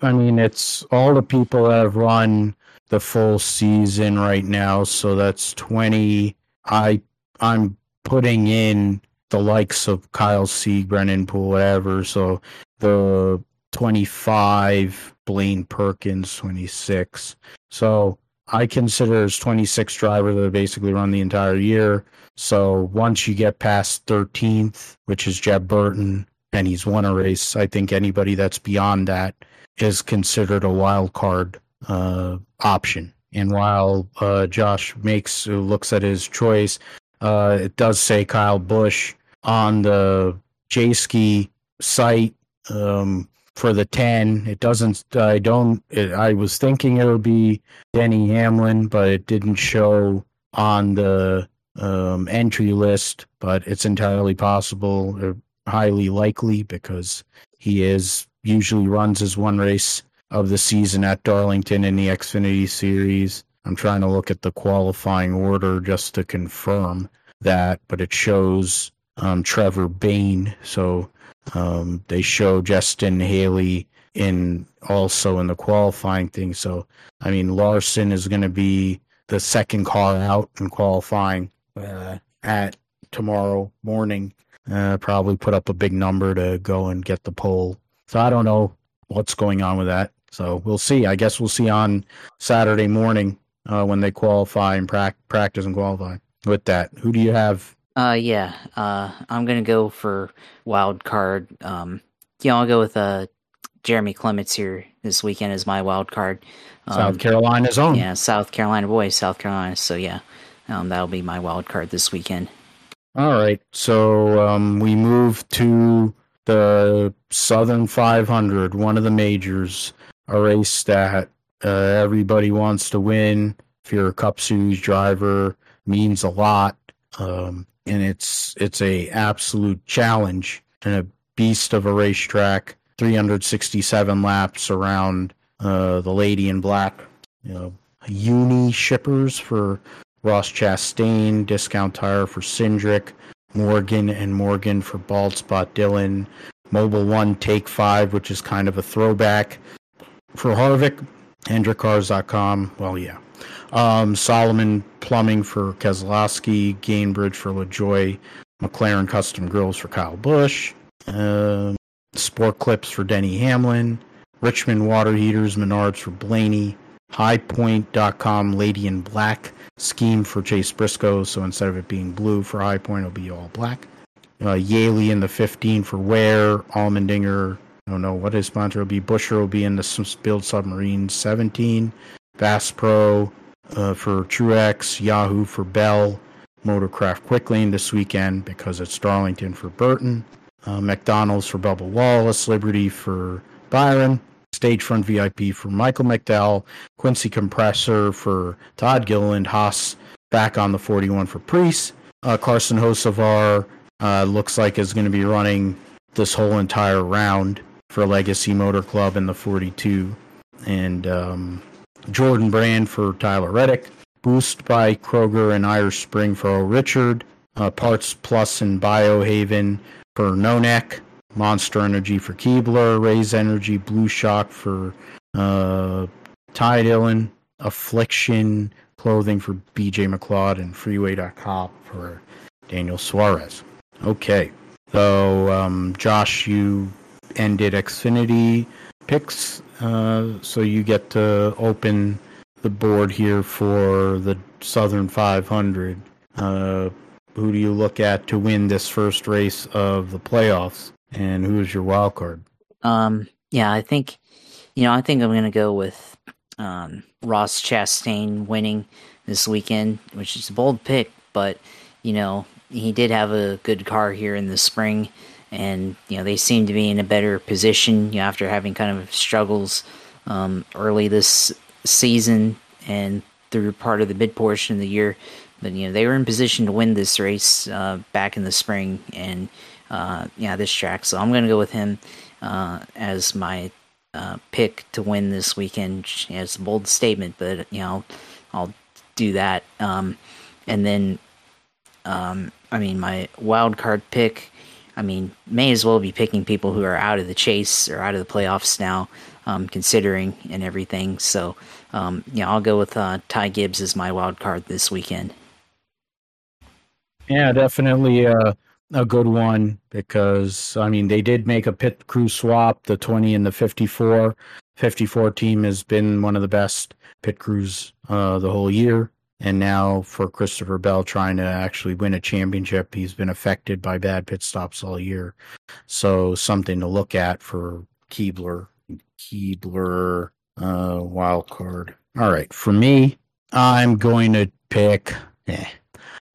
I mean, it's all the people that have run the full season right now. So that's 20. I I'm putting in the likes of Kyle Sieg, Brennan Poole, whatever. So the 25, Blaine Perkins, 26. So I consider as 26 driver that basically run the entire year. So once you get past 13th, which is Jeb Burton, and he's won a race, I think anybody that's beyond that is considered a wild card uh, option. And while uh, Josh makes uh, looks at his choice, uh, it does say Kyle Busch on the Jayski site um, for the ten. It doesn't. I don't. It, I was thinking it would be Denny Hamlin, but it didn't show on the um, entry list. But it's entirely possible, or highly likely, because he is usually runs his one race of the season at Darlington in the Xfinity Series. I'm trying to look at the qualifying order just to confirm that, but it shows um, Trevor Bayne. So um, they show Justin Haley in also in the qualifying thing. So I mean Larson is going to be the second car out in qualifying uh, at tomorrow morning. Uh, probably put up a big number to go and get the pole. So I don't know what's going on with that. So we'll see. I guess we'll see on Saturday morning uh, when they qualify and pra- practice and qualify. With that, who do you have? Uh, yeah. Uh, I'm gonna go for wild card. Um, yeah, I'll go with uh Jeremy Clements here this weekend as my wild card. Um, South Carolina's own. Yeah, South Carolina boys, South Carolina. So yeah, um, that'll be my wild card this weekend. All right. So um, we move to the Southern 500, one of the majors a race that uh, everybody wants to win. If you're a Cup Series driver, means a lot, um, and it's it's a absolute challenge and a beast of a racetrack. 367 laps around uh, the Lady in Black. You know, Unishippers for Ross Chastain, discount tire for Cindric, Morgan and Morgan for Bald Spot Dillon, Mobil One Take Five, which is kind of a throwback for Harvick, HendrickCars.com. Well, yeah. Um, Solomon Plumbing for Keselowski, Gainbridge for LaJoie, McLaren Custom Grills for Kyle Busch, uh, Sport Clips for Denny Hamlin, Richmond Water Heaters, Menards for Blaney, HighPoint.com Lady in Black scheme for Chase Briscoe. So instead of it being blue for High Point, it'll be all black. Uh, Yaley in the 15 for Ware, Allmendinger I don't know what his sponsor will be. Buescher will be in the Build Submarine 17. Bass Pro uh, for Truex. Yahoo for Bell. Motorcraft Quicklane this weekend because it's Darlington for Burton. Uh, McDonald's for Bubba Wallace. Liberty for Byron. Stagefront VIP for Michael McDowell. Quincy Compressor for Todd Gilliland. Haas back on the 41 for Preece. Uh, Carson Hocevar uh, looks like is going to be running this whole entire round for Legacy Motor Club in the 42, and um, Jordan Brand for Tyler Reddick. Boost by Kroger and Irish Spring for O. Richard. Uh, Parts Plus and Biohaven for Nonek. Monster Energy for Keebler. Raise Energy Blue Shock for uh, Ty Dillon. Affliction Clothing for BJ McLeod and Freeway.com for Daniel Suarez. Okay. So, um, Josh, you ended Xfinity picks. Uh, so you get to open the board here for the Southern 500. Uh, who do you look at to win this first race of the playoffs, and who is your wild card? Um, yeah, I think, you know, I think I'm going to go with um, Ross Chastain winning this weekend, which is a bold pick, but you know he did have a good car here in the spring, and you know they seem to be in a better position you know, after having kind of struggles um, early this season and through part of the mid portion of the year. But you know they were in position to win this race uh, back in the spring, and uh, yeah, this track. So I'm going to go with him uh, as my uh, pick to win this weekend. It's a bold statement, but you know I'll, I'll do that. Um, and then, um, I mean, my wild card pick. I mean, may as well be picking people who are out of the chase or out of the playoffs now, um, considering and everything. So, um, yeah, I'll go with uh, Ty Gibbs as my wild card this weekend. Yeah, definitely a, a good one because I mean they did make a pit crew swap. The twenty and the fifty four. 54 team has been one of the best pit crews uh, the whole year. And now for Christopher Bell trying to actually win a championship, he's been affected by bad pit stops all year. So something to look at for Keebler. Keebler uh, wild card. All right, for me, I'm going to pick. Eh,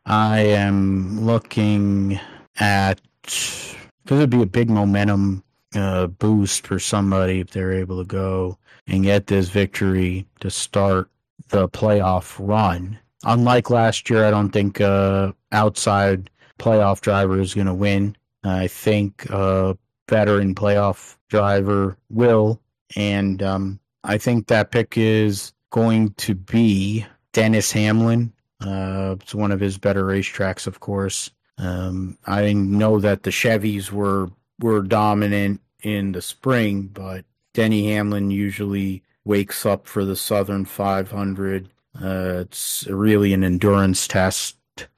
I am looking at because it'd be a big momentum uh, boost for somebody if they're able to go and get this victory to start the playoff run. Unlike last year, I don't think uh, outside playoff driver is going to win. I think uh, veteran playoff driver will, and um, I think that pick is going to be Dennis Hamlin. Uh, it's one of his better racetracks, of course. Um, I know that the Chevys were were dominant in the spring, but Denny Hamlin usually wakes up for the Southern 500. Uh, it's really an endurance test,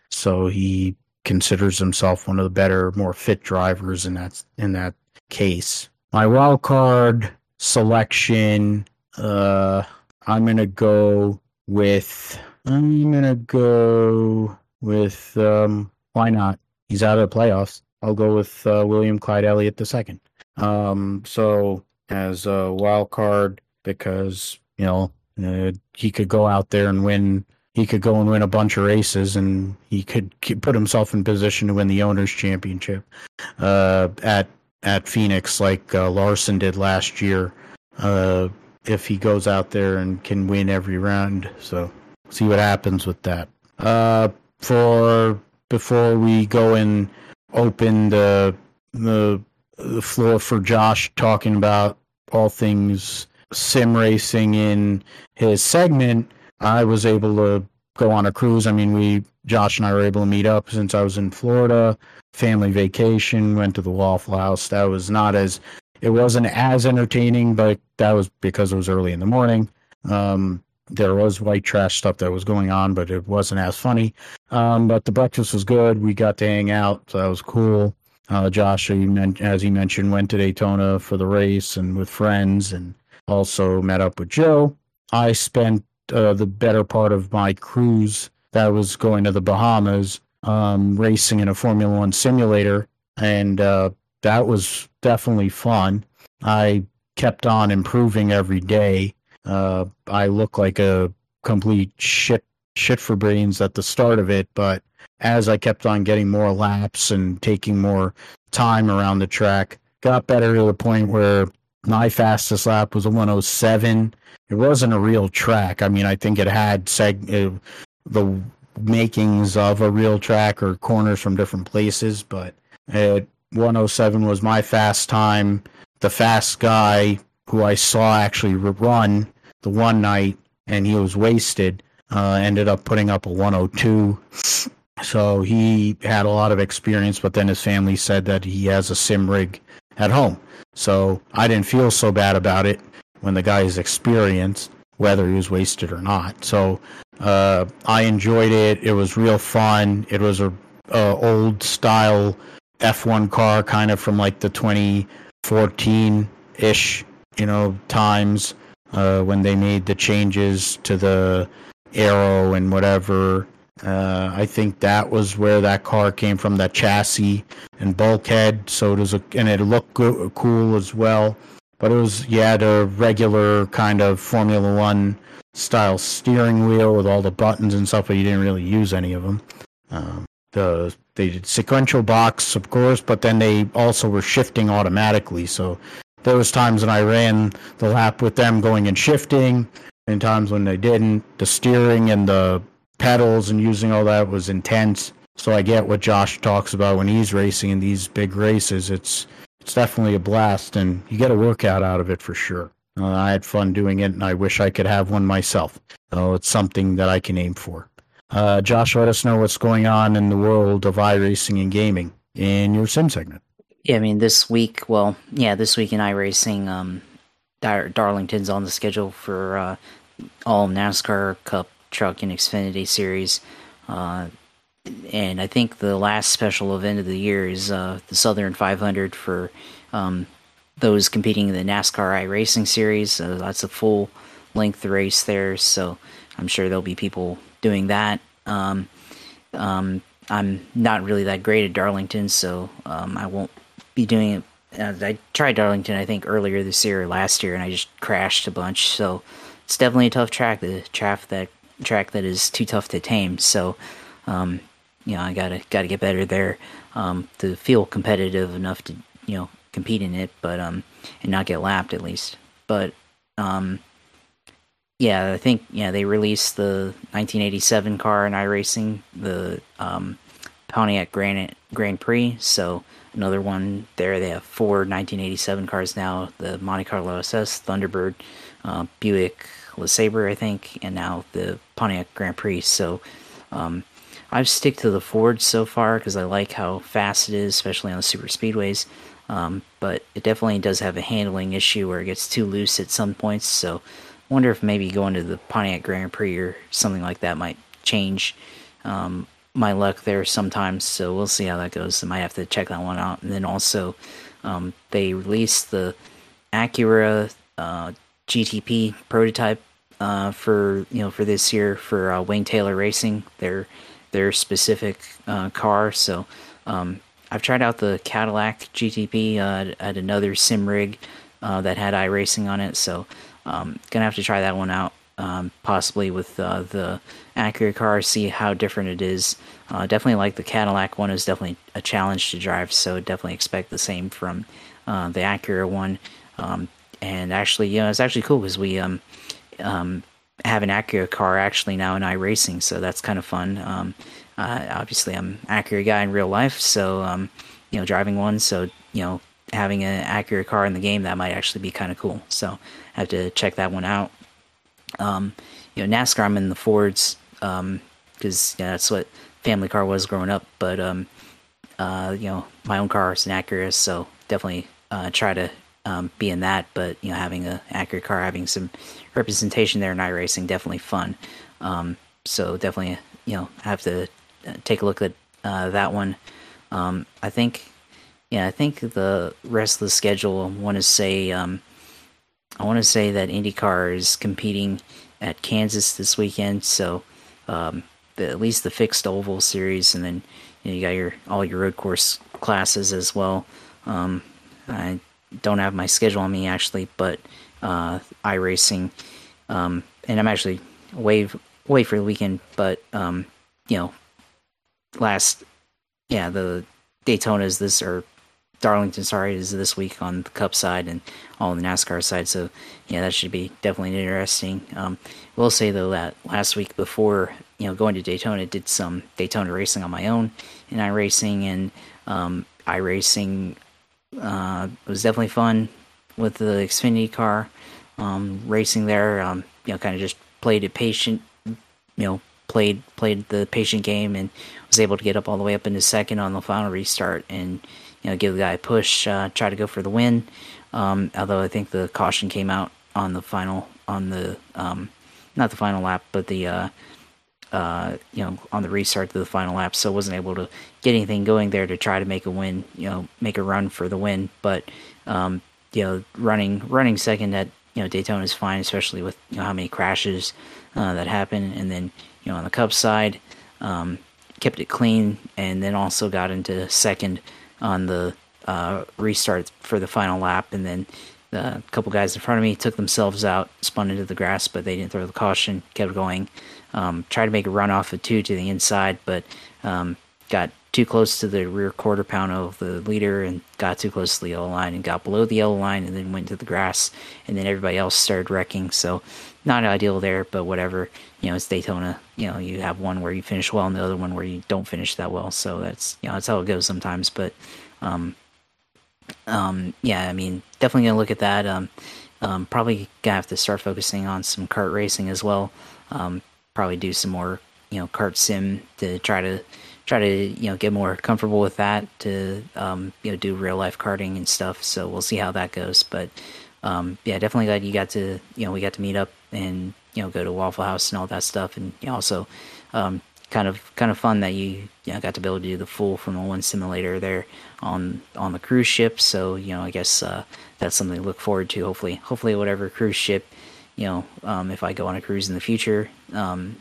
so he considers himself one of the better, more fit drivers in that in that case. My wild card selection, uh, I'm gonna go with I'm gonna go with um, why not? He's out of the playoffs. I'll go with uh, William Clyde Elliott second. Um, so as a wild card because you know uh, he could go out there and win. He could go and win a bunch of races, and he could put himself in position to win the owners' championship uh, at at Phoenix, like uh, Larson did last year. Uh, if he goes out there and can win every round, so see what happens with that. Uh, for before we go and open the the the floor for Josh talking about all things sim racing in his segment, I was able to go on a cruise. I mean, we Josh and I were able to meet up since I was in Florida, family vacation, went to the Waffle House. That was not as it wasn't as entertaining, but that was because it was early in the morning. Um, there was white trash stuff that was going on, but it wasn't as funny. Um, but the breakfast was good. We got to hang out, so that was cool. Uh, Josh, as he mentioned, went to Daytona for the race and with friends, and also met up with Joe. I spent uh, the better part of my cruise that was going to the Bahamas um, racing in a Formula One simulator, and uh, that was definitely fun. I kept on improving every day. Uh, I look like a complete shit shit for brains at the start of it, but as I kept on getting more laps and taking more time around the track, got better to the point where my fastest lap was a 107. It wasn't a real track. I mean, I think it had seg- uh, the makings of a real track or corners from different places, but at 107 was my fast time. The fast guy who I saw actually run the one night and he was wasted uh, ended up putting up a 102 so he had a lot of experience, but then his family said that he has a sim rig at home. So I didn't feel so bad about it when the guy is experienced, whether he was wasted or not. So uh, I enjoyed it. It was real fun. It was a, a old style F1 car, kind of from like the 2014 ish, you know, times uh, when they made the changes to the aero and whatever. Uh, I think that was where that car came from, that chassis and bulkhead. So it was, a, and it looked go- cool as well. But it was, yeah, the regular kind of Formula One style steering wheel with all the buttons and stuff, but you didn't really use any of them. Um, the they did sequential box, of course, but then they also were shifting automatically. So there was times when I ran the lap with them going and shifting, and times when they didn't. The steering and the pedals and using all that was intense. So I get what Josh talks about when he's racing in these big races. It's it's definitely a blast, and you get a workout out of it for sure. Uh, I had fun doing it, and I wish I could have one myself. So it's something that I can aim for. Uh, Josh, let us know what's going on in the world of iRacing and gaming in your sim segment. Yeah, I mean this week. Well, yeah, this week in iRacing, um, Dar- Darlington's on the schedule for uh, all NASCAR Cup Truck and Xfinity Series. Uh, and I think the last special event of the year is uh, the Southern 500 for um, those competing in the NASCAR iRacing Series. That's a full length race there, so I'm sure there'll be people doing that. Um, um, I'm not really that great at Darlington, so um, I won't be doing it. I tried Darlington, I think, earlier this year or last year, and I just crashed a bunch. So it's definitely a tough track. The track that track that is too tough to tame. So, um, you know, I gotta gotta get better there um, to feel competitive enough to you know compete in it, but um, and not get lapped at least. But um, yeah, I think yeah they released the 1987 car in iRacing, the um, Pontiac Grand Grand Prix. So another one there. They have four 1987 cars now: the Monte Carlo SS, Thunderbird, uh, Buick LeSabre, I think, and now the Pontiac Grand Prix. So um, I've stick to the Ford so far because I like how fast it is, especially on the super speedways. Um, but it definitely does have a handling issue where it gets too loose at some points. So I wonder if maybe going to the Pontiac Grand Prix or something like that might change um, my luck there sometimes. So we'll see how that goes. I might have to check that one out. And then also, um, they released the Acura uh, GTP prototype uh, for you know for this year for uh, Wayne Taylor Racing, their their specific uh, car. So um, I've tried out the Cadillac GTP uh, at another sim rig uh, that had iRacing on it. So um, gonna have to try that one out. Um, possibly with uh, the Acura car, see how different it is. definitely like the Cadillac one is definitely a challenge to drive, so definitely expect the same from the Acura one. Um, and actually, know, it's actually cool because we um, um, have an Acura car actually now in iRacing, so that's kind of fun. Um, uh, obviously, I'm Acura guy in real life, so um, you know, driving one, so you know, having an Acura car in the game that might actually be kind of cool. So I have to check that one out. Um, you know, NASCAR, I'm in the Fords because um, yeah, that's what family car was growing up. But um, uh, you know, my own car is an Acura, so definitely uh, try to um, be in that, but you know, having an Acura car, having some representation there in iRacing, definitely fun. Um, so definitely, you know, have to uh, take a look at uh, that one. Um, I think, yeah, I think the rest of the schedule. I want to say, um, I want to say that IndyCar is competing at Kansas this weekend. So um, the, at least the fixed oval series, and then you, know, you got your all your road course classes as well. Um, I don't have my schedule on me actually, but uh, iRacing, um, and I'm actually away away for the weekend. But um, you know, last yeah, the Daytona's this or Darlington, sorry, is this week on the Cup side and all on the NASCAR side. So yeah, that should be definitely interesting. Um, will say though that last week before you know going to Daytona, did some Daytona racing on my own in iRacing and um, iRacing uh, was definitely fun with the Xfinity car um, racing there. Um, you know, kind of just played it patient. You know, played played the patient game and was able to get up all the way up into second on the final restart and you know give the guy a push, uh, try to go for the win. Um, although I think the caution came out on the final on the um, not the final lap, but the uh, uh, you know, on the restart to the final lap, so wasn't able to get anything going there to try to make a win, you know, make a run for the win. But um, you know, running running second at you know Daytona is fine, especially with you know how many crashes uh, that happen. And then you know on the Cup side, um, kept it clean, and then also got into second on the uh, restart for the final lap, and then. Uh, a couple guys in front of me took themselves out, spun into the grass, but they didn't throw the caution. Kept going. Um, tried to make a run off of two to the inside, but um, got too close to the rear quarter pound of the leader and got too close to the yellow line and got below the yellow line and then went to the grass and then everybody else started wrecking. So not ideal there, but whatever. You know, it's Daytona. You know, you have one where you finish well and the other one where you don't finish that well. So that's you know that's how it goes sometimes. But um, um, yeah, I mean, definitely gonna look at that. Um, um, probably gonna have to start focusing on some kart racing as well. Um, probably do some more you know kart sim to try to try to you know get more comfortable with that to um, you know do real life karting and stuff. So we'll see how that goes. But um, yeah, definitely glad you got to you know we got to meet up and you know go to Waffle House and all that stuff, and you know, also um, kind of kind of fun that you, you know, got to be able to do the full Formula One simulator there on on the cruise ship. So you know I guess uh, that's something to look forward to. Hopefully, hopefully whatever cruise ship you know um, if I go on a cruise in the future um,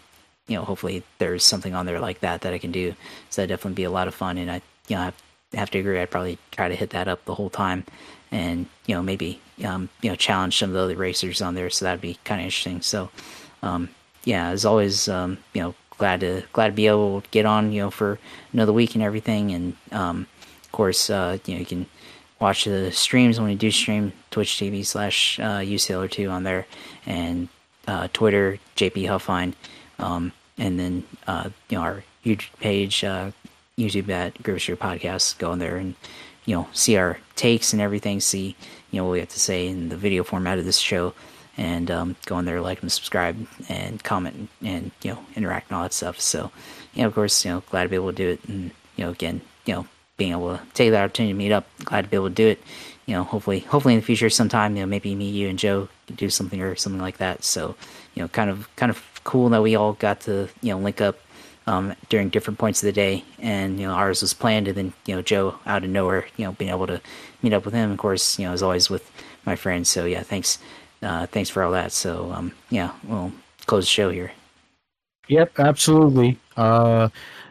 you know, hopefully there's something on there like that that I can do. So that'd definitely be a lot of fun. And I, you know, I have to agree. I'd probably try to hit that up the whole time, and you know, maybe um, you know, challenge some of the other racers on there. So that'd be kind of interesting. So, um, yeah, as always, um, you know, glad to glad to be able to get on, you know, for another week and everything. And um, of course, uh, you know, you can watch the streams when we do stream Twitch TV slash uh, UCLR2 on there, and uh, Twitter JP Huffine. Um, and then uh, you know our YouTube page, uh, YouTube at Street Podcast. Go in there and you know see our takes and everything. See you know what we have to say in the video format of this show, and um, go in there, like and subscribe, and comment, and you know interact and all that stuff. So you know, of course, you know, glad to be able to do it, and you know, again, you know, being able to take the opportunity to meet up, glad to be able to do it. You know, hopefully, hopefully in the future, sometime, you know, maybe me, you, and Joe do something or something like that. So, you know, kind of, kind of cool that we all got to you know link up um, during different points of the day, and you know ours was planned, and then you know Joe out of nowhere, you know being able to meet up with him, of course, you know as always with my friends. So yeah, thanks, uh, thanks for all that. So um, yeah, we'll close the show here. Yep, absolutely. Uh,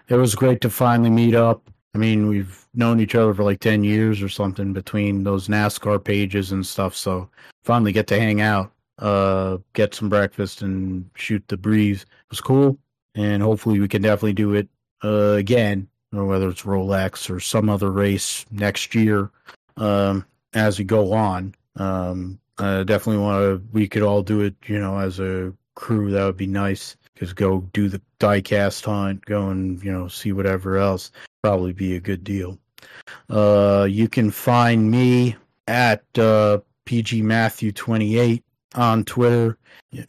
it was great to finally meet up. I mean, we've known each other for like ten years or something between those NASCAR pages and stuff. So finally get to hang out uh, get some breakfast and shoot the breeze. It was cool, and hopefully we can definitely do it uh, again, or whether it's Rolex or some other race next year um, as we go on. Um, definitely want to. We could all do it, you know, as a crew. That would be nice. Because go do the diecast hunt, go and you know see whatever else. Probably be a good deal. Uh, you can find me at uh, PG Matthew twenty eight on Twitter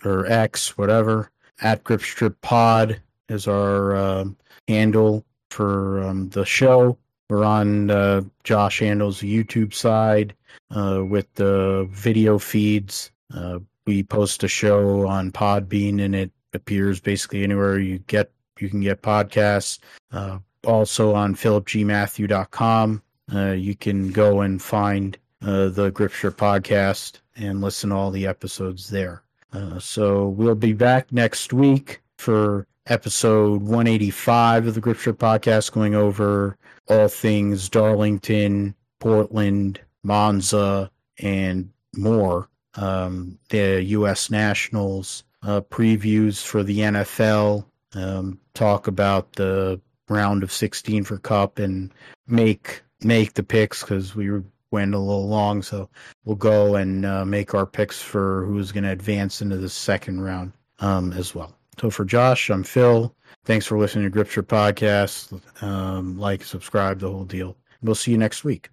or X, whatever. At Gripstrip Pod is our um, handle for um, the show. We're on uh, Josh Handel's YouTube side uh, with the video feeds. Uh, we post a show on Podbean, and it appears basically anywhere you get you can get podcasts. Uh, also on philipgmatthew.com, uh, you can go and find uh, the Gripstrip podcast and listen to all the episodes there. Uh, so we'll be back next week for episode 185 of the Gripstrip podcast, going over all things Darlington, Portland, Monza, and more. Um, the U.S. Nationals uh, previews for the NFL, um, talk about the round of 16 for Cup, and make make the picks because we were went a little long, so we'll go and uh, make our picks for who's going to advance into the second round um, as well. So for Josh, I'm Phil. Thanks for listening to Gripstrip Podcast. Um, like, subscribe, the whole deal. We'll see you next week.